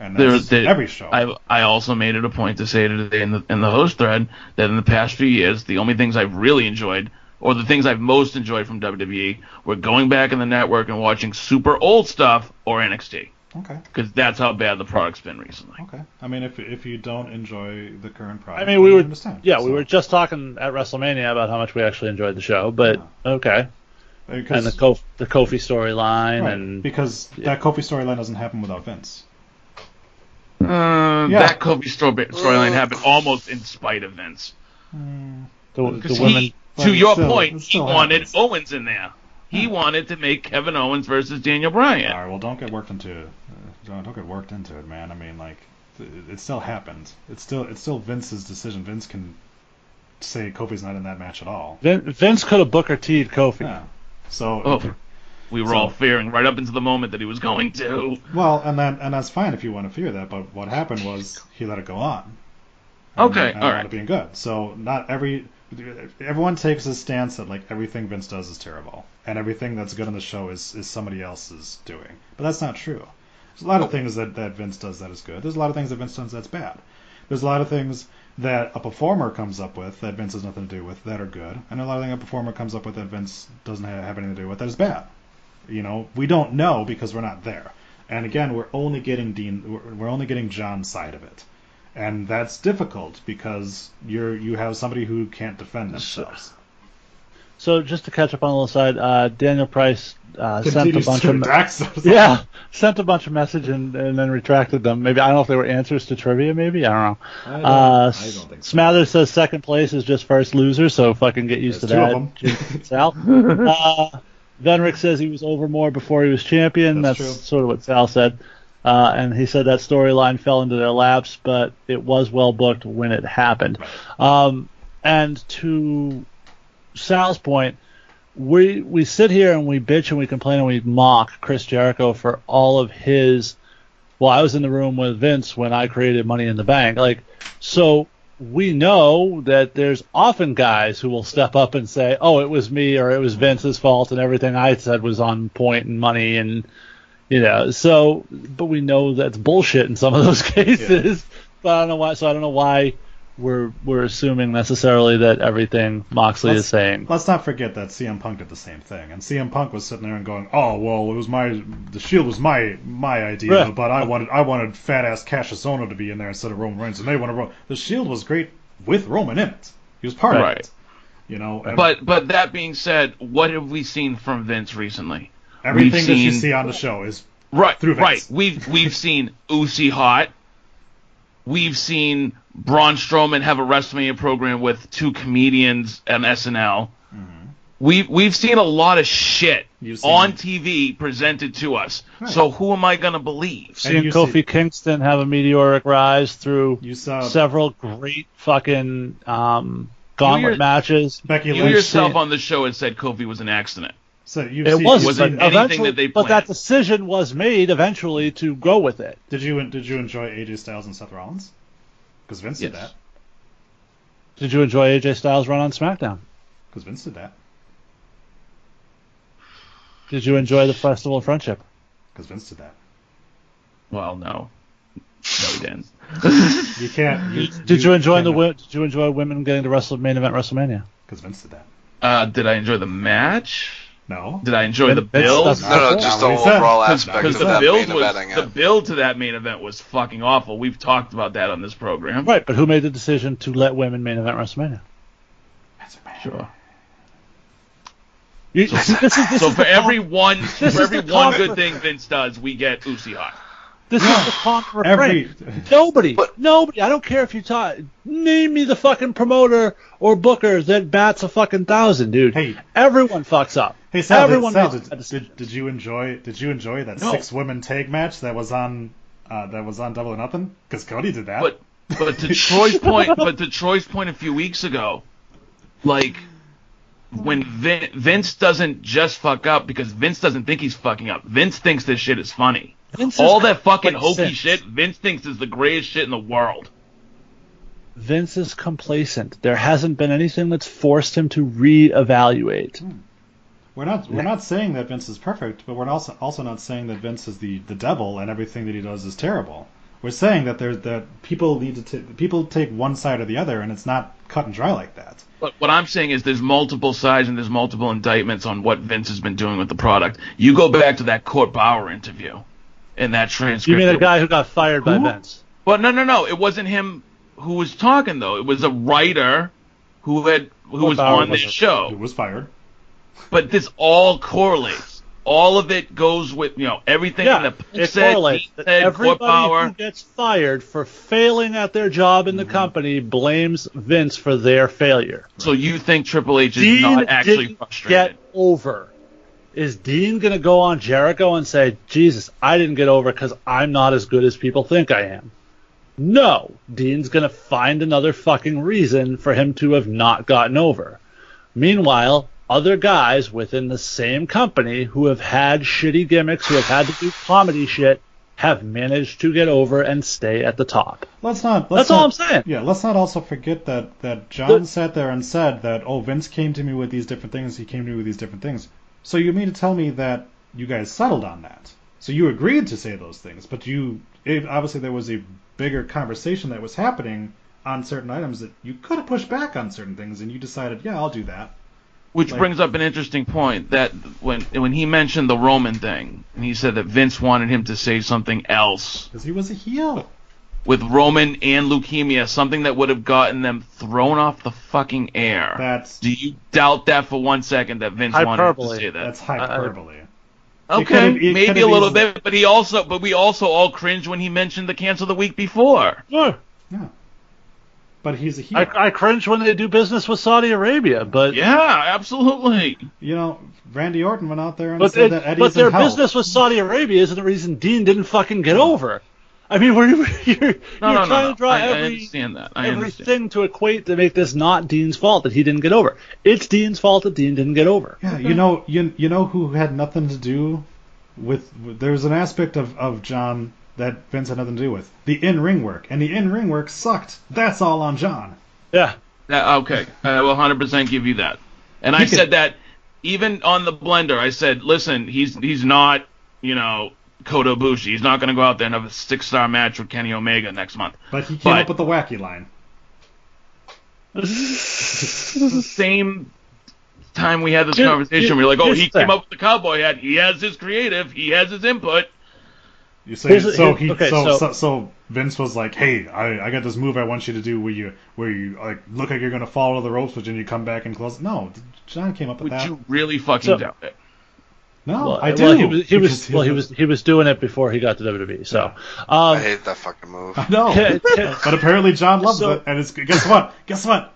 And that's there- every show. I I also made it a point to say today in the in the host thread that in the past few years, the only things I've really enjoyed, or the things I've most enjoyed from WWE, were going back in the network and watching super old stuff or NXT, okay. because that's how bad the product's been recently. Okay. I mean, if if you don't enjoy the current product, I mean, we were understand. yeah, we were just talking at WrestleMania about how much we actually enjoyed the show, but okay. because, And the Kof- the Kofi storyline right, and because that Kofi storyline doesn't happen without Vince. Uh, Yeah. That Kofi storyline happened almost in spite of Vince. the, Because the women. he, But to your still- point, he still wanted happens. Owens in there. He wanted to make Kevin Owens versus Daniel Bryan. All right. Well, don't get worked into uh, don't, don't get worked into it, man. I mean, like it, it still happened. It's still it's still Vince's decision. Vince can say Kofi's not in that match at all. Vin- Vince could have Booker T'd Kofi. Yeah. So Oh, we were So- all fearing right up into the moment that he was going to. well, and then and that's fine if you want to fear that. But what happened was he let it go on. And- Okay, and all it being good. So not every everyone takes a stance that like everything Vince does is terrible, and everything that's good on the show is is somebody else's doing. But that's not true. There's a lot of things that, that Vince does that is good. There's a lot of things that Vince does that's bad. There's a lot of things that a performer comes up with that Vince has nothing to do with that are good, and a lot of things a performer comes up with that Vince doesn't have, have anything to do with that is bad. You know, we don't know because we're not there. And again, we're only getting Dean, we're, we're only getting Jon's side of it, and that's difficult because you're you have somebody who can't defend themselves. So just to catch up on the little side, uh, Daniel Price uh, sent a bunch of redact yeah, sent a bunch of message and, and then retracted them. Maybe I don't know if they were answers to trivia. Maybe I don't know. I don't, Uh, I don't think so. Smathers says second place is just first loser, so fucking get used There's to two that. of Jim Sal. Venrick says he was over more before he was champion. That's That's, sort of what Sal said. Uh, and he said that storyline fell into their laps, but it was well booked when it happened. Um, and to Sal's point, we we sit here and we bitch and we complain and we mock Chris Jericho for all of his. Well, I was in the room with Vince when I created Money in the Bank. Like, so we know that there's often guys who will step up and say, "Oh, it was me or it was Vince's fault and everything I said was on point and money and you know." So, but we know that's bullshit in some of those cases. But I don't know why. So I don't know why we're we're assuming necessarily that everything Moxley Let's- is saying. Let's not forget that CM Punk did the same thing, and CM Punk was sitting there and going, "Oh well, it was my the Shield was my my idea, Right. but I wanted I wanted fat ass Kassius Ohno to be in there instead of Roman Reigns, and they wanted Roman. The Shield was great with Roman in it. He was part Right. of it, you know. and But but that being said, what have we seen from Vince recently? everything we've that you see on the show is Right, Through Vince. right. We've we've seen Uzi hot. We've seen Braun Strowman have a WrestleMania program with two comedians on SNL. We've we've seen a lot of shit. On TV presented to us. So who am I gonna believe? Seeing Kofi see- Kingston have a meteoric rise through you saw several great fucking um, gauntlet your- matches. Becky You Lynch. yourself on the show had said Kofi was an accident. So you It see, was, Was but it anything eventually, that they but that decision was made eventually to go with it. Did you did you enjoy AJ Styles and Seth Rollins? Because Vince did that. Did you enjoy AJ Styles' run on SmackDown? Because Vince did that. Did you enjoy the Festival of Friendship? Because Vince did that. Well, no, no, he didn't. You can't. You, Did you enjoy the can't- Did you enjoy women getting to wrestle main event WrestleMania? Because Vince did that. Uh, did I enjoy the match? No. Did I enjoy the build? doesn't- No, no, That's just the what said. overall Because aspect because of the that build main was eventing the build to that main event was fucking awful. We've talked about that on this program. Right, but who made the decision to let women main event WrestleMania? Sure. You, this is, this So is for every con- one is for every the one con- good thing Vince does, we get Uzi hot. this is the common Every refrain. Nobody, But- nobody. I don't care if you talk. Name me the fucking promoter or booker that bats a fucking thousand, dude. Hey. everyone fucks up. Hey Sal, everyone did, Sal, makes did, did, did you enjoy did you enjoy that No. six women tag match that was on uh, that was on Double or Nothing? Because Cody did that. But but to Troy's point, but to Troy's point a few weeks ago, like when Vin, Vince doesn't just fuck up because Vince doesn't think he's fucking up. Vince thinks this shit is funny. Vince is All that fucking hokey shit, Vince thinks is the greatest shit in the world. Vince is complacent. There hasn't been anything that's forced him to reevaluate. We're not we're not saying that Vince is perfect, but we're also also not saying that Vince is the, the devil and everything that he does is terrible. We're saying that there's that people need to t- people take one side or the other, and it's not cut and dry like that. But what I'm saying is there's multiple sides and there's multiple indictments on what Vince has been doing with the product. You go back to that Court Bauer interview and that transcript. You mean the guy who got fired by Vince? Well, no, no, no. It wasn't him who was talking though. It was a writer who had who Court was Bauer on this show. Who was fired? But this all correlates. All of it goes with you know everything Yeah, that Punk it said, correlates. said, Everybody Bauer. who gets fired for failing at their job in the mm-hmm. company blames Vince for their failure. So you think Triple H is Dean not actually didn't frustrated? get over. Is Dean going to go on Jericho and say, Jesus, I didn't get over because I'm not as good as people think I am? No. Dean's going to find another fucking reason for him to have not gotten over. Meanwhile, other guys within the same company who have had shitty gimmicks, who have had to do comedy shit, have managed to get over and stay at the top. Let's not. Let's That's all I'm saying. Yeah, let's not also forget that that Jon But- sat there and said that oh Vince came to me with these different things. He came to me with these different things. So you mean to tell me that you guys settled on that? So you agreed to say those things, but you it, obviously there was a bigger conversation that was happening on certain items that you could have pushed back on certain things, and you decided, yeah, I'll do that. Which Like- brings up an interesting point that when when he mentioned the Roman thing, and he said that Vince wanted him to say something else Because he was a heel. with Roman and leukemia, something that would have gotten them thrown off the fucking air. That's Do you doubt that for one second that Vince wanted him Hyperbole. to say that? that's hyperbole. It okay, maybe a little easily- bit, but he also, but we also all cringed when he mentioned the cancel the week before. Sure. yeah. But he's a heel. I, I cringe when they do business with Saudi Arabia, but Yeah, absolutely. you know, Randy Orton went out there and but, said it- that Eddie's but their in hell. business with Saudi Arabia isn't the reason Dean didn't fucking get over. I mean, we're, you're, you're No, no, trying no, no. to draw I, I every understand that. I understand. everything to equate to make this not Dean's fault that he didn't get over. It's Dean's fault that Dean didn't get over. Yeah, you know, you you know who had nothing to do with. with there was an aspect of of Jon that Vince had nothing to do with the in ring work, and the in ring work sucked. That's all on Jon. Yeah. That, okay, I will 100% give you that. And I could- said that even on the blender. I said, listen, he's he's not, you know, Kota Ibushi. He's not going to go out there and have a six star match with Kenny Omega next month. But he came But- up with the wacky line. this is the same time we had this Here- conversation, here- we were like, oh, he the came up with the cowboy hat. He has his creative. He has his input. You say Here's- so here- he okay, so, so- so so Vince was like, hey, I, I got this move I want you to do where you where you like look like you're gonna fall to the ropes, but then you come back and close. No, Jon came up with Would that. Would you really fucking So- doubt it? No, Well, I do. well, he was he was well he was he was doing it before he got to WWE. So, I um, hate that fucking move. No, but apparently Jon loves So- it, and it's guess what? Guess what?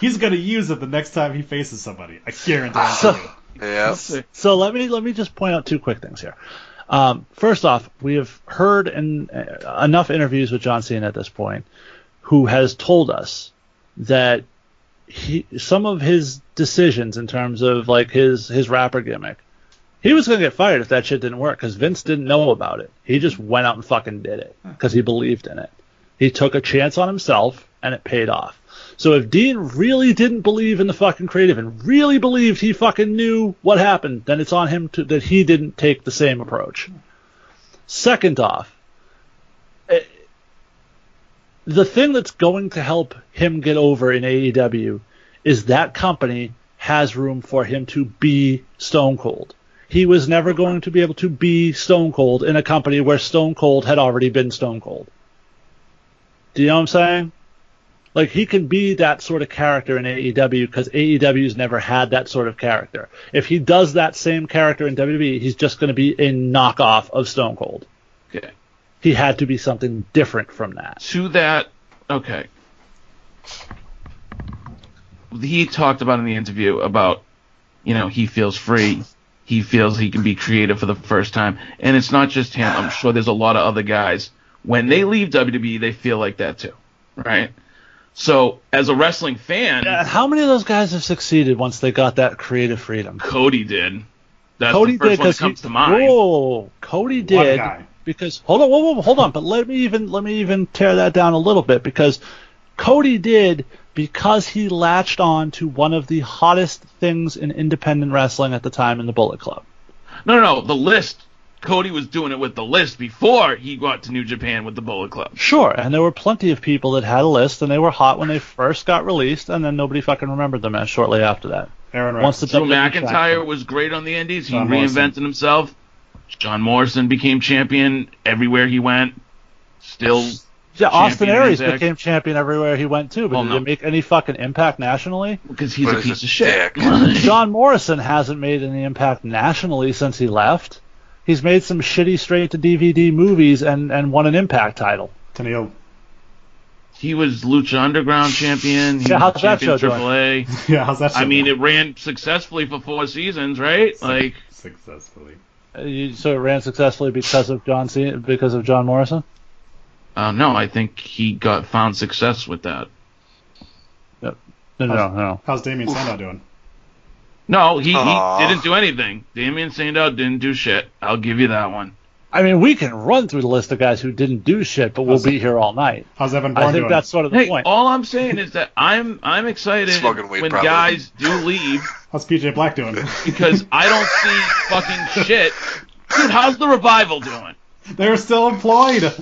He's gonna use it the next time he faces somebody. I guarantee So- you. Yeah. So let me let me just point out two quick things here. Um, first off, we have heard in, uh, enough interviews with John Cena at this point, who has told us that he some of his decisions in terms of like his his rapper gimmick, he was going to get fired if that shit didn't work because Vince didn't know about it. He just went out and fucking did it because he believed in it. He took a chance on himself and it paid off. So if Dean really didn't believe in the fucking creative and really believed he fucking knew what happened, then it's on him to, that he didn't take the same approach. Second off, eh, the thing that's going to help him get over in AEW is that company has room for him to be Stone Cold. He was never going to be able to be Stone Cold in a company where Stone Cold had already been Stone Cold. Do you know what I'm saying? Like he can be that sort of character in AEW because AEW's never had that sort of character. If he does that same character in WWE, he's just going to be a knockoff of Stone Cold. Okay. He had to be something different from that. to that, okay. He talked about in the interview about, you know, he feels free. He feels he can be creative for the first time. And it's not just him. I'm sure there's a lot of other guys. When they leave WWE, they feel like that too. Right? So, as a wrestling fan, Yeah, how many of those guys have succeeded once they got that creative freedom? Cody did. That's Cody the first did because comes he, to mind. Whoa, Cody did because hold on, whoa, whoa, hold on, but let me even let me even tear that down a little bit because Cody did because he latched on to one of the hottest things in independent wrestling at the time in the Bullet Club. No, no, no. The list. Cody was doing it with the list before he got to New Japan with the Bullet Club. Sure, and there were plenty of people that had a list and they were hot when they first got released, and then nobody fucking remembered them as shortly after that. Aaron Once the Rex. Drew McIntyre was great on the Indies. He John reinvented Morrison. himself. John Morrison became champion everywhere he went. Still. Yeah, Austin champion Aries Impact. became champion everywhere he went too, but Well, did no. it make any fucking impact nationally? because he's But a piece of shit. John Morrison hasn't made any impact nationally since he left. He's made some shitty straight to DVD movies and, and won an impact title. Tennille. he was Lucha Underground champion. He Yeah, was how's that champion show doing? AAA. Yeah, how's that? I shit mean, going? it ran successfully for four seasons, right? Like, successfully. Uh, you- So it ran successfully because of John Cena, because of John Morrison. uh, no, I think he got found success with that. No, no, no. no. How's Damien Sandow doing? No, he, Aw. he didn't do anything. Damien Sandow didn't do shit. I'll give you that one. I mean, we can run through the list of guys who didn't do shit, but we'll How's be here all night. How's Evan I think doing? that's sort of the Hey, point. all I'm saying is that I'm I'm excited when probably. guys do leave How's PJ Black doing? because I don't see fucking shit. Dude, how's the revival doing? They're still employed.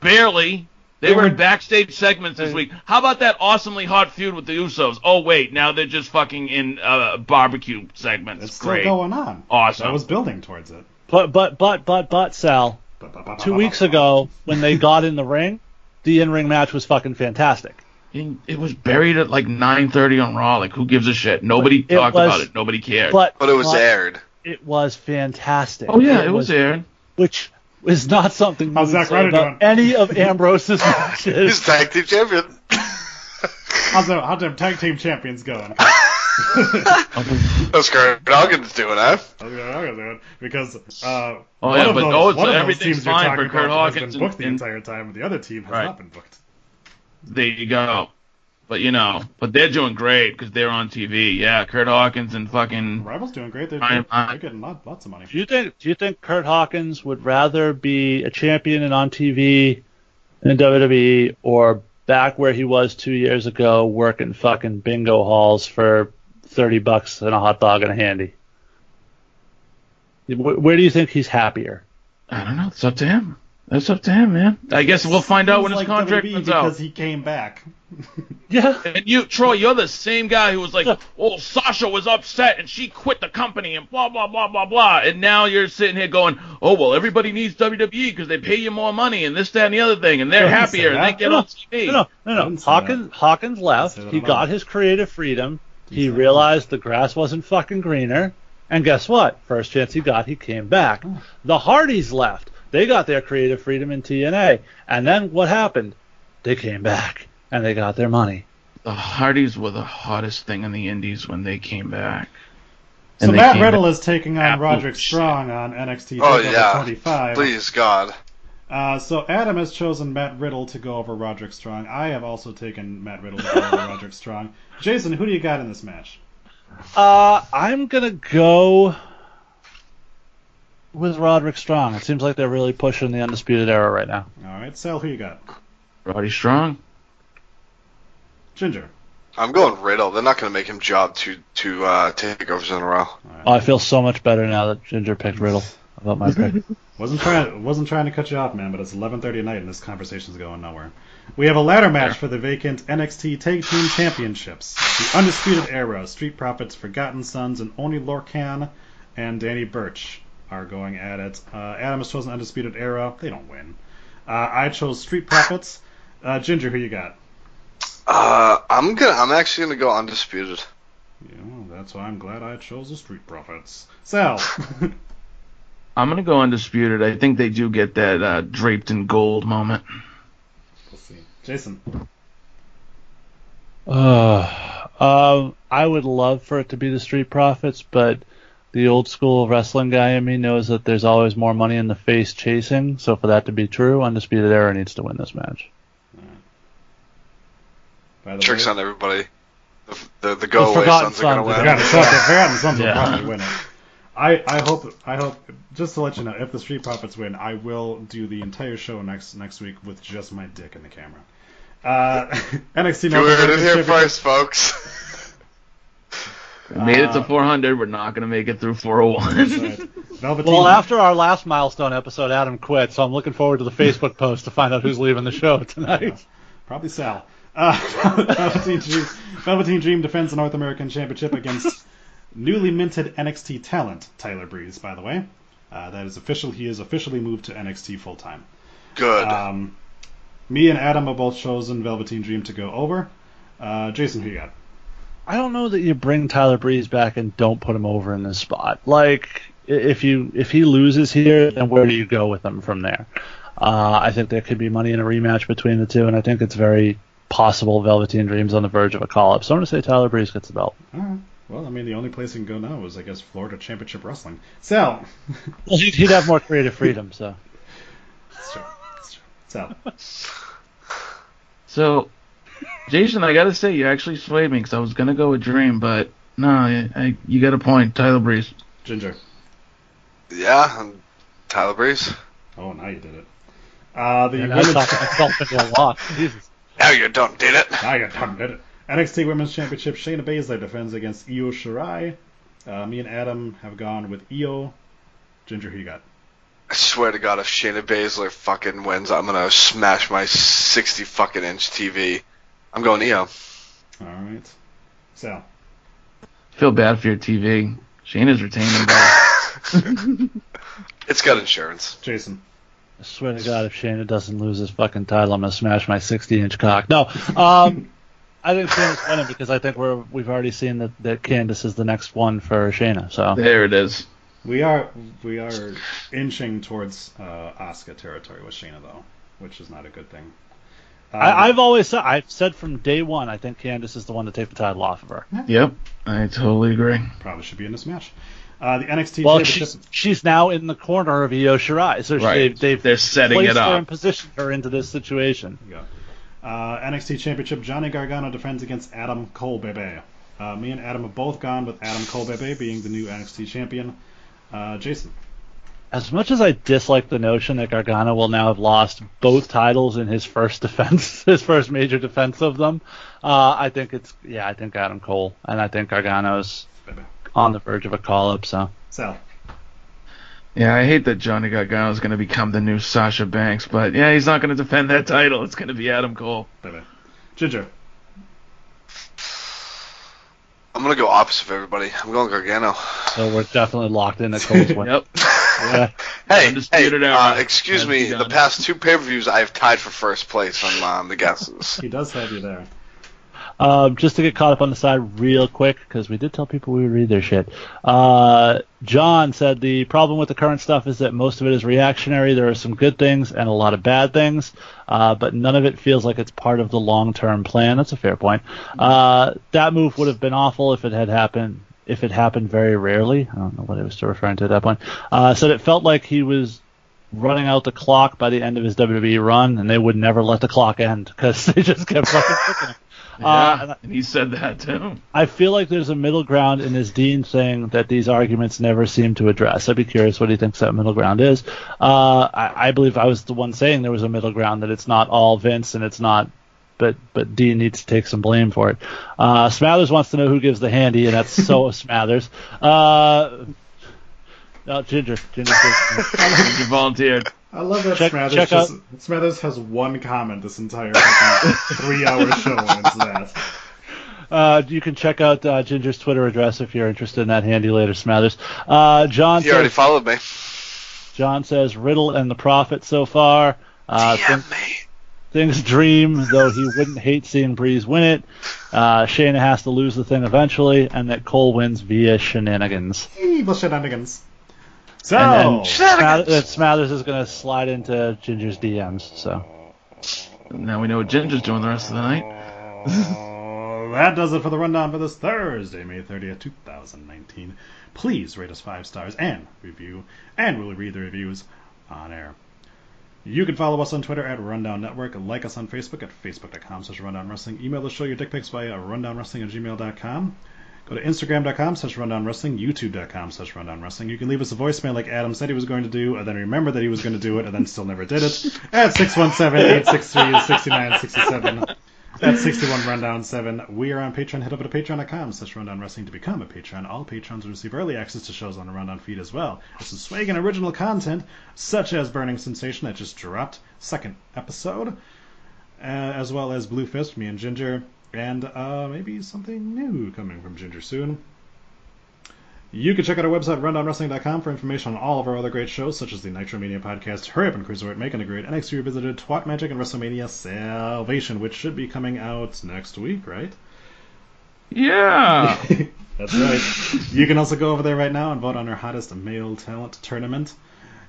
Barely. They, They were were- in backstage segments this week. How about that awesomely hot feud with the Usos? Oh wait, now they're just fucking in uh, barbecue segments. It's still Great. going on. Awesome. I was building towards it. But but but but but Sal, two weeks ago when they got in the ring, the in-ring match was fucking fantastic. It was buried at like 9:30 on Raw. Like, who gives a shit? Nobody It talked was- about it. Nobody cared. But But it was but aired. It was fantastic. oh yeah, it, was aired. which is not something you How's would say Ryder about doing? any of Ambrose's He's matches. tag team champion. How's the, how's the tag team champions going? That's Kurt Hawkins doing that. How's the Hawkins doing? Because uh, Oh, one yeah, but those, oh, it's- one of those everything's teams you're fine talking for Kurt about has Hawkins been booked the entire time, but the other team has Right. not been booked. There you go. But you know, but they're doing great because they're on TV. Yeah, Kurt Hawkins and fucking. Rivals doing great. They're, I'm- they're, getting lot, lots of money. Do you think do you think Kurt Hawkins would rather be a champion and on TV in WWE or back where he was two years ago working fucking bingo halls for thirty bucks and a hot dog and a handy? Wh- Where do you think he's happier? I don't know. It's up to him. That's up to him, man. I guess we'll find out when his Seems like contract WB runs because out. he came back. Yeah. And you, Troy, you're the same guy who was like, "Oh, Sasha was upset and she quit the company and blah blah blah blah blah." And now you're sitting here going, "Oh well, everybody needs WWE because they pay you more money and this, that, and the other thing, and they're I didn't say happier and they get No, on TV." No, no, no, didn't no. Hawkins Hawkins left. He got him. his creative freedom. He said realized the grass wasn't fucking greener. And guess what? First chance he got, he came back. Oh. The Hardys left. They got their creative freedom in TNA. And then what happened? They came back and they got their money. The Hardys were the hottest thing in the Indies when they came back. So And they Matt Riddle back- is taking on Absolute Roderick shit. Strong on NXT Oh yeah. 25. Please God. Uh, so Adam has chosen Matt Riddle to go over Roderick Strong. I have also taken Matt Riddle to go over Roderick Strong. Jason, who do you got in this match? Uh, I'm gonna go with Roderick Strong. It seems like they're really pushing the undisputed era right now. All right, Sal, who you got? Roddy Strong. Ginger. I'm going Riddle. They're not going to make him job two two uh, takeovers in a row. Oh, I feel so much better now that Ginger picked Riddle about my pick. Wasn't trying wasn't trying to cut you off, man, but it's 11:30 at night and this conversation's going nowhere. We have a ladder match for the vacant NXT Tag Team Championships. The Undisputed Era, Street Profits, Forgotten Sons, and Oni Lorcan and Danny Burch are going at it. Uh, Adam has chosen Undisputed Era. They don't win. Uh, I chose Street Profits. Uh, Ginger, who you got? Uh, I'm gonna. I'm actually gonna go undisputed. Yeah, that's why I'm glad I chose the Street Profits. Sal. I'm gonna go undisputed. I think they do get that uh, draped in gold moment. We'll see. Jason. Uh, um, I would love for it to be the Street Profits, but the old school wrestling guy in me knows that there's always more money in the face chasing. So for that to be true, Undisputed Era needs to win this match. By the Tricks way, on everybody. The the, the go away Forgotten sons are gonna win. Forgotten Sons, Forgotten Sons will Yeah. probably win it. I, I hope I hope just to let you know if the Street Profits win, I will do the entire show next next week with just my dick in the camera. Uh, NXT You North heard it American here first, folks. We made it to Uh, 400. We're not gonna make it through 401. Velveteen. Well, after our last milestone episode, Adam quit, so I'm looking forward to the Facebook post to find out who's leaving the show tonight. Probably Sal. Uh, Velveteen, Dream, Velveteen Dream defends the North American Championship against newly minted NXT talent Tyler Breeze. By the way, uh, that is official. He is officially moved to NXT full time. Good. Um, me and Adam have both chosen Velveteen Dream to go over. Uh, Jason, who you got? I don't know that you bring Tyler Breeze back and don't put him over in this spot. Like, if you if he loses here, then where do you go with him from there? Uh, I think there could be money in a rematch between the two, and I think it's very possible Velveteen Dream's on the verge of a call up. So I'm going to say Tyler Breeze gets the belt. All right. Well, I mean, the only place he can go now is, I guess, Florida Championship Wrestling. Sal. Well, he'd, he'd have more creative freedom. So That's true. That's true. Sal. so, Jason, I gotta say, you actually swayed me because I was gonna go with Dream, but No, I, I, you got a point. Tyler Breeze. Ginger. Yeah, I'm Tyler Breeze. Oh, now you did it. Uh, the And I women's. talked myself into a loss. Jesus. Now you done did it. now you done did it. NXT Women's Championship. Shayna Baszler defends against Io Shirai. Uh, me and Adam have gone with Io. Ginger, who you got? I swear to God, if Shayna Baszler fucking wins, I'm gonna smash my 60 fucking inch TV. I'm going Io. All right. Sal. Feel bad for your TV. Shayna's retaining both. It's got insurance. Jason. I swear to God, if Shayna doesn't lose this fucking title, I'm gonna smash my 60 inch cock. No, um, I think Shayna's winning because I think we're we've already seen that that Candice is the next one for Shayna. So there it is. We are we are inching towards uh, Asuka territory with Shayna though, which is not a good thing. Um, I, I've always said I've said from day one I think Candice is the one to take the title off of her. Yep, I totally agree. probably should be in this match. Uh, the NXT Well, Championship. she's she's now in the corner of Io Shirai, so Right. they've, they've They're setting placed it her up. and positioned her into this situation. Yeah. Uh, NXT Championship, Johnny Gargano defends against Adam Cole Bebe. Uh, me and Adam have both gone with Adam Cole Bebe being the new NXT champion. Uh, Jason. As much as I dislike the notion that Gargano will now have lost both titles in his first defense, his first major defense of them, uh, I think it's yeah, I think Adam Cole, and I think Gargano's Bebe. on the verge of a call up. So Sal. Yeah, I hate that Johnny Gargano is going to become the new Sasha Banks, but yeah, he's not going to defend that title. It's going to be Adam Cole. Ginger. I'm gonna go opposite of everybody. I'm going Gargano. so we're definitely locked in at Cole's win. Yep. Yeah. Hey, hey, uh, excuse has me. begun. The past two pay-per-views, I've tied for first place on um, the guesses. He does have you there. Um, just to get caught up on the side real quick, because we did tell people we would read their shit. Uh, John said the problem with the current stuff is that most of it is reactionary. There are some good things and a lot of bad things, uh, but none of it feels like it's part of the long-term plan. That's a fair point. Uh, that move would have been awful if it had happened. If it happened very rarely, I don't know what he was referring to at that point. Uh, said it felt like he was running out the clock by the end of his WWE run, and they would never let the clock end because they just kept fucking kicking him. Uh, Yeah, and he said that too. I feel like there's a middle ground in his Dean thing that these arguments never seem to address. I'd be curious what he thinks that middle ground is. Uh, I, I believe I was the one saying there was a middle ground that it's not all Vince and it's not, but but Dean needs to take some blame for it. Uh, Smathers wants to know who gives the handy, and that's so Smathers. Uh, no, Ginger. Ginger. says- You volunteered. I love that Check- Smathers check just Smathers has one comment this entire three-hour show, and it's that. Uh, you can check out uh, Ginger's Twitter address if you're interested in that handy later, Smathers. Uh, John He already followed me. John says Riddle and the Prophet so far. Uh, Damn think- me. Things dream, though he wouldn't hate seeing Breeze win it. Uh, Shayna has to lose the thing eventually, and that Cole wins via shenanigans. Evil shenanigans. So, and then Shenanigans. Smath- Smathers is going to slide into Ginger's DMs. So Now we know what Ginger's doing the rest of the night. That does it for the rundown for this Thursday, May 30th, 2019. Please rate us five stars and review, and we'll read the reviews on air. You can follow us on Twitter at Rundown Network, like us on Facebook at facebook.com slash rundown wrestling, email the show your dick pics via rundownwrestling at gmail.com. Go to instagram.com slash rundown wrestling, youtube.com slash rundown wrestling. You can leave us a voicemail like Adam said he was going to do, and then remember that he was going to do it, and then still never did it, at 617-863-6967. That's 61 Rundown 7. We are on Patreon. Head over to patreon.com slash rundown wrestling to become a patron. All patrons will receive early access to shows on the Rundown feed as well. There's some swag and original content, such as Burning Sensation that just dropped, second episode, uh, as well as Blue Fist, me and Ginger, and uh, maybe something new coming from Ginger soon. You can check out our website, rundownwrestling.com, for information on all of our other great shows, such as the Nitro Mania podcast, Hurry Up and Cruiserweight, Making a Great, NXT Revisited, Twat Magic, and WrestleMania Salvation, which should be coming out next week, right? Yeah. That's right. You can also go over there right now and vote on our hottest male talent tournament.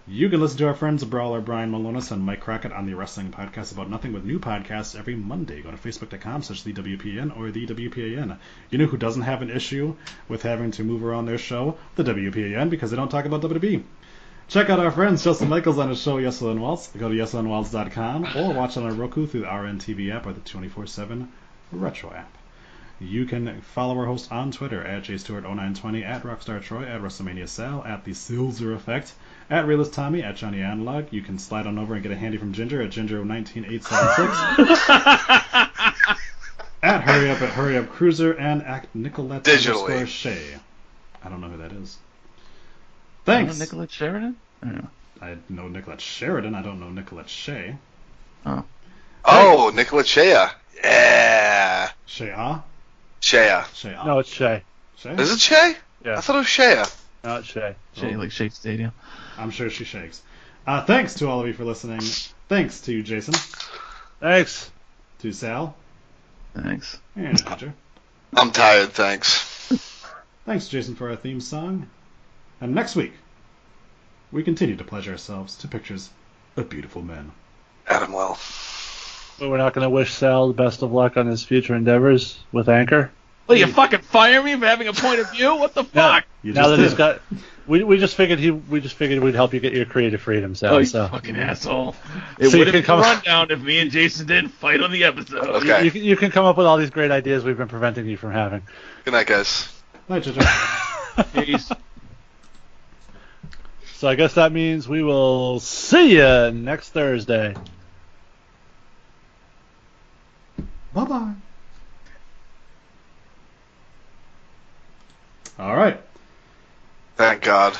You can listen to our friends Brawler Brian Milonas and Mike Crockett on the Wrestling Podcast About Nothing with new podcasts every Monday. Go to facebook.com slash the WPN or the WPAN. You know who doesn't have an issue with having to move around their show? The WPAN, because they don't talk about WWE. Check out our friends Justin Michaels on his show Yesel and Waltz. Go to yeselandwaltz.com or watch on our Roku through the RNTV app or the 24-7 Retro app. You can follow our host on Twitter at jstewart0920, at Rockstar Troy, at WrestleMania Sal, at The Silzer Effect, at Realist Tommy, at Johnny Analog. You can slide on over and get a handy from Ginger at Ginger19876. at Hurry Up at Hurry Up Cruiser, and at Nicolette Digitally. underscore Shea. I don't know who that is. Thanks. Nicolette Sheridan? I don't know. I know Nicolette Sheridan. I don't know Nicolette Shea. Oh, oh Nicolette Shea. Yeah. Shea? Shea. Shea? No, it's Shay. Shea? Is it Shea? Yeah. I thought it was Shea. No, it's Shay. Shea, like Shea Stadium. I'm sure she shakes. Uh, thanks to all of you for listening. Thanks to Jason, Thanks. to Sal, Thanks. and Ginger. I'm tired, thanks. Thanks, Jason, for our theme song. And next week, we continue to pledge ourselves to pictures of beautiful men. Adam Well. But we're not going to wish Sal the best of luck on his future endeavors with Anchor. Well, you fucking fire me for having a point of view? What the fuck? You now just that he's got, we, we just figured he we just figured we'd help you get your creative freedom, Sal. Oh, you so fucking asshole. It So would have can been come- a rundown if me and Jason didn't fight on the episode. Okay. you, can- you can come up with all these great ideas we've been preventing you from having. Good night, guys. Night, Ginger. Peace. So I guess that means we will see you next Thursday. bye bye. All right. Thank God.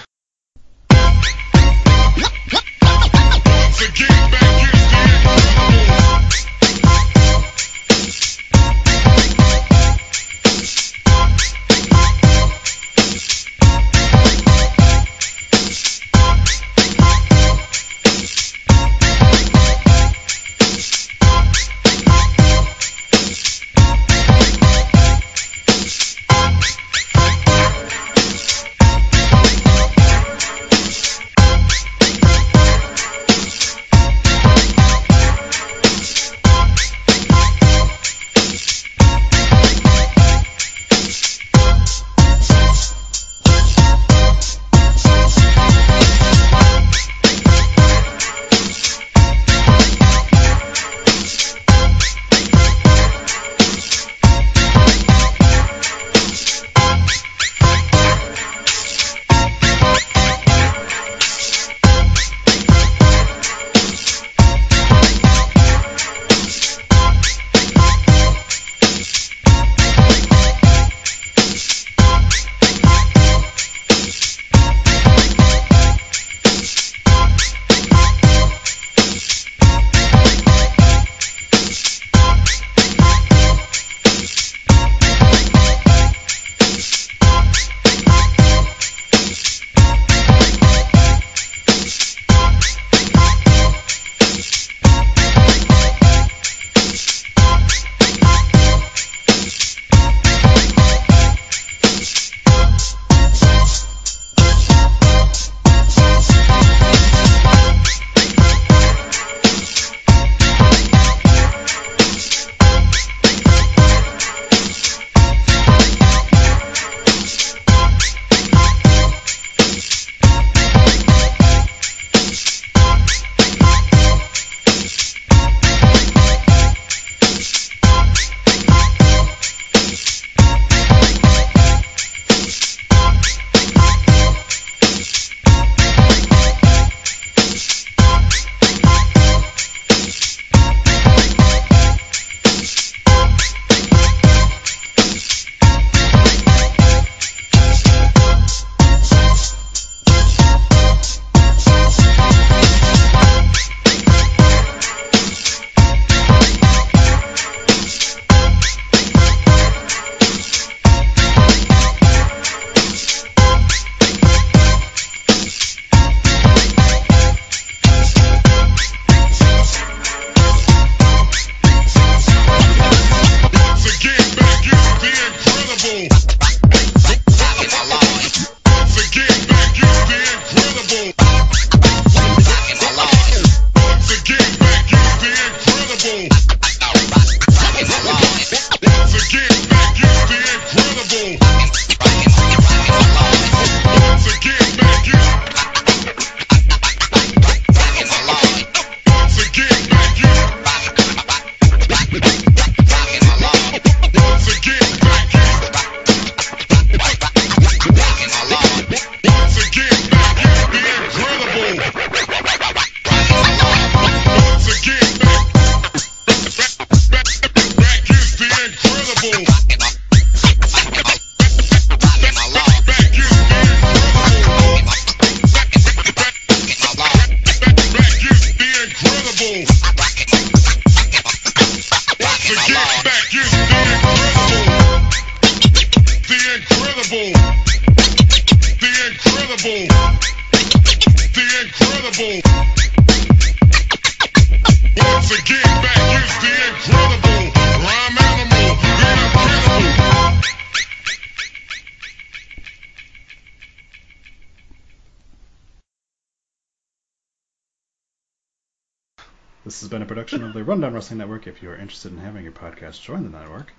If you are interested in having your podcast join the network,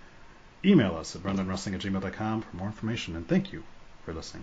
email us at rundownwrestling at gmail.com for more information, and thank you for listening.